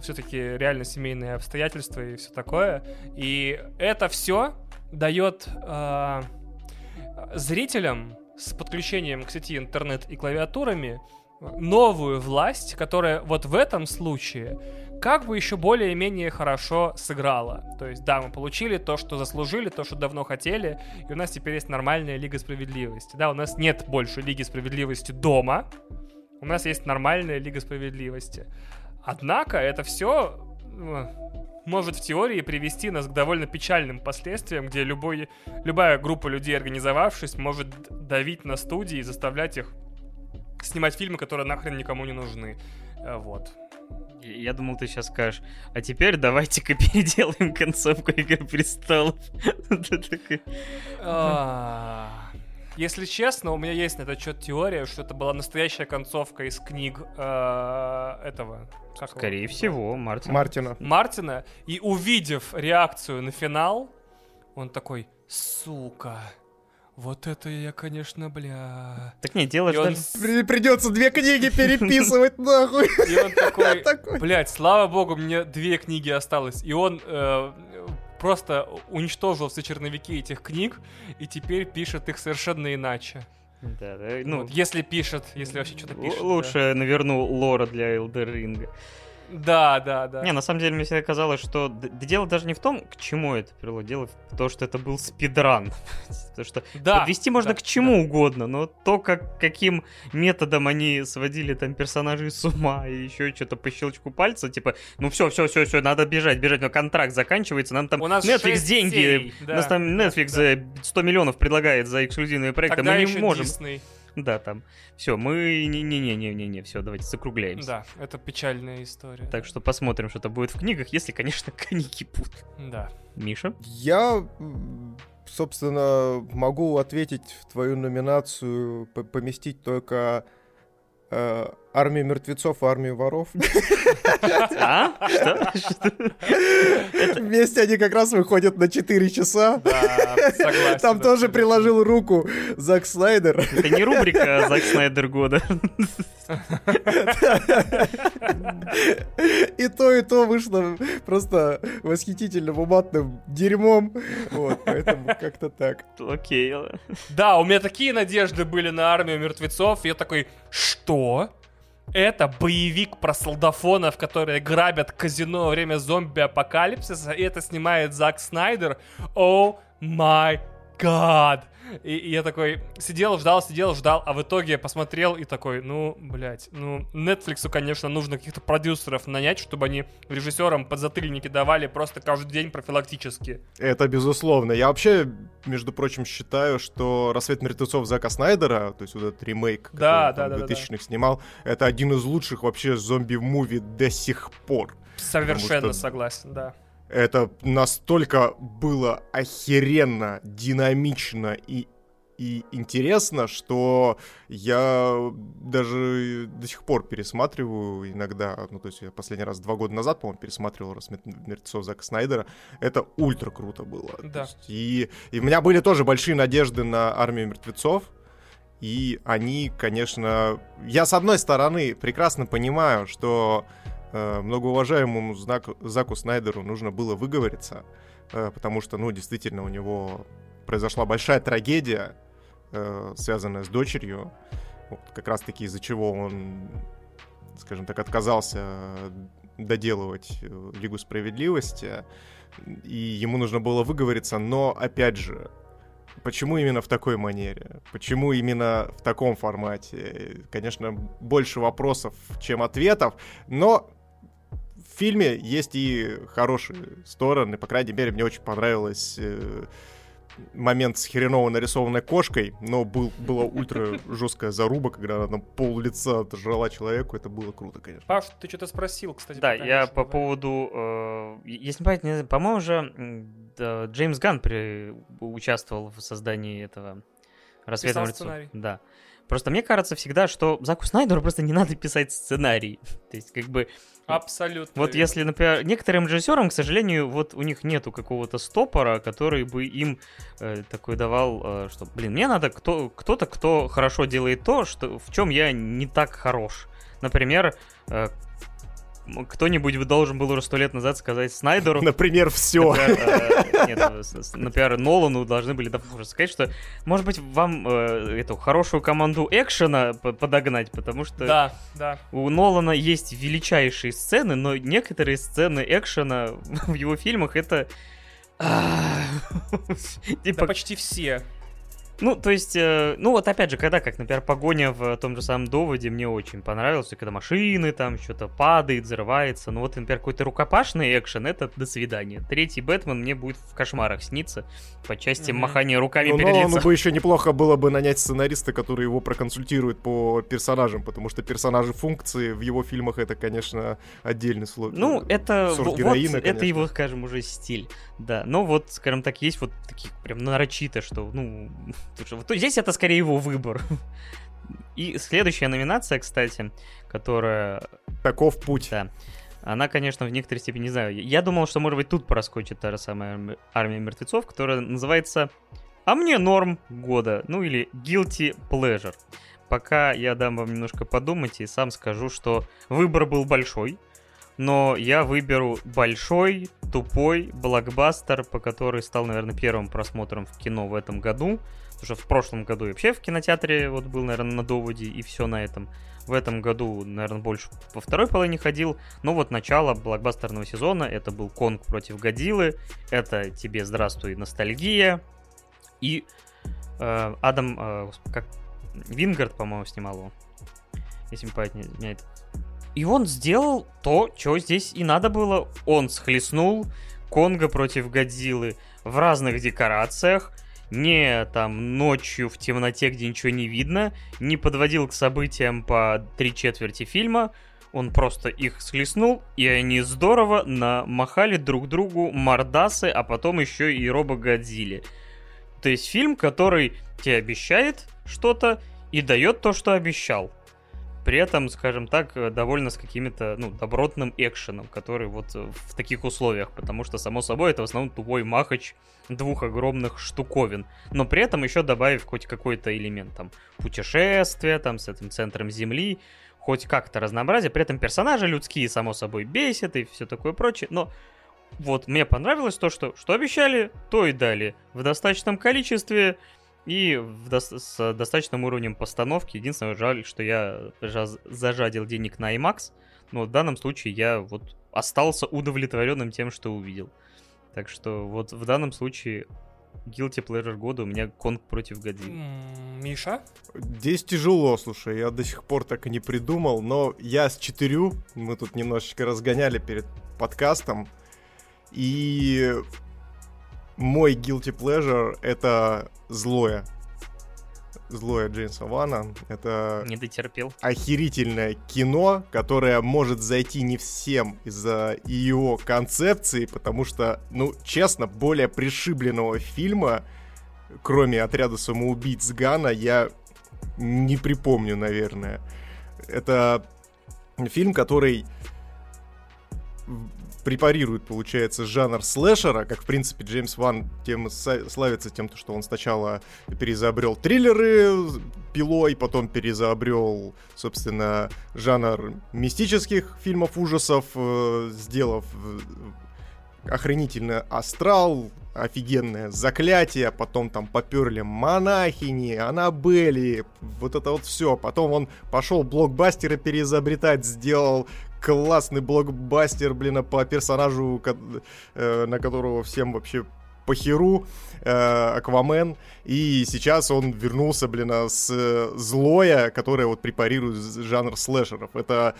Все-таки реально семейные обстоятельства и все такое. И это все дает э, зрителям с подключением к сети интернет и клавиатурами новую власть, которая вот в этом случае как бы еще более-менее хорошо сыграла. То есть, да, мы получили то, что заслужили, то, что давно хотели, и у нас теперь есть нормальная Лига Справедливости. Да, у нас нет больше Лиги Справедливости дома, у нас есть нормальная Лига Справедливости. Однако это все ну, может в теории привести нас к довольно печальным последствиям, где любой, любая группа людей, организовавшись, может давить на студии и заставлять их снимать фильмы, которые нахрен никому не нужны. Э, вот. Я думал, ты сейчас скажешь, а теперь давайте-ка [laughs] переделаем концовку Игры Престолов. [laughs] А, если честно, у меня есть на этот счет теория, что это была настоящая концовка из книг э, этого. Скорее всего, Мартина. Мартина. Мартина. И увидев реакцию на финал, он такой, сука, вот это я, конечно, бля. Так не, делаешь он... При- Придется две книги переписывать, нахуй. И он [laughs] такой, блядь, слава богу, мне две книги осталось. И он э, просто уничтожил все черновики этих книг и теперь пишет их совершенно иначе. Да, да. Ну, вот, если пишет, если вообще что-то пишет. Лучше да. наверну лора для Элдер Ринга. Да, да, да. Не, на самом деле мне всегда казалось, что дело даже не в том, к чему это привело, дело в том, что это был спидран. [laughs] Потому что да, подвести можно да, к чему да. угодно, но то, как, каким методом они сводили там персонажей с ума и еще что-то по щелчку пальца, типа, ну все, все, все, все, надо бежать, бежать, но контракт заканчивается, нам там У нас Netflix деньги, да, у нас там Netflix за 100 миллионов предлагает за эксклюзивные проекты, Тогда мы не можем. Disney. Да, там. Все, мы не-не-не-не-не, все, давайте закругляемся. Да, это печальная история. Так что посмотрим, что это будет в книгах, если, конечно, [laughs] книги будут. Да. Миша? Я собственно, могу ответить в твою номинацию, поместить только э, армию мертвецов и армию воров. [laughs] А? Что? Вместе они как раз выходят на 4 часа. Да, согласен. Там тоже приложил руку Зак Снайдер. Это не рубрика Зак Снайдер года. И то, и то вышло просто восхитительным уматным дерьмом. Вот, поэтому как-то так. Окей. Да, у меня такие надежды были на армию мертвецов. Я такой, что? Это боевик про солдафонов, которые грабят казино во время зомби-апокалипсиса, и это снимает Зак Снайдер. О май гад! И, и я такой сидел, ждал, сидел, ждал, а в итоге посмотрел и такой, ну, блядь, ну, Netflix, конечно, нужно каких-то продюсеров нанять, чтобы они режиссерам подзатыльники давали просто каждый день профилактически. Это безусловно. Я вообще, между прочим, считаю, что «Рассвет мертвецов» Зака Снайдера, то есть вот этот ремейк, да, который да, да, в да, 2000-х снимал, это один из лучших вообще зомби-муви до сих пор. Совершенно что- согласен, да. Это настолько было охеренно, динамично и, и интересно, что я даже до сих пор пересматриваю иногда, ну, то есть я последний раз два года назад, по-моему, пересматривал «Рассвет мертвецов» Зака Снайдера. Это ультра круто было. Да. есть и, и у меня были тоже большие надежды на «Армию мертвецов», и они, конечно... Я, с одной стороны, прекрасно понимаю, что многоуважаемому Знаку- Заку Снайдеру нужно было выговориться, э, потому что, ну, действительно, у него произошла большая трагедия, э, связанная с дочерью, вот, как раз-таки из-за чего он, скажем так, отказался доделывать э, Лигу Справедливости, и ему нужно было выговориться, но, опять же, Почему именно в такой манере? Почему именно в таком формате? Конечно, больше вопросов, чем ответов, но фильме есть и хорошие стороны. По крайней мере, мне очень понравилось э, момент с хреново нарисованной кошкой, но был, была ультра [laughs] жесткая заруба, когда она там пол лица отжала человеку. Это было круто, конечно. Паш, ты что-то спросил, кстати. Да, я по поводу, э, если не понять, по-моему же да, Джеймс Ганн при- участвовал в создании этого мертвецов». сценарий. Да. Просто мне кажется всегда, что Заку Снайдеру просто не надо писать сценарий. [laughs] То есть, как бы, Абсолютно. вот верно. если, например, некоторым режиссерам, к сожалению, вот у них нету какого-то стопора, который бы им э, такой давал, э, что, блин, мне надо кто, кто-то, кто хорошо делает то, что, в чем я не так хорош. Например, э, кто-нибудь должен был уже сто лет назад сказать Снайдеру, Например, все. Например, э, нет, э, например, Нолану должны были давно сказать, что, может быть, вам э, эту хорошую команду экшена по- подогнать, потому что Да, да. у Нолана есть величайшие сцены, но некоторые сцены экшена [laughs] в его фильмах это... а, [laughs] Да Типа, почти все. Ну, то есть, э, ну вот опять же, когда, как, например, погоня в том же самом доводе мне очень понравилось, когда машины там что-то падает, взрывается. Ну вот, например, какой-то рукопашный экшен, это до свидания. Третий Бэтмен мне будет в кошмарах сниться по части Мгм. махания руками Ну, перед лицом. бы еще неплохо было бы нанять сценариста, который его проконсультирует по персонажам, потому что персонажи функции в его фильмах это, конечно, отдельный слой. Ну, это, вот, героина, это его, скажем, уже стиль. Да, но вот, скажем так, есть вот таких прям нарочито, что, ну, [laughs] вот здесь это скорее его выбор. [laughs] И следующая номинация, кстати, которая Таков путь. Да. Она, конечно, в некоторой степени, не знаю, я думал, что, может быть, тут проскочит та же самая арми- армия мертвецов, которая называется «А мне норм года», ну или «Guilty Pleasure». Пока я дам вам немножко подумать и сам скажу, что выбор был большой, но я выберу большой, тупой блокбастер, по который стал, наверное, первым просмотром в кино в этом году. Потому что в прошлом году я вообще в кинотеатре вот был, наверное, на доводе, и все на этом. В этом году, наверное, больше во второй половине ходил. Но вот начало блокбастерного сезона, это был Конг против Годзиллы, это тебе здравствуй, ностальгия. И э, Адам, э, как Вингард, по-моему, снимал его. Если не память не изменяет. И он сделал то, что здесь и надо было. Он схлестнул Конга против Годзиллы в разных декорациях, не там ночью в темноте, где ничего не видно, не подводил к событиям по три четверти фильма, он просто их схлестнул, и они здорово намахали друг другу мордасы, а потом еще и Робо Годзилле. То есть фильм, который тебе обещает что-то и дает то, что обещал. При этом, скажем так, э, довольно с какими-то, ну, добротным экшеном, который вот э, в таких условиях, потому что, само собой, это в основном тупой махач двух огромных штуковин, но при этом еще добавив хоть какой-то элемент там путешествия, там с этим центром Земли, хоть как-то разнообразие, при этом персонажи людские, само собой, бесят и все такое прочее, но вот мне понравилось то, что, что обещали, то и дали. В достаточном количестве и в дос- с достаточным уровнем постановки. Единственное, жаль, что я жаз- зажадил денег на IMAX, но в данном случае я вот остался удовлетворенным тем, что увидел. Так что вот в данном случае Guilty Pleasure года у меня Конг против Годзиллы. Миша? Здесь тяжело, слушай, я до сих пор так и не придумал, но я с четырю, мы тут немножечко разгоняли перед подкастом, и мой guilty pleasure — это злое. Злое Джеймса Вана. Это Не дотерпел. охерительное кино, которое может зайти не всем из-за ее концепции, потому что, ну, честно, более пришибленного фильма, кроме «Отряда самоубийц Гана», я не припомню, наверное. Это фильм, который препарирует, получается, жанр слэшера, как, в принципе, Джеймс Ван тем славится тем, что он сначала переизобрел триллеры пилой, потом переизобрел, собственно, жанр мистических фильмов ужасов, э, сделав э, охренительно астрал, офигенное заклятие, потом там поперли монахини, Аннабели, вот это вот все. Потом он пошел блокбастеры переизобретать, сделал классный блокбастер, блин, по персонажу, э, на которого всем вообще похеру, э, Аквамен, и сейчас он вернулся, блин, а, с э, злое, которое вот препарирует жанр слэшеров. Это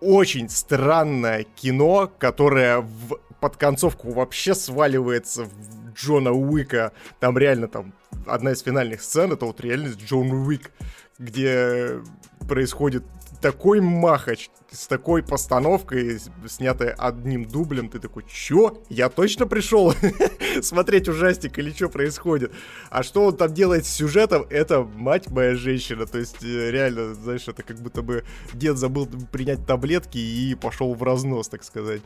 очень странное кино, которое в, под концовку вообще сваливается в Джона Уика. Там реально там одна из финальных сцен, это вот реально Джон Уик, где происходит такой махач с такой постановкой, снятой одним дублем, ты такой, чё? Я точно пришел [laughs] смотреть ужастик или что происходит? А что он там делает с сюжетом, это мать моя женщина. То есть, э, реально, знаешь, это как будто бы дед забыл принять таблетки и пошел в разнос, так сказать.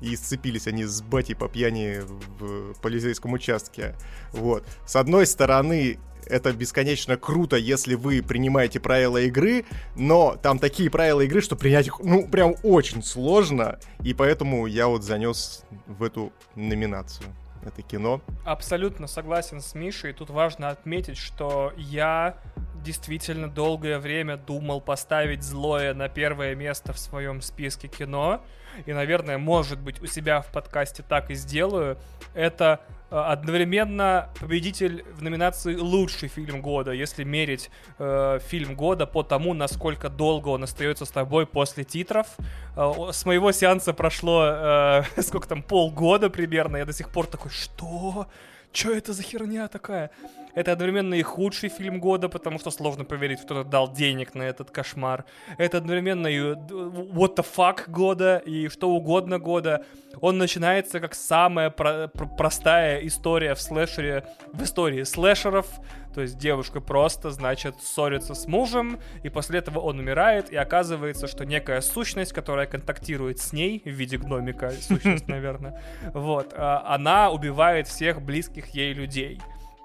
И сцепились они с батей по пьяни в полицейском участке. Вот. С одной стороны, это бесконечно круто, если вы принимаете правила игры, но там такие правила игры, что принять их, ну, прям очень сложно, и поэтому я вот занес в эту номинацию это кино. Абсолютно согласен с Мишей. Тут важно отметить, что я действительно долгое время думал поставить злое на первое место в своем списке кино. И, наверное, может быть, у себя в подкасте так и сделаю. Это э, одновременно победитель в номинации «Лучший фильм года», если мерить э, фильм года по тому, насколько долго он остается с тобой после титров. Э, с моего сеанса прошло, э, [laughs] сколько там, полгода примерно, я до сих пор такой, что? Что это за херня такая? Это одновременно и худший фильм года, потому что сложно поверить, кто-то дал денег на этот кошмар. Это одновременно и э, what the fuck года, и что угодно года. Он начинается как самая про- пр- простая история в слэшере, в истории слэшеров. То есть девушка просто, значит, ссорится с мужем, и после этого он умирает, и оказывается, что некая сущность, которая контактирует с ней в виде гномика, сущность, [laughs] наверное, вот, а, она убивает всех близких ей людей.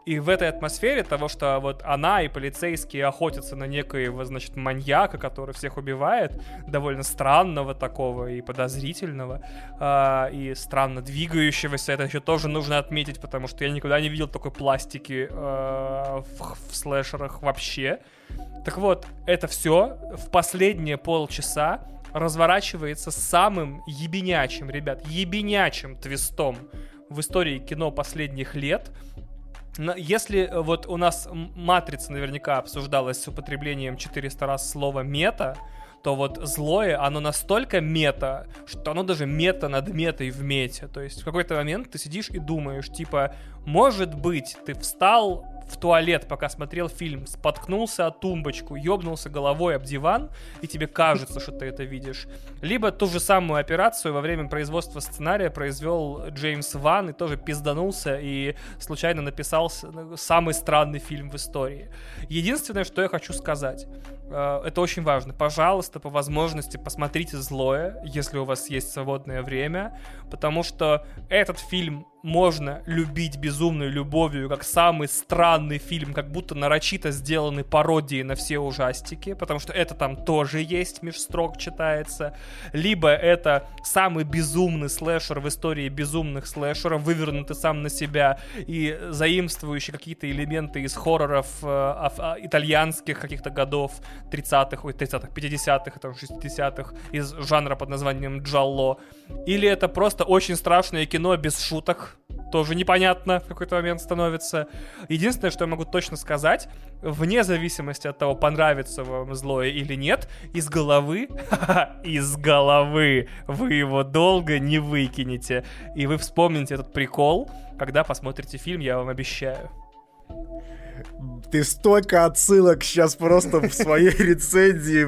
И в этой атмосфере того, что вот она и полицейские охотятся на некоего, значит, маньяка, который всех убивает, довольно странного такого и подозрительного, а, и странно двигающегося, это еще тоже нужно отметить, потому что я никогда не видел такой пластики а, в, в слэшерах вообще. Так вот, это все в последние полчаса разворачивается самым ебенячим, ребят, ебенячим твистом в истории кино последних лет. Если э, вот у нас «Матрица» наверняка обсуждалась с употреблением 400 раз слова «мета», то вот злое, оно настолько мета, что оно даже мета над метой в мете. То есть в какой-то момент ты сидишь и думаешь, типа, может быть, ты встал в туалет, пока смотрел фильм, споткнулся о тумбочку, ёбнулся головой об диван, и тебе кажется, что ты это видишь. Либо ту же самую операцию во время производства сценария произвел Джеймс Ван и тоже пизданулся и случайно написал самый странный фильм в истории. Единственное, что я хочу сказать, это очень важно. Пожалуйста, по возможности посмотрите «Злое», если у вас есть свободное время, потому что этот фильм можно любить безумной любовью, как самый странный фильм, как будто нарочито сделаны пародии на все ужастики, потому что это там тоже есть, меж строк читается. Либо это самый безумный слэшер в истории безумных слэшеров, вывернутый сам на себя и заимствующий какие-то элементы из хорроров э, а, итальянских каких-то годов. 30-х, ой, 30-х, 50-х, там, 60-х из жанра под названием Джалло. Или это просто очень страшное кино без шуток, тоже непонятно в какой-то момент становится. Единственное, что я могу точно сказать, вне зависимости от того, понравится вам злое или нет, из головы, из головы вы его долго не выкинете. И вы вспомните этот прикол, когда посмотрите фильм, я вам обещаю. Ты столько отсылок сейчас просто в своей [laughs] рецензии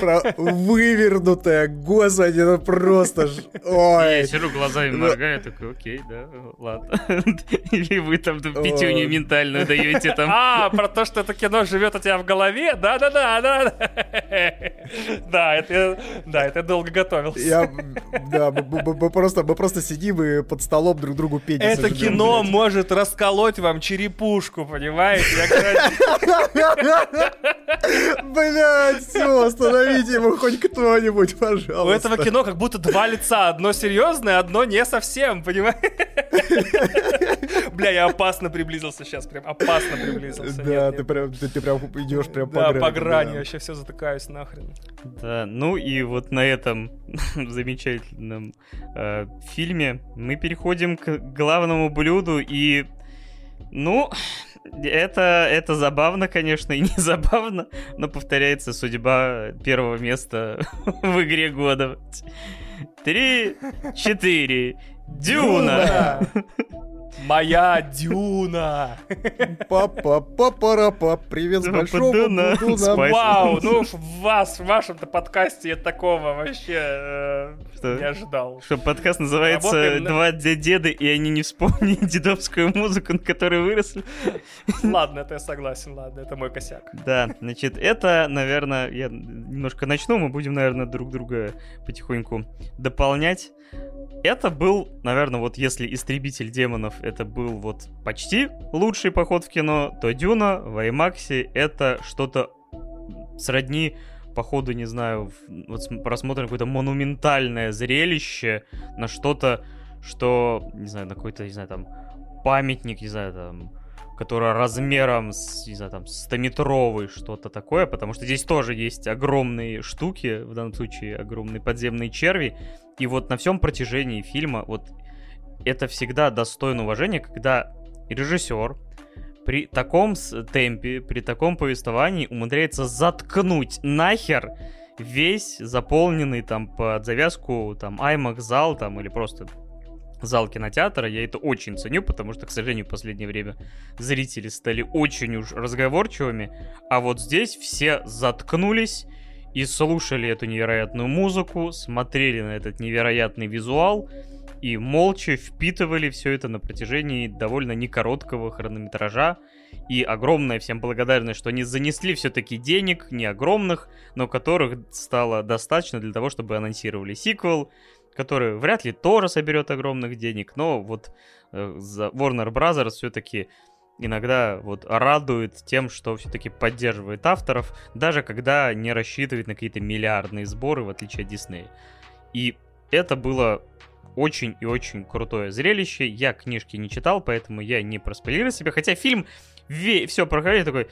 про вывернутая, господи, ну просто ж... Ой. Я сижу, глазами ну, моргаю, такой, окей, да, ладно. [laughs] Или вы там пятюню ментальную даете там. А, про то, что это кино живет у тебя в голове? Да-да-да, да. [laughs] Да, это да, это долго готовился. Я, да, мы просто, мы просто сидим и под столом друг другу петь. Это кино может расколоть вам черепушку, понимаете? Блять, все, остановите его хоть кто-нибудь, пожалуйста. У этого кино как будто два лица. Одно серьезное, одно не совсем, понимаешь? Бля, я опасно приблизился сейчас, прям опасно приблизился. Да, ты прям, ты, ты прям идешь прям по грани. по грани, вообще все затыкаюсь нахрен. Да, ну и вот на этом [laughs] замечательном э, фильме мы переходим к главному блюду и ну, это, это забавно, конечно, и [laughs] не забавно, но повторяется судьба первого места [laughs] в игре года. Три, четыре. Дюна! [laughs] Моя Дюна! Папа, папа, папа, привет с большого Дюна. Вау, ну в вас, в вашем-то подкасте я такого вообще э, не ожидал. Что подкаст называется Работаем «Два на... деда, и они не вспомнили [laughs] дедовскую музыку, на которой выросли». Ладно, это я согласен, ладно, это мой косяк. Да, значит, это, наверное, я немножко начну, мы будем, наверное, друг друга потихоньку дополнять. Это был, наверное, вот если «Истребитель демонов» это был вот почти лучший поход в кино, то «Дюна» в IMAX это что-то сродни походу, не знаю, вот просмотрим какое-то монументальное зрелище на что-то, что, не знаю, на какой-то, не знаю, там, памятник, не знаю, там, который размером, с, не знаю, там, 100-метровый, что-то такое, потому что здесь тоже есть огромные штуки, в данном случае огромные подземные черви, и вот на всем протяжении фильма вот это всегда достойно уважения, когда режиссер при таком темпе, при таком повествовании умудряется заткнуть нахер весь заполненный там под завязку там IMAX зал там или просто зал кинотеатра. Я это очень ценю, потому что, к сожалению, в последнее время зрители стали очень уж разговорчивыми. А вот здесь все заткнулись и слушали эту невероятную музыку, смотрели на этот невероятный визуал и молча впитывали все это на протяжении довольно некороткого хронометража. И огромная всем благодарность, что они занесли все-таки денег, не огромных, но которых стало достаточно для того, чтобы анонсировали сиквел, который вряд ли тоже соберет огромных денег, но вот э, за Warner Brothers все-таки иногда вот радует тем, что все-таки поддерживает авторов, даже когда не рассчитывает на какие-то миллиардные сборы, в отличие от Disney. И это было очень и очень крутое зрелище. Я книжки не читал, поэтому я не проспойлерил себе. Хотя фильм ве- все проходит такой...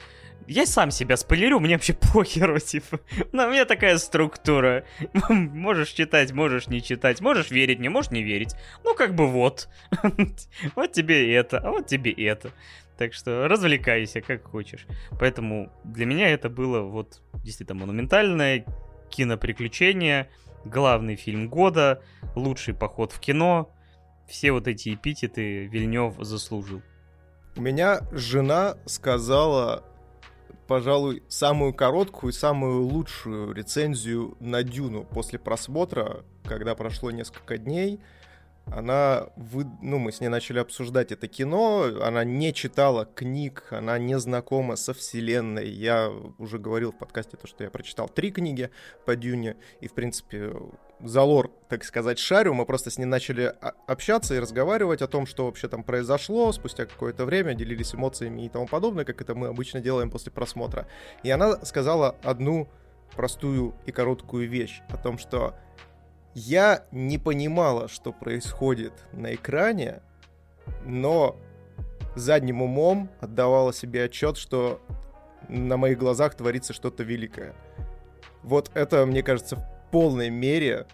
Я сам себя спойлерю, мне вообще похеру, [laughs] типа. Но у меня такая структура. [laughs] можешь читать, можешь не читать, можешь верить мне, можешь не верить. Ну, как бы вот. [laughs] вот тебе это, а вот тебе это. Так что развлекайся, как хочешь. Поэтому для меня это было вот действительно монументальное киноприключение, главный фильм года, лучший поход в кино. Все вот эти эпитеты Вильнев заслужил. У меня жена сказала, пожалуй, самую короткую и самую лучшую рецензию на Дюну после просмотра, когда прошло несколько дней — она, вы, ну, мы с ней начали обсуждать это кино, она не читала книг, она не знакома со вселенной. Я уже говорил в подкасте то, что я прочитал три книги по Дюне, и, в принципе, за лор, так сказать, шарю. Мы просто с ней начали общаться и разговаривать о том, что вообще там произошло спустя какое-то время, делились эмоциями и тому подобное, как это мы обычно делаем после просмотра. И она сказала одну простую и короткую вещь о том, что я не понимала, что происходит на экране, но задним умом отдавала себе отчет, что на моих глазах творится что-то великое. Вот это, мне кажется, в полной мере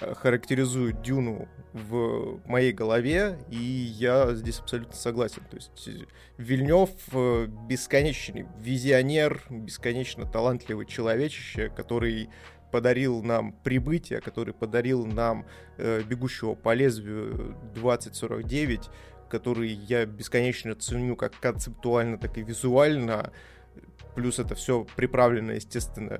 э, характеризует Дюну в моей голове, и я здесь абсолютно согласен. То есть э, Вильнев э, бесконечный визионер, бесконечно талантливый человечище, который подарил нам прибытие, который подарил нам э, бегущего по лезвию 2049, который я бесконечно ценю как концептуально, так и визуально. Плюс это все приправлено, естественно,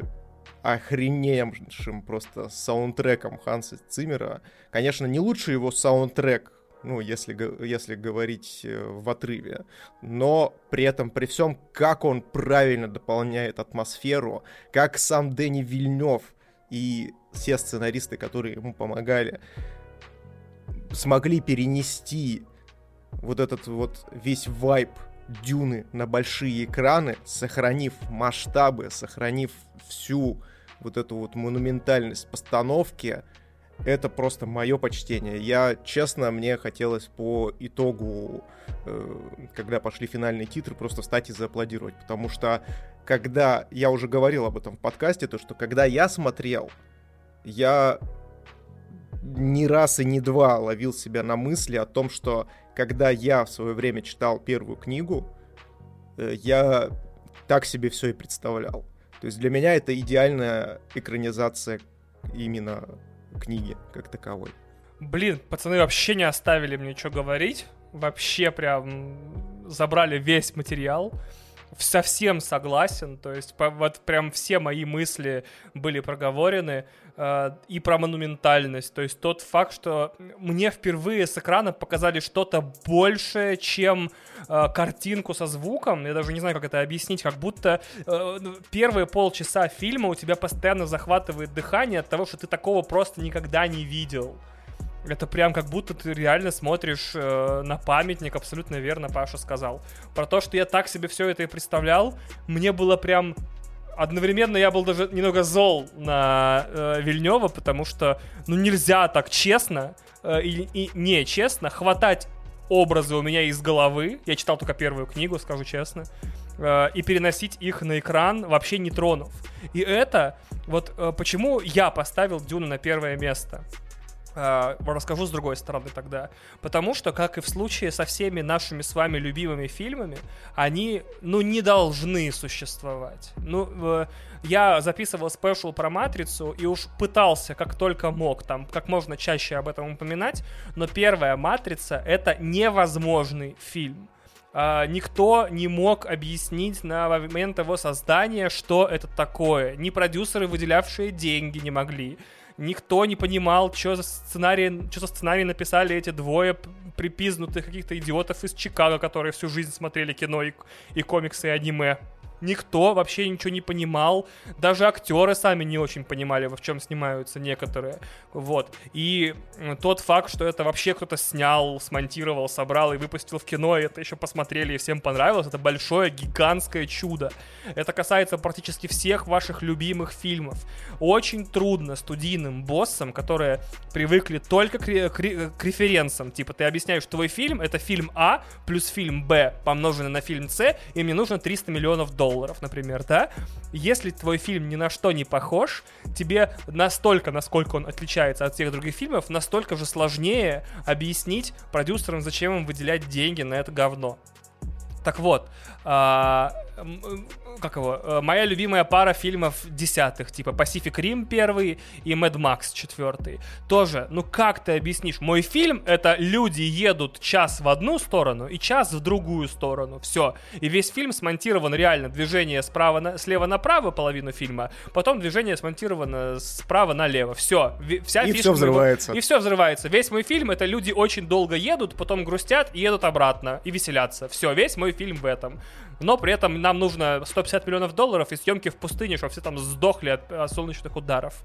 охреневшим просто саундтреком Ханса Циммера. Конечно, не лучший его саундтрек, ну, если, если говорить э, в отрыве. Но при этом, при всем, как он правильно дополняет атмосферу, как сам Дэнни Вильнев и все сценаристы, которые ему помогали, смогли перенести вот этот вот весь вайб Дюны на большие экраны, сохранив масштабы, сохранив всю вот эту вот монументальность постановки, это просто мое почтение. Я, честно, мне хотелось по итогу, э, когда пошли финальные титры, просто встать и зааплодировать, потому что когда, я уже говорил об этом в подкасте, то что когда я смотрел, я ни раз и ни два ловил себя на мысли о том, что когда я в свое время читал первую книгу, э, я так себе все и представлял. То есть для меня это идеальная экранизация именно книги как таковой. Блин, пацаны вообще не оставили мне что говорить. Вообще прям забрали весь материал совсем согласен, то есть вот прям все мои мысли были проговорены э, и про монументальность, то есть тот факт, что мне впервые с экрана показали что-то большее, чем э, картинку со звуком, я даже не знаю, как это объяснить, как будто э, ну, первые полчаса фильма у тебя постоянно захватывает дыхание от того, что ты такого просто никогда не видел. Это прям как будто ты реально смотришь э, на памятник, абсолютно верно Паша сказал. Про то, что я так себе все это и представлял, мне было прям одновременно я был даже немного зол на э, Вильнева, потому что ну нельзя так честно э, и, и не честно хватать образы у меня из головы. Я читал только первую книгу, скажу честно. Э, и переносить их на экран, вообще не тронув. И это, вот э, почему я поставил Дюну на первое место. Uh, расскажу с другой стороны тогда. Потому что, как и в случае со всеми нашими с вами любимыми фильмами, они, ну, не должны существовать. Ну, я записывал спешл про Матрицу и уж пытался, как только мог, там, как можно чаще об этом упоминать, но первая Матрица — это невозможный фильм. Uh, никто не мог объяснить на момент его создания, что это такое. Ни продюсеры, выделявшие деньги, не могли никто не понимал, что за сценарий, что за сценарий написали эти двое припизнутых каких-то идиотов из Чикаго, которые всю жизнь смотрели кино и, и комиксы, и аниме. Никто вообще ничего не понимал. Даже актеры сами не очень понимали, в чем снимаются некоторые. Вот. И тот факт, что это вообще кто-то снял, смонтировал, собрал и выпустил в кино, и это еще посмотрели и всем понравилось, это большое, гигантское чудо. Это касается практически всех ваших любимых фильмов. Очень трудно студийным боссам, которые привыкли только к, к, к референсам. Типа, ты объясняешь, что твой фильм — это фильм А плюс фильм Б, помноженный на фильм С, и мне нужно 300 миллионов долларов долларов, например, да? Если твой фильм ни на что не похож, тебе настолько, насколько он отличается от всех других фильмов, настолько же сложнее объяснить продюсерам, зачем им выделять деньги на это говно. Так вот, а, как его, э, моя любимая пара фильмов десятых, типа Pacific Rim первый и Mad Max четвертый. Тоже, ну как ты объяснишь? Мой фильм — это люди едут час в одну сторону и час в другую сторону. Все. И весь фильм смонтирован реально. Движение справа на, слева направо половину фильма, потом движение смонтировано справа налево. Все. Вся и все взрывается. И все взрывается. Весь мой фильм — это люди очень долго едут, потом грустят и едут обратно. И веселятся. Все. Весь мой фильм в этом но при этом нам нужно 150 миллионов долларов и съемки в пустыне, чтобы все там сдохли от, от солнечных ударов.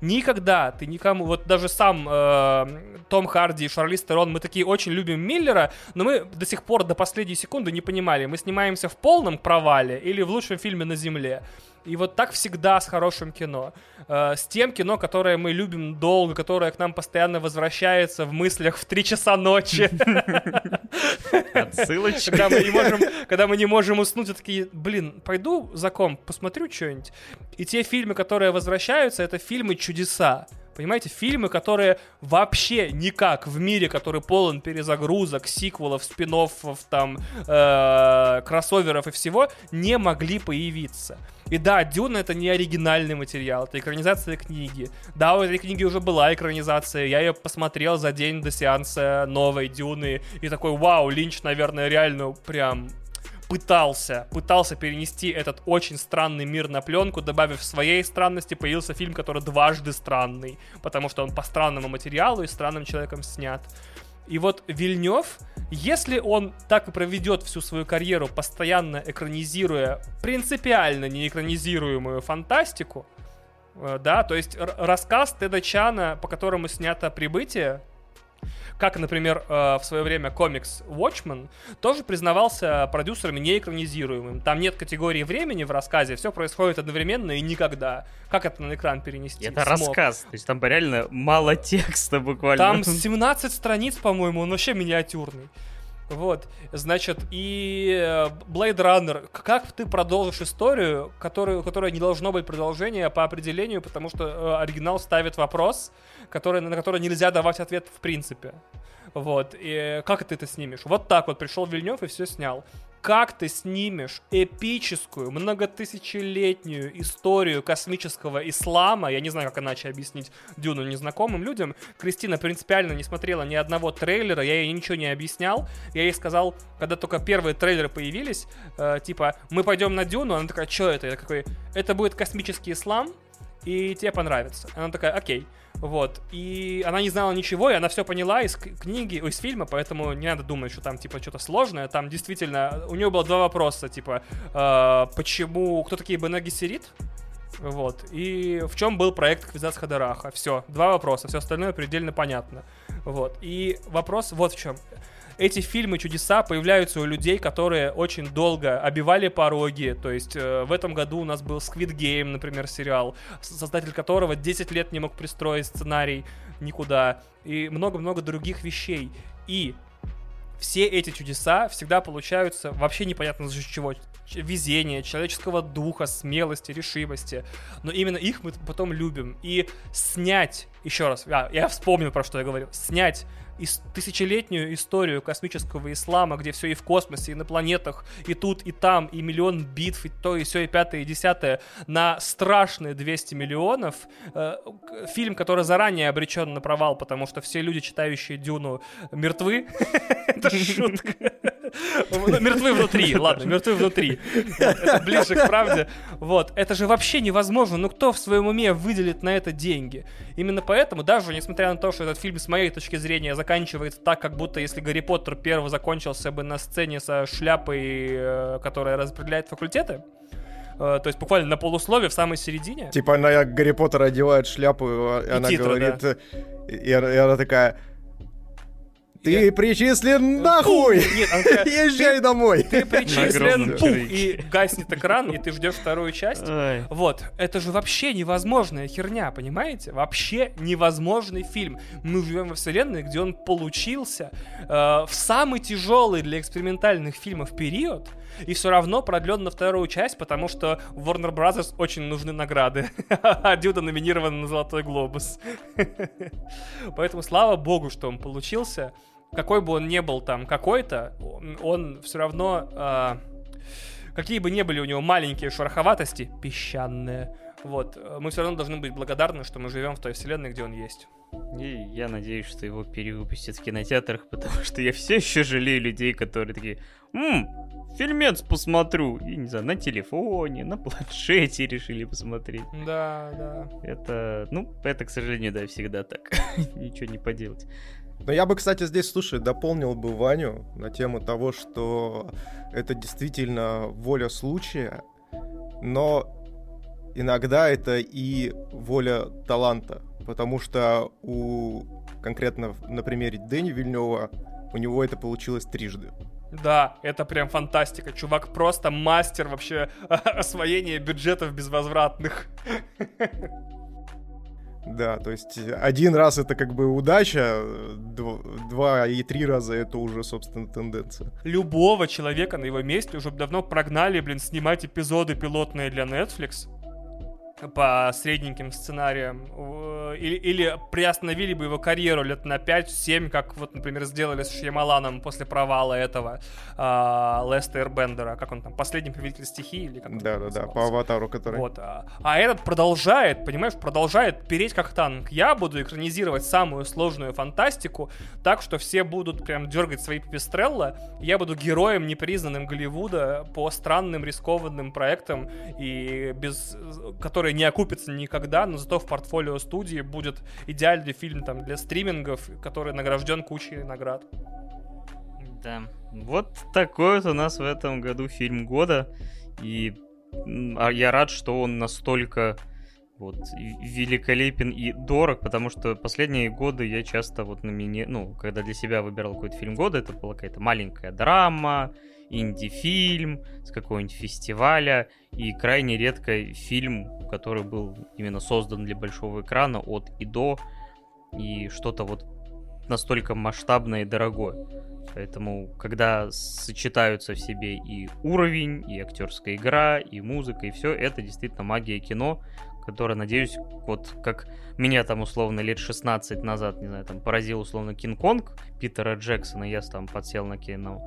Никогда ты никому, вот даже сам э, Том Харди и Шарли Стерон, мы такие очень любим Миллера, но мы до сих пор до последней секунды не понимали, мы снимаемся в полном провале или в лучшем фильме на Земле. И вот так всегда с хорошим кино. Э, с тем кино, которое мы любим долго, которое к нам постоянно возвращается в мыслях в 3 часа ночи. [laughs] Отсылочка. Когда мы не можем, когда мы не можем уснуть, я такие, блин, пойду за комп, посмотрю что-нибудь. И те фильмы, которые возвращаются, это фильмы чудеса. Понимаете, фильмы, которые вообще никак в мире, который полон перезагрузок, сиквелов, спин там, э, кроссоверов и всего, не могли появиться. И да, Дюна это не оригинальный материал, это экранизация книги. Да, у этой книги уже была экранизация, я ее посмотрел за день до сеанса новой Дюны, и такой, вау, Линч, наверное, реально прям пытался, пытался перенести этот очень странный мир на пленку, добавив своей странности, появился фильм, который дважды странный, потому что он по странному материалу и странным человеком снят. И вот Вильнев, если он так и проведет всю свою карьеру, постоянно экранизируя принципиально неэкранизируемую фантастику, э, да, то есть рассказ Теда Чана, по которому снято «Прибытие», как, например, э, в свое время комикс Watchmen, тоже признавался продюсерами неэкранизируемым. Там нет категории времени в рассказе, все происходит одновременно и никогда. Как это на экран перенести? Это Смог. рассказ, то есть там реально мало [laughs] текста буквально. Там [laughs] 17 страниц, по-моему, он вообще миниатюрный. Вот, значит, и э, Blade Runner, как ты продолжишь историю, которую, которая не должно быть продолжения по определению, потому что э, оригинал ставит вопрос, который, на который нельзя давать ответ в принципе. Вот, и как ты это снимешь? Вот так вот пришел Вильнев и все снял как ты снимешь эпическую, многотысячелетнюю историю космического ислама, я не знаю, как иначе объяснить Дюну незнакомым людям, Кристина принципиально не смотрела ни одного трейлера, я ей ничего не объяснял, я ей сказал, когда только первые трейлеры появились, э, типа, мы пойдем на Дюну, она такая, что это? Я такой, это будет космический ислам, и тебе понравится. Она такая, окей. Вот. И она не знала ничего, и она все поняла из книги, из фильма, поэтому не надо думать, что там, типа, что-то сложное. Там действительно, у нее было два вопроса, типа, э, почему, кто такие Бене Гессерит? Вот. И в чем был проект Квизац Хадараха? Все. Два вопроса. Все остальное предельно понятно. Вот. И вопрос вот в чем эти фильмы чудеса появляются у людей, которые очень долго обивали пороги. То есть э, в этом году у нас был Squid Game, например, сериал, создатель которого 10 лет не мог пристроить сценарий никуда. И много-много других вещей. И все эти чудеса всегда получаются вообще непонятно за чего. Везения, человеческого духа, смелости, решимости. Но именно их мы потом любим. И снять, еще раз, а, я вспомнил, про что я говорил, снять тысячелетнюю историю космического ислама, где все и в космосе, и на планетах, и тут, и там, и миллион битв, и то, и все, и пятое, и десятое, на страшные 200 миллионов. Э, фильм, который заранее обречен на провал, потому что все люди, читающие Дюну, мертвы. [laughs] Это шутка. Мертвы внутри, ладно, мертвы внутри. Это ближе к правде. Вот, это же вообще невозможно. Ну кто в своем уме выделит на это деньги? Именно поэтому, даже несмотря на то, что этот фильм, с моей точки зрения, заканчивается так, как будто если Гарри Поттер первый закончился бы на сцене со шляпой, э, которая распределяет факультеты, Uh, то есть буквально на полуслове в самой середине. Типа она Гарри Поттер одевает шляпу, и, и она титры, говорит, да. и, и она такая, ты я... причислен нахуй! Нет, она [laughs] Езжай домой! Ты причислен, пух, и гаснет экран, и ты ждешь вторую часть. Ой. Вот. Это же вообще невозможная херня, понимаете? Вообще невозможный фильм. Мы живем во вселенной, где он получился э, в самый тяжелый для экспериментальных фильмов период, и все равно продлен на вторую часть, потому что Warner Brothers очень нужны награды. [laughs] А Дюда номинирован на Золотой Глобус. [laughs] Поэтому слава богу, что он получился какой бы он ни был там какой-то, он, он все равно, э, какие бы ни были у него маленькие шероховатости, песчаные, вот, мы все равно должны быть благодарны, что мы живем в той вселенной, где он есть. И я надеюсь, что его перевыпустят в кинотеатрах, [laughs] потому что я все еще жалею людей, которые такие, «Ммм, фильмец посмотрю». И, не знаю, на телефоне, на планшете [laughs] решили посмотреть. Да, да. Это, ну, это, к сожалению, да, всегда так. [laughs] Ничего не поделать. Но я бы, кстати, здесь, слушай, дополнил бы Ваню на тему того, что это действительно воля случая, но иногда это и воля таланта, потому что у конкретно на примере Дэни Вильнева у него это получилось трижды. Да, это прям фантастика. Чувак просто мастер вообще [laughs] освоения бюджетов безвозвратных. [laughs] Да, то есть один раз это как бы удача, два и три раза это уже, собственно, тенденция. Любого человека на его месте уже давно прогнали, блин, снимать эпизоды пилотные для Netflix по средненьким сценариям, или, или приостановили бы его карьеру лет на 5-7, как вот, например, сделали с Шьямаланом после провала этого а, Леста Бендера, как он там, последний повелитель стихии или как Да-да-да, по аватару, который... Вот, а, а этот продолжает, понимаешь, продолжает переть как танк. Я буду экранизировать самую сложную фантастику так, что все будут прям дергать свои пипестрелла, я буду героем непризнанным Голливуда по странным рискованным проектам и без... которые не окупится никогда, но зато в портфолио студии будет идеальный фильм там для стримингов, который награжден кучей наград. Да. Вот такой вот у нас в этом году фильм года. И а я рад, что он настолько вот великолепен и дорог, потому что последние годы я часто вот на меня, ну, когда для себя выбирал какой-то фильм года, это была какая-то маленькая драма, инди-фильм с какого-нибудь фестиваля, и крайне редко фильм, который был именно создан для большого экрана от и до, и что-то вот настолько масштабное и дорогое. Поэтому, когда сочетаются в себе и уровень, и актерская игра, и музыка, и все, это действительно магия кино, которая, надеюсь, вот как меня там условно лет 16 назад, не знаю, там поразил условно Кинг-Конг Питера Джексона, я там подсел на кино,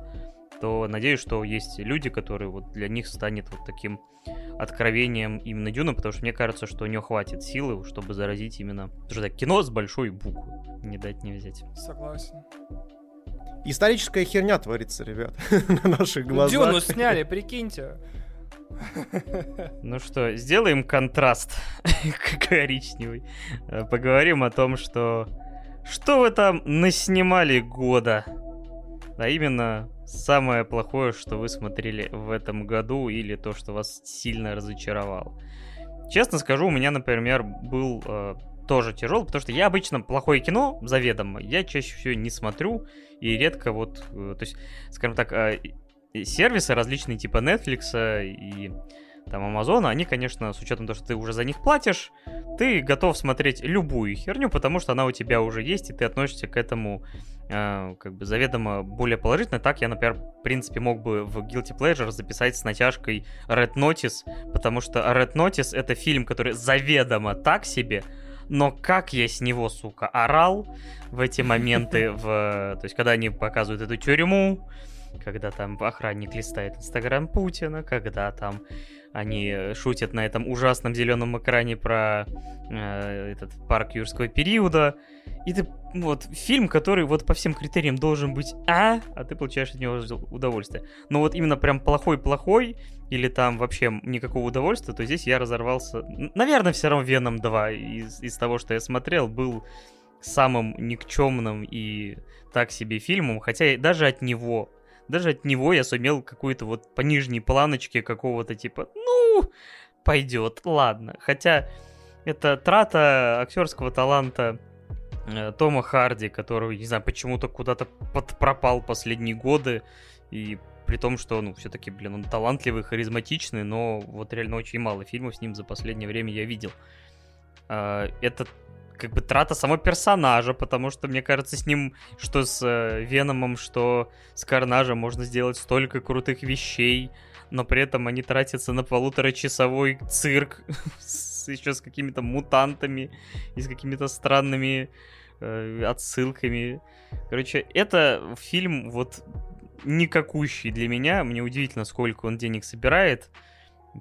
то надеюсь, что есть люди, которые вот для них станет вот таким откровением именно Дюна, потому что мне кажется, что у него хватит силы, чтобы заразить именно... Потому что кино с большой буквы. Не дать не взять. Согласен. Историческая херня творится, ребят, [laughs] на наших глазах. Дюну сняли, прикиньте. Ну что, сделаем контраст [laughs] коричневый. Э, поговорим о том, что... Что вы там наснимали года? А именно самое плохое, что вы смотрели в этом году или то, что вас сильно разочаровало. Честно скажу, у меня, например, был э, тоже тяжелый, потому что я обычно плохое кино, заведомо, я чаще всего не смотрю и редко вот, э, то есть, скажем так, э, сервисы различные типа Netflix и там Амазона, они, конечно, с учетом того, что ты уже за них платишь, ты готов смотреть любую херню, потому что она у тебя уже есть, и ты относишься к этому э, как бы заведомо более положительно. Так я, например, в принципе, мог бы в Guilty Pleasure записать с натяжкой Red Notice, потому что Red Notice это фильм, который заведомо так себе, но как я с него, сука, орал в эти моменты, [laughs] в, то есть когда они показывают эту тюрьму, когда там охранник листает Инстаграм Путина, когда там они э, шутят на этом ужасном зеленом экране про э, этот парк юрского периода. И ты, вот, фильм, который вот по всем критериям должен быть А, а ты получаешь от него удовольствие. Но вот именно прям плохой-плохой, или там вообще никакого удовольствия, то здесь я разорвался. Наверное, все равно Веном 2 из, из того, что я смотрел, был самым никчемным и так себе фильмом, хотя даже от него даже от него я сумел какую-то вот по нижней планочке какого-то типа, ну, пойдет, ладно. Хотя это трата актерского таланта э, Тома Харди, который, не знаю, почему-то куда-то пропал последние годы, и при том, что, ну, все-таки, блин, он талантливый, харизматичный, но вот реально очень мало фильмов с ним за последнее время я видел. Э, это как бы трата самого персонажа, потому что, мне кажется, с ним, что с э, Веномом, что с Карнажем можно сделать столько крутых вещей, но при этом они тратятся на полуторачасовой цирк [laughs] с, еще с какими-то мутантами и с какими-то странными э, отсылками. Короче, это фильм вот никакущий для меня. Мне удивительно, сколько он денег собирает.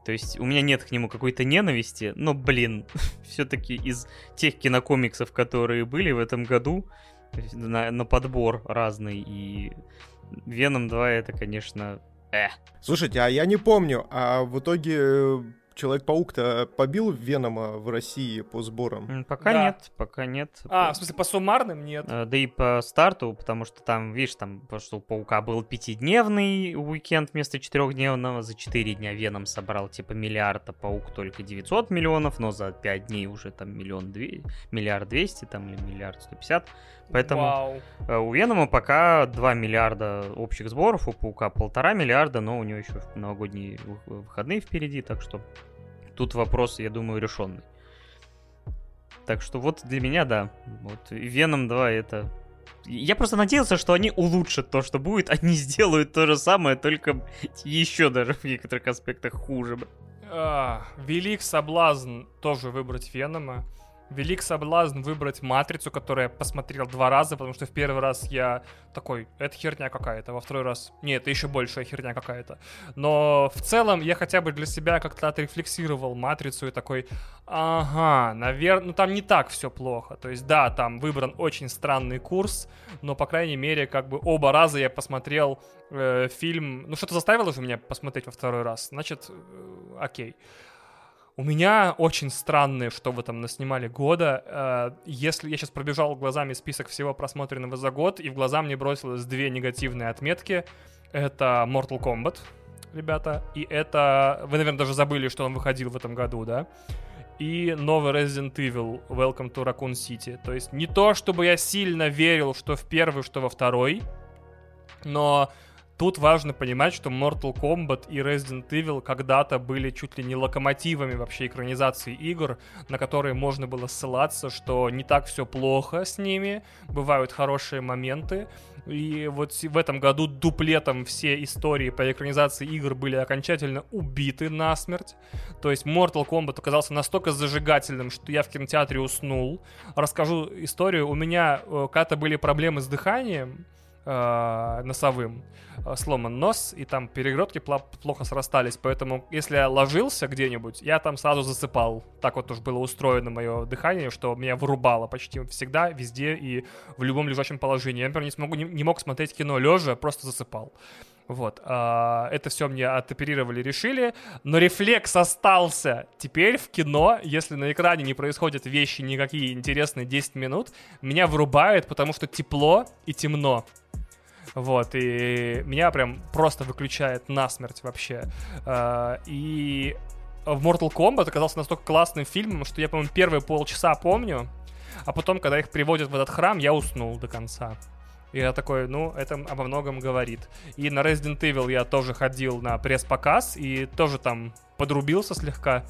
То есть у меня нет к нему какой-то ненависти, но, блин, [laughs] все-таки из тех кинокомиксов, которые были в этом году, на, на подбор разный, и Веном 2 это, конечно, э. Слушайте, а я не помню, а в итоге э, Человек-паук-то побил Венома в России по сборам? Пока да. нет, пока нет. А, в смысле, по суммарным нет? Э, да и по старту, потому что там, видишь, там, что у Паука был пятидневный уикенд вместо четырехдневного, за четыре дня Веном собрал типа миллиард, а Паук только 900 миллионов, но за пять дней уже там миллион две, миллиард двести там или миллиард сто пятьдесят. Поэтому Вау. Э, у Венома пока 2 миллиарда общих сборов, у Паука полтора миллиарда, но у него еще новогодние выходные впереди, так что тут вопрос, я думаю, решенный. Так что вот для меня, да. Вот Веном 2 это... Я просто надеялся, что они улучшат то, что будет, [laughs] они сделают то же самое, только еще даже в некоторых аспектах хуже. А, велик соблазн тоже выбрать Венома велик соблазн выбрать матрицу, которую я посмотрел два раза, потому что в первый раз я такой, это херня какая-то, во второй раз, нет, это еще большая херня какая-то. Но в целом я хотя бы для себя как-то отрефлексировал матрицу и такой, ага, наверное, ну там не так все плохо. То есть да, там выбран очень странный курс, но по крайней мере как бы оба раза я посмотрел э, фильм, ну что-то заставило же меня посмотреть во второй раз, значит, э, окей. У меня очень странные, что вы там наснимали года. Э, если я сейчас пробежал глазами список всего просмотренного за год, и в глаза мне бросилось две негативные отметки. Это Mortal Kombat, ребята, и это... Вы, наверное, даже забыли, что он выходил в этом году, да? и новый Resident Evil Welcome to Raccoon City. То есть не то, чтобы я сильно верил, что в первый, что во второй, но Тут важно понимать, что Mortal Kombat и Resident Evil когда-то были чуть ли не локомотивами вообще экранизации игр, на которые можно было ссылаться, что не так все плохо с ними, бывают хорошие моменты. И вот в этом году дуплетом все истории по экранизации игр были окончательно убиты насмерть. То есть Mortal Kombat оказался настолько зажигательным, что я в кинотеатре уснул. Расскажу историю. У меня э, когда-то были проблемы с дыханием, э, носовым, э, сломан нос, и там перегородки плохо срастались, поэтому если я ложился где-нибудь, я там сразу засыпал. Так вот уж было устроено мое дыхание, что меня вырубало почти всегда, везде и в любом лежачем положении. Я, например, не, смогу, не, не мог смотреть кино лежа, просто засыпал. Вот. А, это все мне отоберировали, решили. Но рефлекс остался. Теперь в кино, если на экране не происходят вещи никакие интересные 10 минут, меня вырубает, потому что тепло и темно. Вот, и меня прям просто выключает насмерть вообще. А, и в Mortal Kombat оказался настолько классным фильмом, что я, по-моему, первые полчаса помню, а потом, когда их приводят в этот храм, я уснул до конца. И я такой, ну, это обо многом говорит. И на Resident Evil я тоже ходил на пресс-показ и тоже там подрубился слегка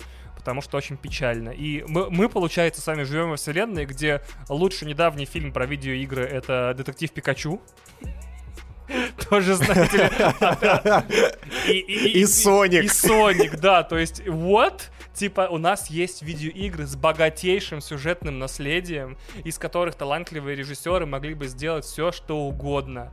потому что очень печально. И мы, мы, получается, сами живем во вселенной, где лучше недавний фильм про видеоигры — это «Детектив Пикачу». [laughs] Тоже, знаете ли... [laughs] И Соник. И Соник, да. То есть, вот, типа, у нас есть видеоигры с богатейшим сюжетным наследием, из которых талантливые режиссеры могли бы сделать все, что угодно.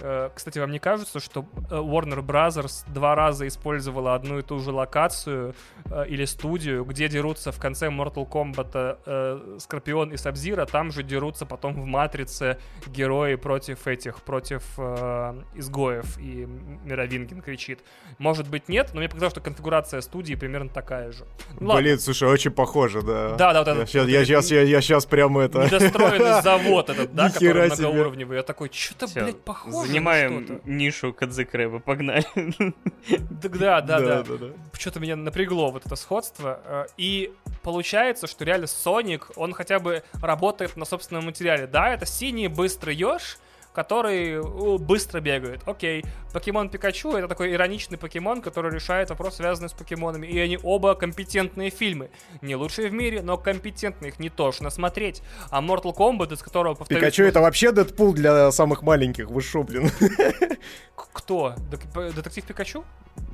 Э, кстати, вам не кажется, что э, Warner Brothers два раза использовала одну и ту же локацию э, или студию, где дерутся в конце Mortal Kombat Скорпион и Сабзира, там же дерутся потом в Матрице герои против этих, против э, изгоев, и Мировингин кричит. Может быть, нет, но мне показалось, что конфигурация студии примерно такая же. Ну, Блин, ладно. слушай, очень похоже, да. Да, да, вот я, сейчас, я, сейчас, я, я сейчас прям это... Недостроенный завод этот, да, [laughs] который многоуровневый. Я такой, что-то, блядь, похоже Занимаем нишу Кадзекрэба, погнали. Да, да, да. Что-то меня напрягло вот это сходство. Э, и получается, что реально Соник, он хотя бы работает на собственном материале. Да, это синий быстрый еж, который быстро бегает. Окей, покемон Пикачу это такой ироничный покемон, который решает вопрос, связанный с покемонами. И они оба компетентные фильмы. Не лучшие в мире, но компетентные. Их не тошно смотреть. А Mortal Kombat, из которого, повторюсь... Пикачу это вообще Дэдпул для самых маленьких. Вы шо, блин? Кто? Детектив Пикачу?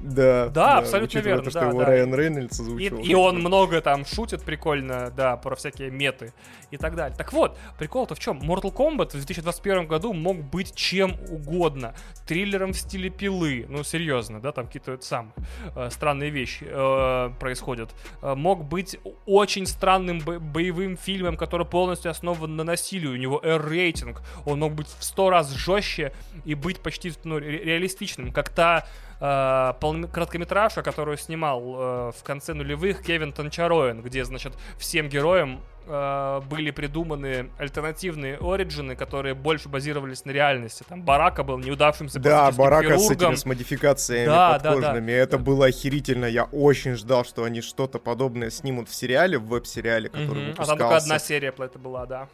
Да, да, да абсолютно верно. То, что да, его да. Райан Рейнольдс озвучил. И, и он много там шутит прикольно, да, про всякие меты и так далее. Так вот, прикол-то в чем? Mortal Kombat в 2021 году мог быть чем угодно. Триллером в стиле пилы. Ну, серьезно, да, там какие-то сам э, странные вещи э, происходят. Э, мог быть очень странным бо- боевым фильмом, который полностью основан на насилии. У него R-рейтинг. Он мог быть в сто раз жестче и быть почти ну, ре- реалистичным. Как та э, короткометражка, которую снимал э, в конце нулевых Кевин Танчароен, где, значит, всем героям э, были придуманы альтернативные оригины, которые больше базировались на реальности. Там Барака был неудавшимся Да, Барака хирургом. с этими с модификациями да, подкожными. Да, да. Это было охерительно. Я очень ждал, что они что-то подобное снимут в сериале, в веб-сериале, который угу. выпускался. А там только одна серия это была, да.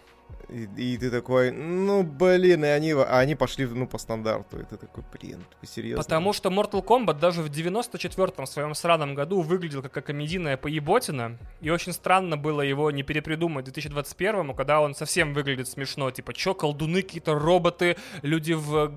И, и ты такой, ну, блин, и они, а они пошли, ну, по стандарту. И ты такой, блин, вы серьезно? Потому что Mortal Kombat даже в 94-м своем сраном году выглядел как комедийная поеботина. И очень странно было его не перепридумать в 2021-му, когда он совсем выглядит смешно. Типа, чё, колдуны, какие-то роботы, люди в,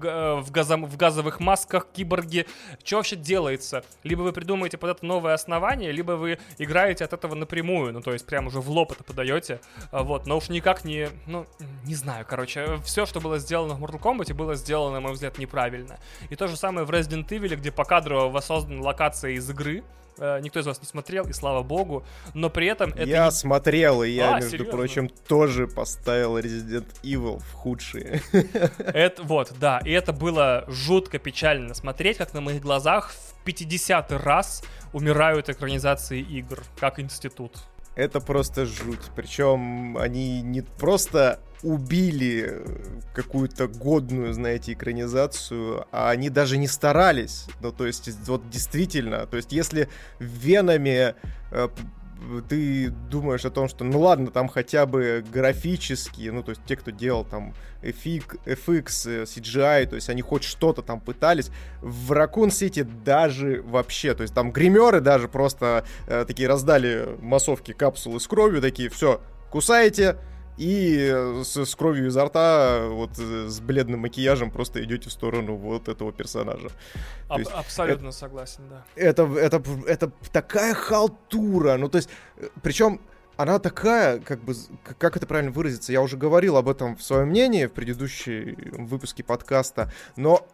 в, газом, в газовых масках, киборги. Что вообще делается? Либо вы придумаете под это новое основание, либо вы играете от этого напрямую. Ну, то есть прям уже в лоб это подаете. Вот, но уж никак не... Ну, не знаю, короче, все, что было сделано в Mortal Kombat, было сделано, на мой взгляд, неправильно. И то же самое в Resident Evil, где по кадрово воссоздана локация из игры, э, никто из вас не смотрел, и слава богу, но при этом это... Я не... смотрел, и я, А, между серьезно? прочим, тоже поставил Resident Evil в худшие. [laughs] Это, вот, да, и это было жутко печально смотреть, как на моих глазах в 50 раз умирают экранизации игр, как институт. Это просто жуть. Причем они не просто убили э, какую-то годную, знаете, экранизацию, а они даже не старались. Ну, то есть, вот действительно, то есть, если в Веноме э, ты думаешь о том, что, ну ладно, там хотя бы графически, ну, то есть те, кто делал там FX, FX, CGI, то есть они хоть что-то там пытались. В Raccoon City даже вообще, то есть там гримеры даже просто э, такие раздали массовки капсулы с кровью, такие, все, кусаете, и э, с, с кровью изо рта, вот э, с бледным макияжем просто идете в сторону вот этого персонажа. Аб- есть абсолютно согласен, да. Это, это, это такая халтура. Ну, то есть, причем она такая, как бы, как это правильно выразиться, я уже говорил об этом в своем мнении в предыдущем выпуске подкаста, но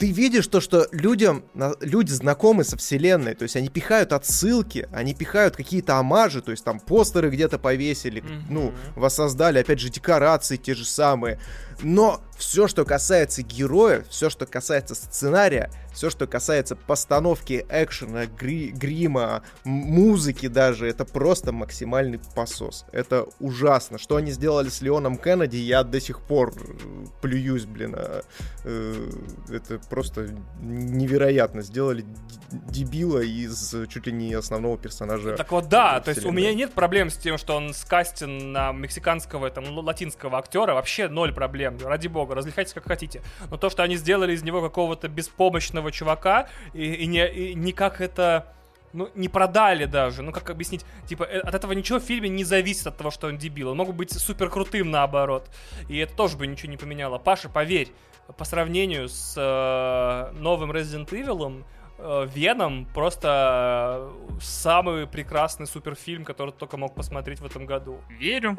ты видишь то, что людям, люди знакомы со вселенной, то есть они пихают отсылки, они пихают какие-то омажи, то есть там постеры где-то повесили, Мгм. ну, воссоздали, опять же, декорации те же самые. Но все, что касается героев, все, что касается сценария, все, что касается постановки экшена, гри- грима, музыки даже, это просто максимальный посос. Это ужасно. Что они сделали с Леоном Кеннеди, я до сих пор э, плююсь, блин. а, э, это просто невероятно. Сделали дебила из чуть ли не основного персонажа. Так вот, да, то есть у меня нет проблем с тем, что он скастен на мексиканского, там, латинского актера, вообще ноль проблем. Ради бога, развлекайтесь как хотите. Но то, что они сделали из него какого-то беспомощного чувака, и, и не, и никак это ну, не продали даже. Ну, как объяснить? Типа, э, от этого ничего в фильме не зависит от того, что он дебил. Он мог бы быть супер крутым наоборот. И это тоже бы ничего не поменяло. Паша, поверь, по сравнению с э, новым Resident Evil, э, Веном просто э, самый прекрасный суперфильм, который только мог посмотреть в этом году. Верю.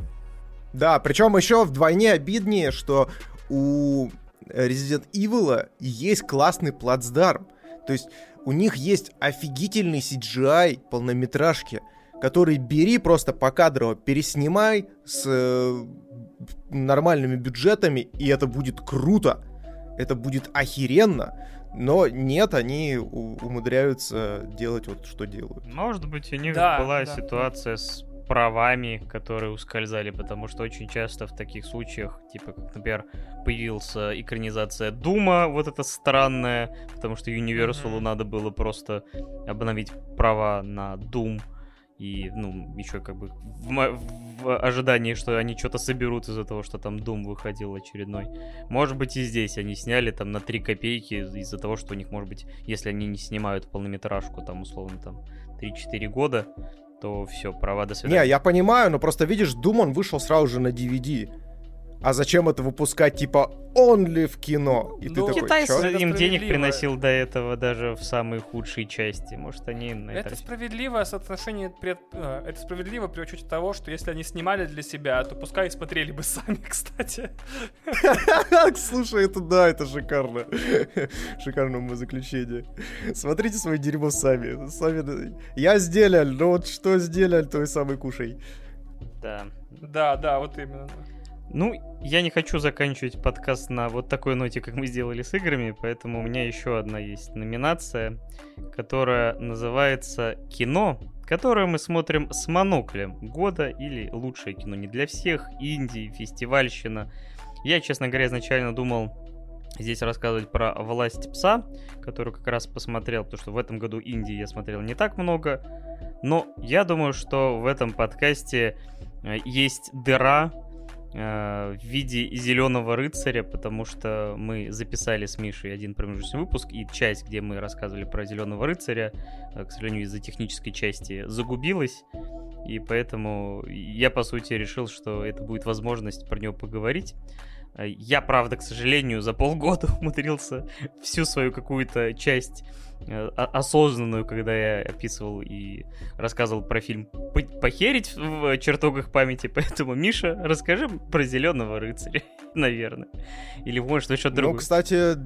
Да, причем еще вдвойне обиднее, что у Resident Evil есть классный плацдарм. То есть у них есть офигительный CGI полнометражки, который бери просто покадрово, переснимай с э, нормальными бюджетами, и это будет круто. Это будет охеренно. Но нет, они умудряются делать вот что делают. Может быть, у них Да, была да. ситуация с правами, которые ускользали, потому что очень часто в таких случаях, типа, как, например, появился экранизация Дума, вот это странная, потому что Universal Мгм. надо было просто обновить права на Doom, и, ну, еще как бы в, мо- в ожидании, что они что-то соберут из-за того, что там Doom выходил очередной. Может быть, и здесь они сняли там на 3 копейки из-за того, что у них, может быть, если они не снимают полнометражку, там, условно, там, 3-4 года, то все, права до свидания. Не, я понимаю, но просто видишь, Doom он вышел сразу же на DVD. А зачем это выпускать типа only в кино? И ты Ну, такой, Китай «Чё?» Им денег справедливо. приносил до этого даже в самые худшие части. Может, они на это... Это справедливое соотношение пред... э, Это справедливо при учете того, что если они снимали для себя, то пускай и смотрели бы [laughs] сами, кстати. [laughs] Слушай, это да, это шикарно. [laughs] Шикарное умозаключение. Смотрите свое дерьмо сами. сами. Я сделал, но вот что сделал, то и самый кушай. Да. Да, да, вот именно. Ну, я не хочу заканчивать подкаст на вот такой ноте, как мы сделали с играми, поэтому у меня еще одна есть номинация, которая называется «Кино», которое мы смотрим с моноклем года или лучшее кино не для всех, инди, фестивальщина. Я, честно говоря, изначально думал здесь рассказывать про «Власть пса», которую как раз посмотрел, потому что в этом году Индии я смотрел не так много, но я думаю, что в этом подкасте э, есть дыра в виде зеленого рыцаря, потому что мы записали с Мишей один промежуточный выпуск, и часть, где мы рассказывали про зеленого рыцаря, э, к сожалению, из-за технической части загубилась. И поэтому я, по сути, решил, что это будет возможность про него поговорить. Э, я, правда, к сожалению, за полгода [laughs] умудрился всю свою какую-то часть э, осознанную, когда я описывал и рассказывал про фильм, похерить в чертогах памяти. [laughs] Поэтому, Миша, расскажи про Зеленого рыцаря, [laughs] наверное. Или может что-то ну, другое. Ну, кстати,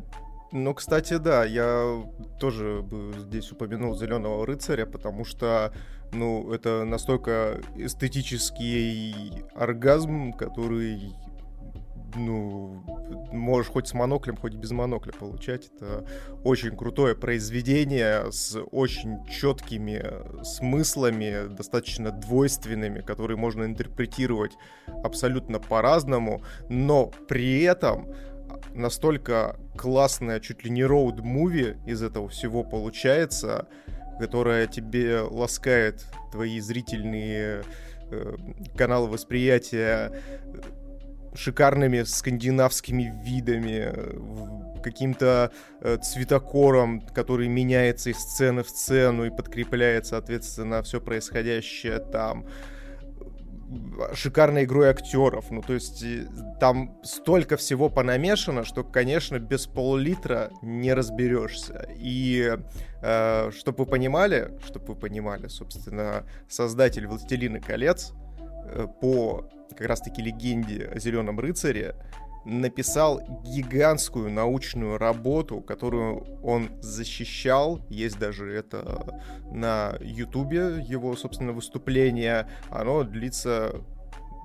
ну, кстати, да, я тоже бы здесь упомянул Зеленого рыцаря, потому что, ну, это настолько эстетический оргазм, который ну, можешь хоть с моноклем, хоть без монокля получать. Это очень крутое произведение с очень четкими смыслами, достаточно двойственными, которые можно интерпретировать абсолютно по-разному, но при этом настолько классная, чуть ли не роуд-муви из этого всего получается, которая тебе ласкает твои зрительные э, каналы восприятия шикарными скандинавскими видами, каким-то э, цветокором, который меняется из сцены в сцену и подкрепляет, соответственно, все происходящее там шикарной игрой актеров. Ну, то есть э, там столько всего понамешано, что, конечно, без пол-литра не разберешься. И э, чтобы вы понимали, чтобы вы понимали, собственно, создатель «Властелина колец» э, по как раз-таки легенде о Зеленом рыцаре, написал гигантскую научную работу, которую он защищал. Есть даже это на Ютубе, его, собственно, выступление. Оно длится,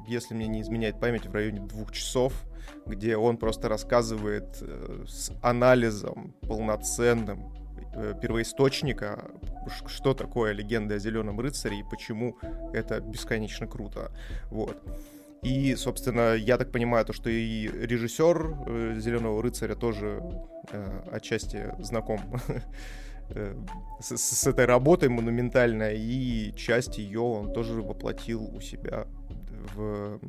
если мне не изменяет память, в районе двух часов где он просто рассказывает э, с анализом полноценным э, первоисточника, что такое легенда о Зеленом рыцаре и почему это бесконечно круто. Вот. И, собственно, я так понимаю, то, что и режиссер э, Зеленого рыцаря тоже э, отчасти знаком [laughs] э, с, с этой работой монументальной, и часть ее он тоже воплотил у себя в,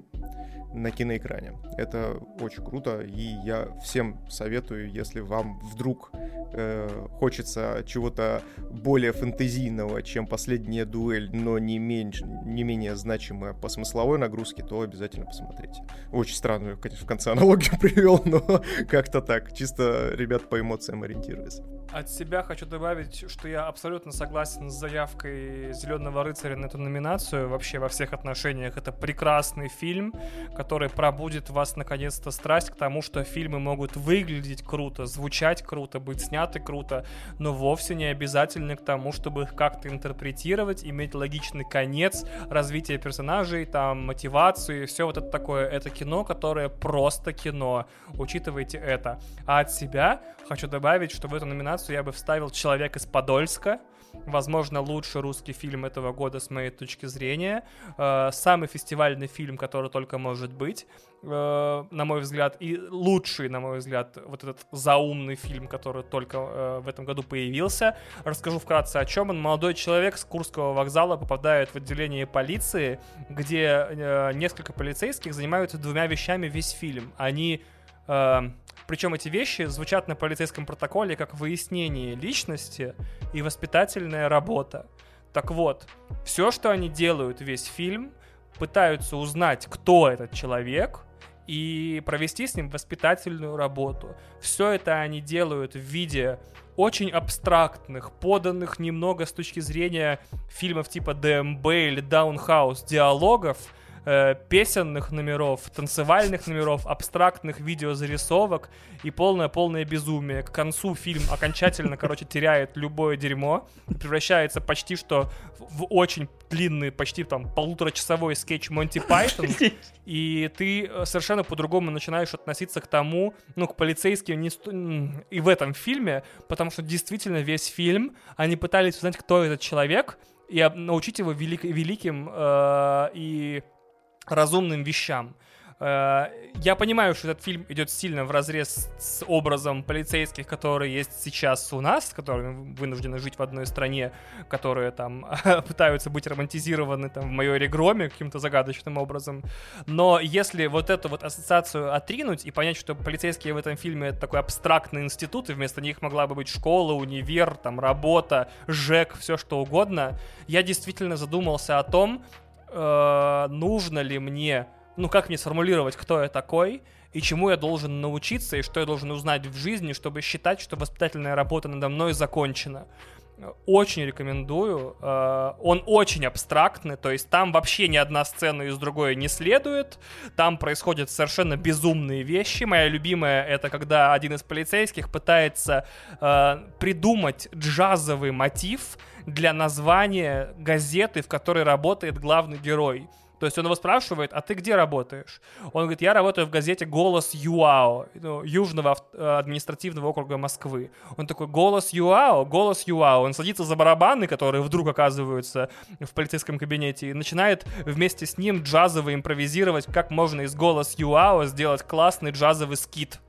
на киноэкране. Это очень круто, и я всем советую, если вам вдруг э, хочется чего-то более фэнтезийного, чем последняя дуэль, но не, меньше, не менее значимое по смысловой нагрузке, то обязательно посмотрите. Очень странную, конечно, в конце аналогию [laughs] привел, но как-то так, чисто ребят по эмоциям ориентируясь. От себя хочу добавить, что я абсолютно согласен с заявкой Зеленого рыцаря на эту номинацию. Вообще во всех отношениях это прекрасный фильм, который пробудет в вас наконец-то страсть к тому, что фильмы могут выглядеть круто, звучать круто, быть сняты круто, но вовсе не обязательно к тому, чтобы их как-то интерпретировать, иметь логичный конец, развитие персонажей, там, мотивацию все вот это такое. Это кино, которое просто кино. Учитывайте это. А от себя хочу добавить, что в эту номинацию я бы вставил «Человек из Подольска», возможно, лучший русский фильм этого года с моей точки зрения. Э, самый фестивальный фильм, который только может быть, э, на мой взгляд, и лучший, на мой взгляд, вот этот заумный фильм, который только э, в этом году появился. Расскажу вкратце, о чем он. Молодой человек с Курского вокзала попадает в отделение полиции, где несколько полицейских занимаются двумя вещами весь фильм. Они причем эти вещи звучат на полицейском протоколе как выяснение личности и воспитательная работа. Так вот, все, что они делают весь фильм, пытаются узнать, кто этот человек, и провести с ним воспитательную работу. Все это они делают в виде очень абстрактных, поданных немного с точки зрения фильмов типа ДМБ или Даунхаус диалогов, э, песенных номеров, танцевальных номеров, абстрактных видеозарисовок и полное-полное безумие. К концу фильм окончательно, короче, теряет любое дерьмо, превращается почти что в очень длинный, почти там полуторачасовой скетч Монти Пайтон, и ты э, совершенно по-другому начинаешь относиться к тому, ну, к полицейским не сто... и в этом фильме, потому что действительно весь фильм они пытались узнать, кто этот человек, и научить его велик... великим э, и разумным вещам. Э, я понимаю, что этот фильм идет сильно в разрез с образом полицейских, которые есть сейчас у нас, которые вынуждены жить в одной стране, которые там [laughs] пытаются быть романтизированы там в майоре Громе каким-то загадочным образом. Но если вот эту вот ассоциацию отринуть и понять, что полицейские в этом фильме это такой абстрактный институт, и вместо них могла бы быть школа, универ, там работа, ЖЭК, все что угодно, я действительно задумался о том, э, нужно ли мне ну как мне сформулировать, кто я такой, и чему я должен научиться, и что я должен узнать в жизни, чтобы считать, что воспитательная работа надо мной закончена. Очень рекомендую. Э, он очень абстрактный, то есть там вообще ни одна сцена из другой не следует. Там происходят совершенно безумные вещи. Моя любимая это когда один из полицейских пытается э, придумать джазовый мотив для названия газеты, в которой работает главный герой. То есть он его спрашивает, а ты где работаешь? Он говорит, я работаю в газете «Голос ЮАО», ну, Южного э, административного округа Москвы. Он такой, «Голос ЮАО, голос ЮАО». Он садится за барабаны, которые вдруг оказываются в полицейском кабинете, и начинает вместе с ним джазово импровизировать, как можно из «Голос ЮАО» сделать классный джазовый скит.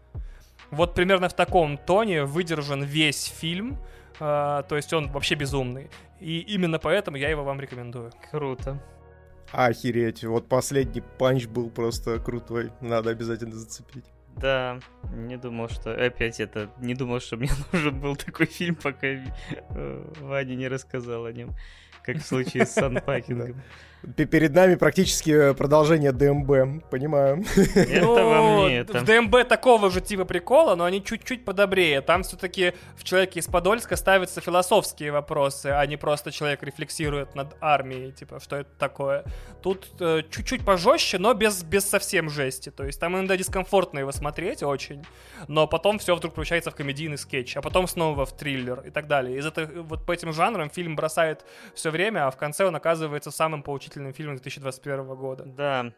Вот примерно в таком тоне выдержан весь фильм, то есть он вообще безумный. И именно поэтому я его вам рекомендую. Круто. Охереть, вот последний панч был просто крутой, надо обязательно зацепить. Да, не думал, что... Опять это... Не думал, что мне [laughs] нужен был такой фильм, пока э, Ваня не рассказал о нем. Как в случае с [laughs] Санпакингом. Перед нами практически продолжение ДМБ, понимаю. Это во мне это. В ДМБ такого же типа прикола, но они чуть-чуть подобрее. Там все-таки в «Человеке из Подольска» ставятся философские вопросы, а не просто человек рефлексирует над армией, типа, что это такое. Тут э, чуть-чуть пожестче, но без, без совсем жести. То есть там иногда дискомфортно его смотреть очень, но потом все вдруг превращается в комедийный скетч, а потом снова в триллер и так далее. Из этого вот по этим жанрам фильм бросает все время, а в конце он оказывается самым поучительным поучительным фильмом 2021 года. Да.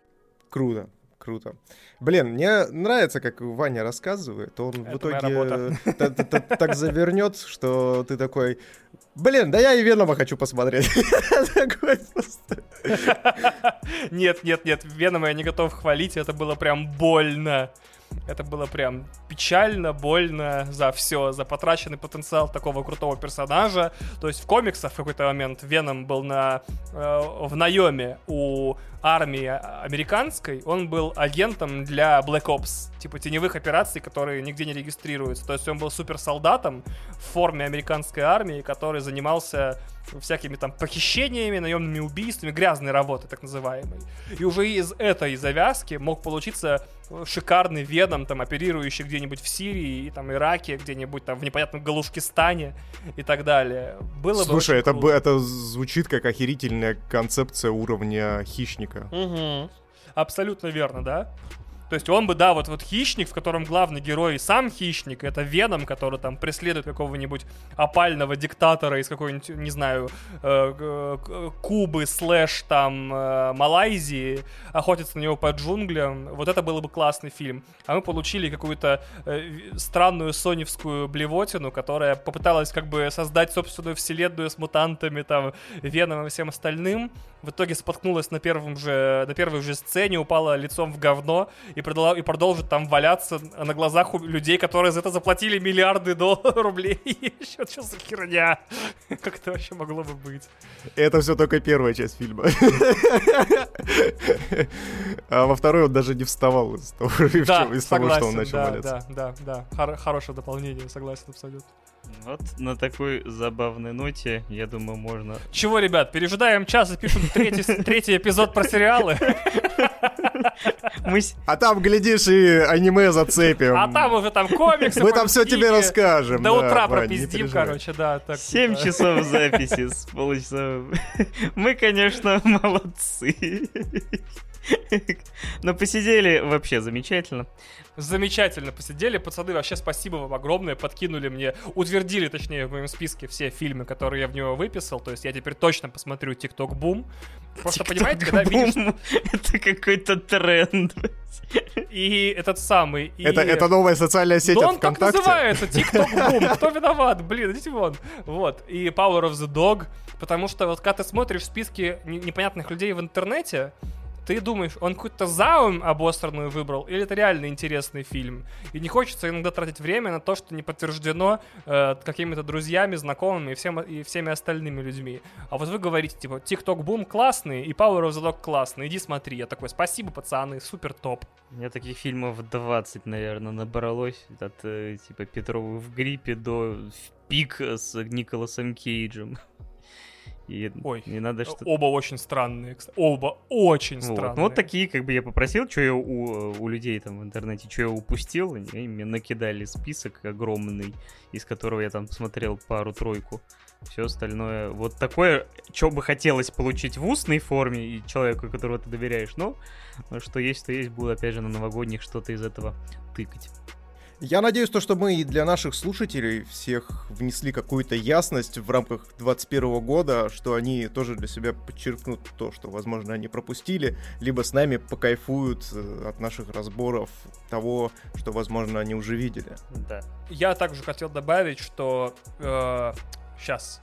Круто. Круто. Блин, мне нравится, как Ваня рассказывает. Он Это в итоге [laughs] так завернет, что ты такой, блин, да я и Венома хочу посмотреть. [laughs] [laughs] Нет, нет, нет, Венома я не готов хвалить, это было прям больно. Это было прям печально, больно за все, за потраченный потенциал такого крутого персонажа. То есть в комиксах в какой-то момент Веном был на, э, в наеме у армии американской, он был агентом для Black Ops, типа теневых операций, которые нигде не регистрируются. То есть он был суперсолдатом в форме американской армии, который занимался всякими там похищениями, наемными убийствами, грязной работой, так называемой. И уже из этой завязки мог получиться шикарный Веном, там, оперирующий где-нибудь в Сирии, и, там, Ираке, где-нибудь там в непонятном Галушкистане и так далее. Было Слушай, бы это, это звучит как охерительная концепция уровня хищника. Угу. Абсолютно верно, да? То есть он бы, да, вот, вот хищник, в котором главный герой сам хищник, это Веном, который там преследует какого-нибудь опального диктатора из какой-нибудь, не знаю, э, Кубы слэш там э, Малайзии, охотится на него по джунглям. Вот это был бы классный фильм. А мы получили какую-то э, странную соневскую блевотину, которая попыталась как бы создать собственную вселенную с мутантами, там, Веном и всем остальным. В итоге споткнулась на первом же, на первой же сцене, упала лицом в говно и продала, и продолжит там валяться на глазах у людей, которые за это заплатили миллиарды долларов, [laughs] рублей. [laughs] Еще что за херня? [laughs] Как это вообще могло бы быть? Это все только первая часть фильма. А во второй он даже не вставал из того, из того что он начал валяться. Да, да, да. Хорошее дополнение, согласен абсолютно. Вот на такой забавной ноте, я думаю, можно... Чего, ребят, пережидаем час и пишем третий, третий эпизод про сериалы? Мы... А там, глядишь, и аниме зацепим. А там уже там комиксы. Мы там все тебе расскажем. До да, утра Вань, пропиздим, короче, да. Так, 7 да. часов записи с получасовым. [laughs] Мы, конечно, [laughs] молодцы. Но посидели вообще замечательно замечательно посидели. Пацаны, вообще спасибо вам огромное. Подкинули мне, утвердили, точнее, в моем списке все фильмы, которые я в него выписал. То есть я теперь точно посмотрю ТикТок Бум. Просто понимаете, когда видишь... Это какой-то тренд. И этот самый... И... Это, это новая социальная сеть Но от он ВКонтакте. так называется, TikTok Boom. [laughs] Кто виноват? Блин, идите вон. Вот. И Power of the Dog. Потому что вот когда ты смотришь списки непонятных людей в интернете, ты думаешь, он какой-то заум обосранную выбрал, или это реально интересный фильм? И не хочется иногда тратить время на то, что не подтверждено э, какими-то друзьями, знакомыми и, всем, и всеми остальными людьми. А вот вы говорите, типа, TikTok Boom классный и Power of the Dog классный, иди смотри. Я такой, спасибо, пацаны, супер топ. У меня таких фильмов 20, наверное, набралось. От, э, типа, Петровы в гриппе до пик с Николасом Кейджем. И Ой, не надо что Оба очень странные, кстати. Оба очень Вот. странные. Ну, вот такие, как бы я попросил, что я у, у людей там в интернете, что я упустил, они мне накидали список огромный, из которого я там смотрел пару-тройку. Все остальное, вот такое, что бы хотелось получить в устной форме и человеку, которого ты доверяешь, но что есть, то есть, буду опять же на новогодних что-то из этого тыкать. Я надеюсь, то, что мы и для наших слушателей всех внесли какую-то ясность в рамках 2021 года, что они тоже для себя подчеркнут то, что, возможно, они пропустили, либо с нами покайфуют э, от наших разборов того, что, возможно, они уже видели. Да. Я также хотел добавить, что э, сейчас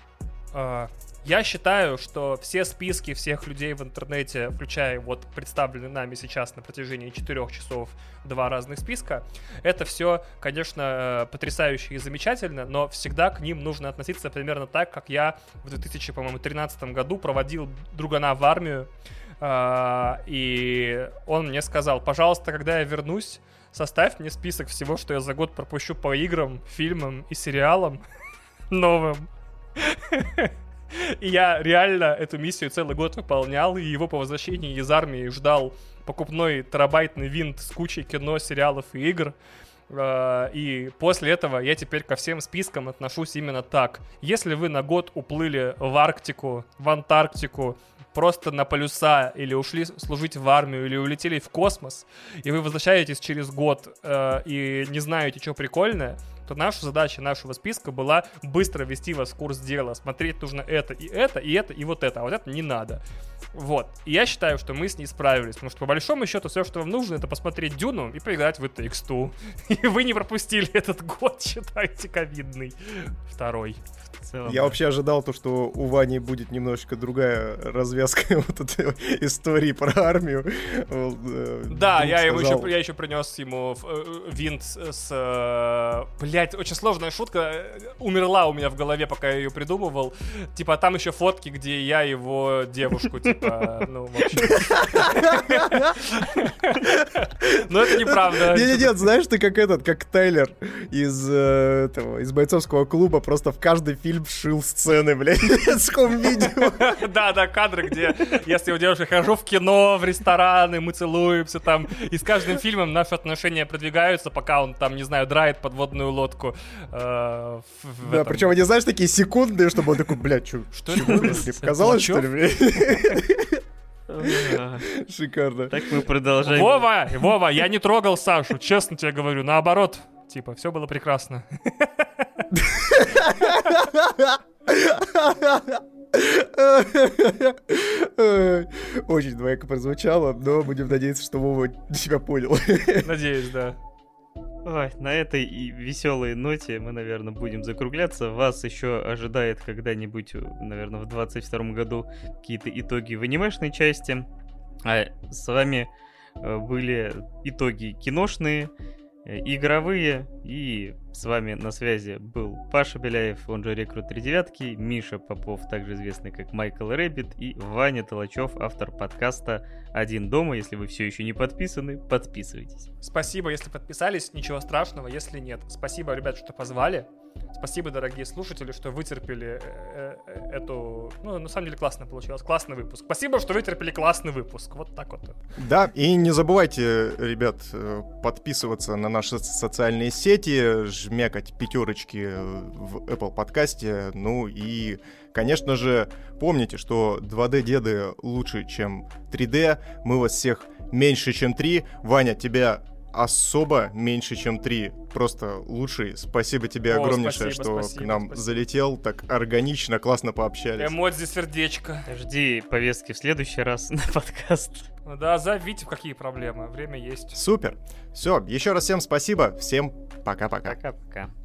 э, я считаю, что все списки всех людей в интернете, включая вот представленные нами сейчас на протяжении 4 часов два разных списка, это все, конечно, э, потрясающе и замечательно, но всегда к ним нужно относиться примерно так, как я в 2013 году проводил другана в армию, э, и он мне сказал, пожалуйста, когда я вернусь, составь мне список всего, что я за год пропущу по играм, фильмам и сериалам [laughs] новым. [laughs] И я реально эту миссию целый год выполнял, и его по возвращении из армии ждал покупной терабайтный винт с кучей кино, сериалов и игр. Э, И после этого я теперь ко всем спискам отношусь именно так. Если вы на год уплыли в Арктику, в Антарктику, просто на полюса, или ушли служить в армию, или улетели в космос, и вы возвращаетесь через год э, и не знаете, что прикольное, то наша задача нашего списка была быстро ввести вас в курс дела. Смотреть нужно это и это, и это, и вот это, а вот это не надо. Вот. И я считаю, что мы с ней справились, потому что по большому счету все, что вам нужно, это посмотреть Дюну и поиграть в это X2. [laughs] И вы не пропустили этот год, [laughs] считайте, ковидный. Второй. Целом, Я да. вообще ожидал то, что у Вани будет немножечко другая развязка [laughs] вот этой истории про армию. Э, Да, друг я, ему сказал, еще, я еще принес ему э, винт с... с, э, Блядь, очень сложная шутка. э, Умерла у меня в голове, пока я ее придумывал. Типа, там еще фотки, где я его девушку, типа, ну, в общем. Но это неправда. Не, не, нет, знаешь, ты как этот, как Тайлер из э, этого, из бойцовского клуба, просто в каждый фильм шил сцены, блядь, [laughs] с хом-видео. Да, да, кадры, где я с его девушкой хожу в кино, в рестораны, мы целуемся там. И с каждым фильмом наши отношения продвигаются, пока он там, не знаю, драет подводную лодку. Э, в- в Да, этом. причем они, знаешь, такие секундные, чтобы он такой, блядь, чё, Что чего? это? Мне Это показалось, что ли, Шикарно. Так мы продолжаем. Вова, Вова, я не трогал Сашу, честно тебе говорю, наоборот. Типа, все было прекрасно. Очень двояко прозвучало, но будем надеяться, что Вова тебя понял. Надеюсь, да. Ой, на этой веселой ноте мы, наверное, будем закругляться. Вас еще ожидает когда-нибудь, наверное, в 22 году какие-то итоги в анимешной части. А с вами э, были итоги киношные, э, игровые, и с вами на связи был Паша Беляев, он же Рекрут 3 девятки, Миша Попов, также известный как Майкл Рэббит, и Ваня Толачев, автор подкаста «Один дома». Если вы все еще не подписаны, подписывайтесь. Спасибо, если подписались, ничего страшного, если нет. Спасибо, ребят, что позвали. Спасибо, дорогие слушатели, что вытерпели э, э, эту... Ну, на самом деле классно получилось. Классный выпуск. Спасибо, что вытерпели классный выпуск. Вот так вот. Да, и не забывайте, ребят, э, подписываться на наши социальные сети, жмякать пятерочки в Apple подкасте, ну и, конечно же, помните, что 2D-деды лучше, чем 3D, мы вас всех меньше, чем 3. Ваня, тебя особо меньше, чем 3. Просто лучший. Спасибо тебе О, огромнейшее, спасибо, что спасибо, к нам спасибо. залетел, так органично, классно пообщались. Эмодзи сердечко. Жди повестки в следующий раз на [laughs] подкаст. Ну Да, зовите, в какие проблемы. Время есть. Супер. Все, еще раз всем спасибо. Всем пока-пока. Пока-пока.